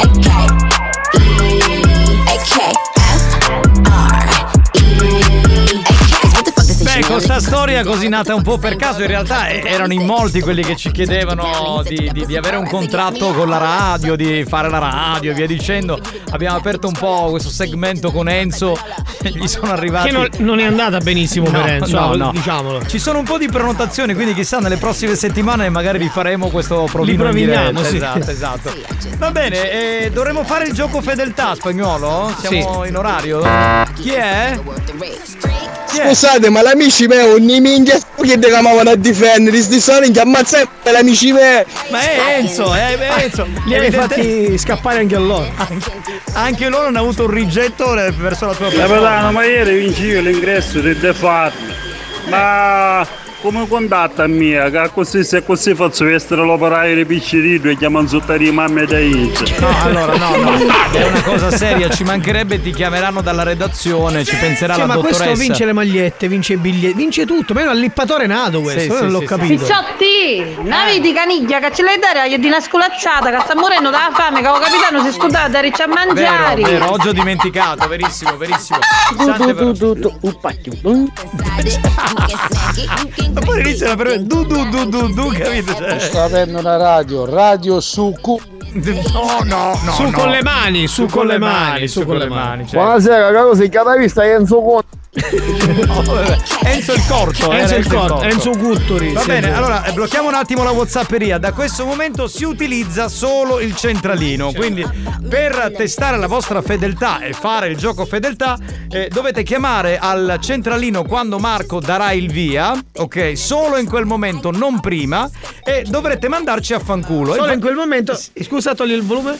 A con sta storia così nata un po' per caso, in realtà eh, erano in molti quelli che ci chiedevano di, di- di avere un contratto con la radio, di fare la radio e via dicendo. Abbiamo aperto un po' questo segmento con Enzo e gli sono arrivati. Che non, non è andata benissimo No, per Enzo, no, no. diciamolo. Ci sono un po' di prenotazioni, quindi chissà nelle prossime settimane magari vi faremo questo provino in proviniamo, diretta. sì. Esatto, esatto. Va bene, eh, dovremmo fare il gioco fedeltà spagnolo? Siamo in orario? Chi è? Chi è? Scusate, ma l'amici miei un minchia che ti chiamavano a difendere, sti sono che ammazzare l'amici miei. Ma è Enzo, è Enzo. Li hai fatti scappare anche a loro. Anche loro hanno avuto un rigetto verso la tua Capitano, persona. ma ieri vinci io l'ingresso di De Farmi. Ma come contatta mia? Che così se così faccio vestire l'operaio di piccerino e chiamano sotto di mamma e da Ince. No, allora no, no, è una cosa seria, ci mancherebbe, ti chiameranno dalla redazione, ci penserà Sì, la ma dottoressa. questo vince le magliette, vince i biglietti, vince tutto. Ma è un allippatore nato questo, Sì, io sì, non l'ho sì, capito. Picciotti, una vedi caniglia che ce l'hai dare gli di una sculacciata che sta morendo dalla fame, che il capitano si scudava da riccia a Vero, mangiare. vero, oggi ho dimenticato, verissimo, verissimo. Sante Ma poi inizia la per du du du du du, capito? Cioè, Sto avendo una radio, radio su Q. No, no, no. su no. con le mani, su, con le mani, su con le mani. cioè. Buonasera, caro, sei catavista Enzo Conte. Enzo il corto. eh, Enzo il corto, Enzo Gutturi. Va bene, sì. allora eh, blocchiamo un attimo la Whatsapperia. Da questo momento si utilizza solo il centralino. Quindi per testare la vostra fedeltà e fare il gioco fedeltà, eh, dovete chiamare al centralino quando Marco darà il via. Ok, solo in quel momento, non prima. E dovrete mandarci a fanculo. Solo in quel momento. Scusa, togli il volume.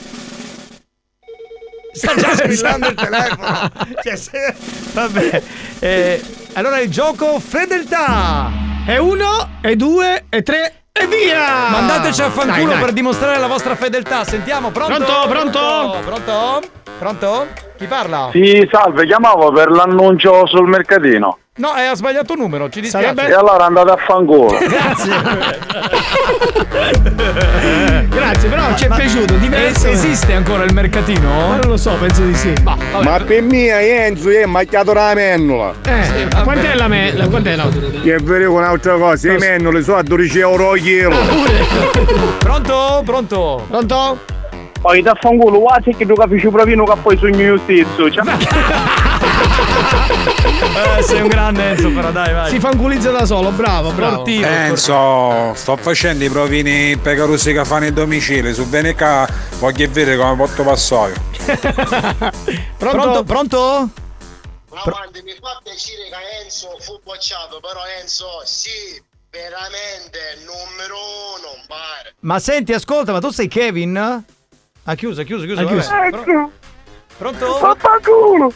Sta già squillando il telefono. Cioè, se- Vabbè. Eh, allora il gioco fedeltà. E uno, e due, e tre, e via! Mandateci a fanculo Dai, dai. per dimostrare la vostra fedeltà. Sentiamo, pronto? Pronto, pronto? Pronto? Pronto? Chi parla? Sì, salve, chiamavo per l'annuncio sul mercatino. No, eh, ha sbagliato numero, ci dispiace. E allora andate a fanculo. Grazie. Grazie, però ci è Ma- piaciuto, diverso. Es- esiste ancora il mercatino? Ma non lo so, penso di sì. Ma. Ma per mia Enzo è macchiato la mennola. Eh, quant'è la me? la- Quant'è la? Che vero un'altra cosa, i mennoli sono a 12 euro a chilo. Pronto? Pronto? Pronto? Poi da fanculo, guarda che tu capisci proprio che poi sogno io stesso. Cioè, Eh, sei un grande Enzo, però dai, vai. Si fanculizza da solo, bravo, bravo. Sportivo. Enzo, sto facendo i provini per carusi che fanno il domicilio. Su Veneca voglio vedere come porto passoio. Pronto? Pronto? Ma guardi, mi fa piacere che Enzo fu bocciato, però Enzo sì, veramente numero uno, un bar. Ma senti, ascolta, ma tu sei Kevin? Ha chiuso, ha chiuso, ha chiuso. Ha vabbè. chiuso. Pro- Pronto? Vaffanculo!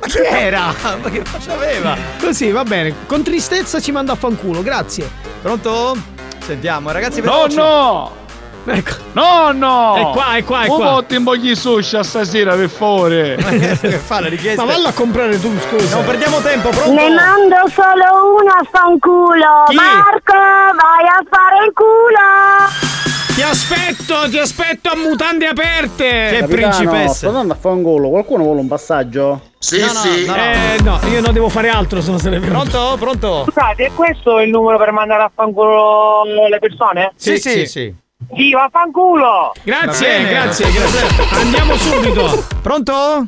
Ma chi era? Ma che faccia aveva? Così, va bene. Con tristezza ci manda a fanculo, grazie. Pronto? Sentiamo, ragazzi, No, veloci. no! Ecco. No, no! È qua, è qua, è Un qua. po' ti imbogli sushi stasera, per favore. che fa la richiesta? Ma vallo a comprare tu, scusa. Non perdiamo tempo, pronto? Ne mando solo uno a fanculo. Chi? Marco, vai a fare il culo. Ti aspetto, ti aspetto a mutande aperte. Che principessa. Sto andando a fangolo, qualcuno vuole un passaggio? Sì, No, no, sì. no, no. Eh, no, io non devo fare altro, sono se ne. Pronto? Pronto? Scusate, è questo il numero per mandare a fanculo le persone? Sì, Sì, sì, sì. sì. Vaffanculo! Grazie, Va bene. grazie, grazie. Andiamo subito. Pronto?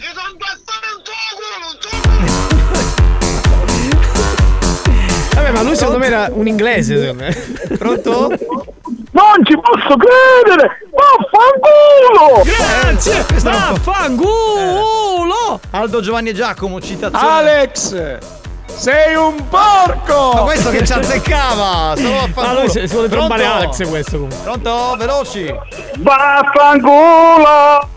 Vabbè, ma lui secondo me era un inglese, secondo me. Pronto? Non ci posso credere! Vaffanculo! Grazie. Vaffanculo. Aldo Giovanni e Giacomo, citazione. Alex! Sei un porco! Ma questo che ci azzeccava! Solo a Ma lui si, si vuole trombare Alex questo comunque. Pronto? Veloci! Vaffanculo!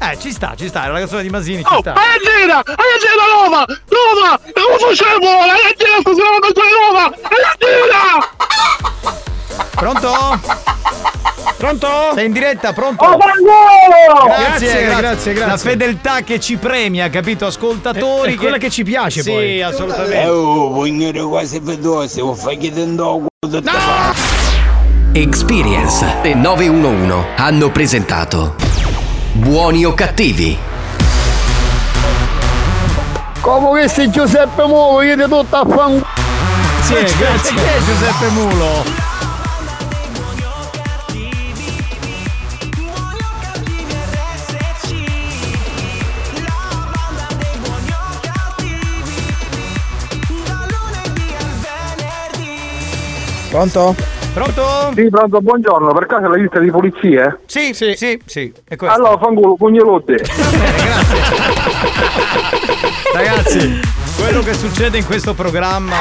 Eh, ci sta, ci sta, è la canzone di Masini, ci Oh, sta. hai gira! Hai gira Roma! Roma! Non facevo! Hai gira stasera contro Roma! Hai gira! Pronto? Pronto? Sei in diretta, pronto? Vaffanculo! Grazie, Grazie, grazie, grazie. La fedeltà che ci premia, capito? Ascoltatori. È- è quella che ci piace, sì, poi. assolutamente. oh, voglio quasi vedosi, vuoi fare che tendo Experience e 911 hanno presentato Buoni o cattivi? Come che sei Giuseppe Muovo, io ti tutto a fanculo. Sì, Chi grazie. è Giuseppe Mulo? Pronto? Pronto? Sì, pronto, buongiorno, per caso è la lista di pulizie? Sì, sì, sì, sì. È questo. Allora, fanculo, pugnolotte. Ragazzi, quello che succede in questo programma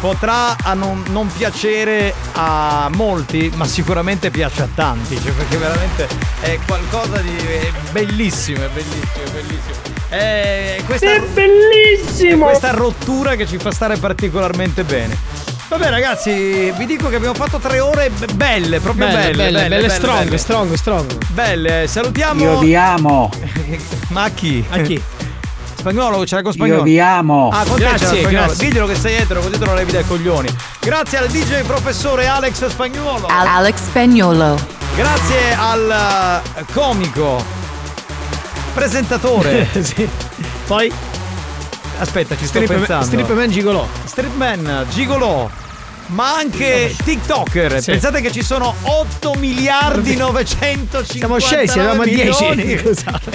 potrà a non, non piacere a molti, ma sicuramente piace a tanti, cioè perché veramente è qualcosa di è bellissimo, è bellissimo, è bellissimo. È questa, È bellissimo! è questa rottura che ci fa stare particolarmente bene. Vabbè ragazzi, vi dico che abbiamo fatto tre ore be- belle, proprio Belle, belle, belle, belle, strong, belle. strong, strong. Belle, salutiamo. Io vi amo. Ma a chi? A chi? Spagnolo, c'era con spagnolo. Io vi amo. Ah, con Grazie, spagnolo. grazie. Diglielo che sei etero, così te lo levi dai coglioni. Grazie al DJ professore Alex Spagnuolo. Alex Spagnolo. Grazie al eh, comico presentatore. sì. Poi Aspetta, ci sto Strip, pensando. Stripman Gigolò. Stripman Gigolò. Ma anche TikToker. Sì. Pensate che ci sono 8 miliardi 950 Siamo scesi, eravamo a 10. milioni, Esatto.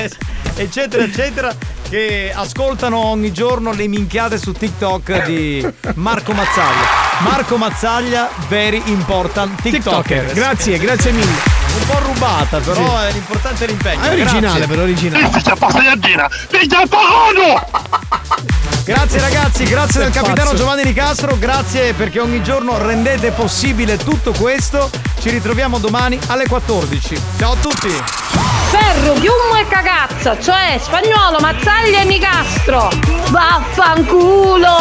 eccetera, eccetera, che ascoltano ogni giorno le minchiate su TikTok di Marco Mazzaglia. Marco Mazzaglia, very important TikToker. TikToker. Grazie, grazie mille. Un po' rubata, però è l'importante è l'impegno. È originale, però originale. Grazie ragazzi, grazie del Sei capitano. Giovanni Nicastro, grazie perché ogni giorno rendete possibile tutto questo. Ci ritroviamo domani alle 14. Ciao a tutti! Ferro, piummo e cagazza, cioè spagnolo, mazzaglia e nicastro. Vaffanculo!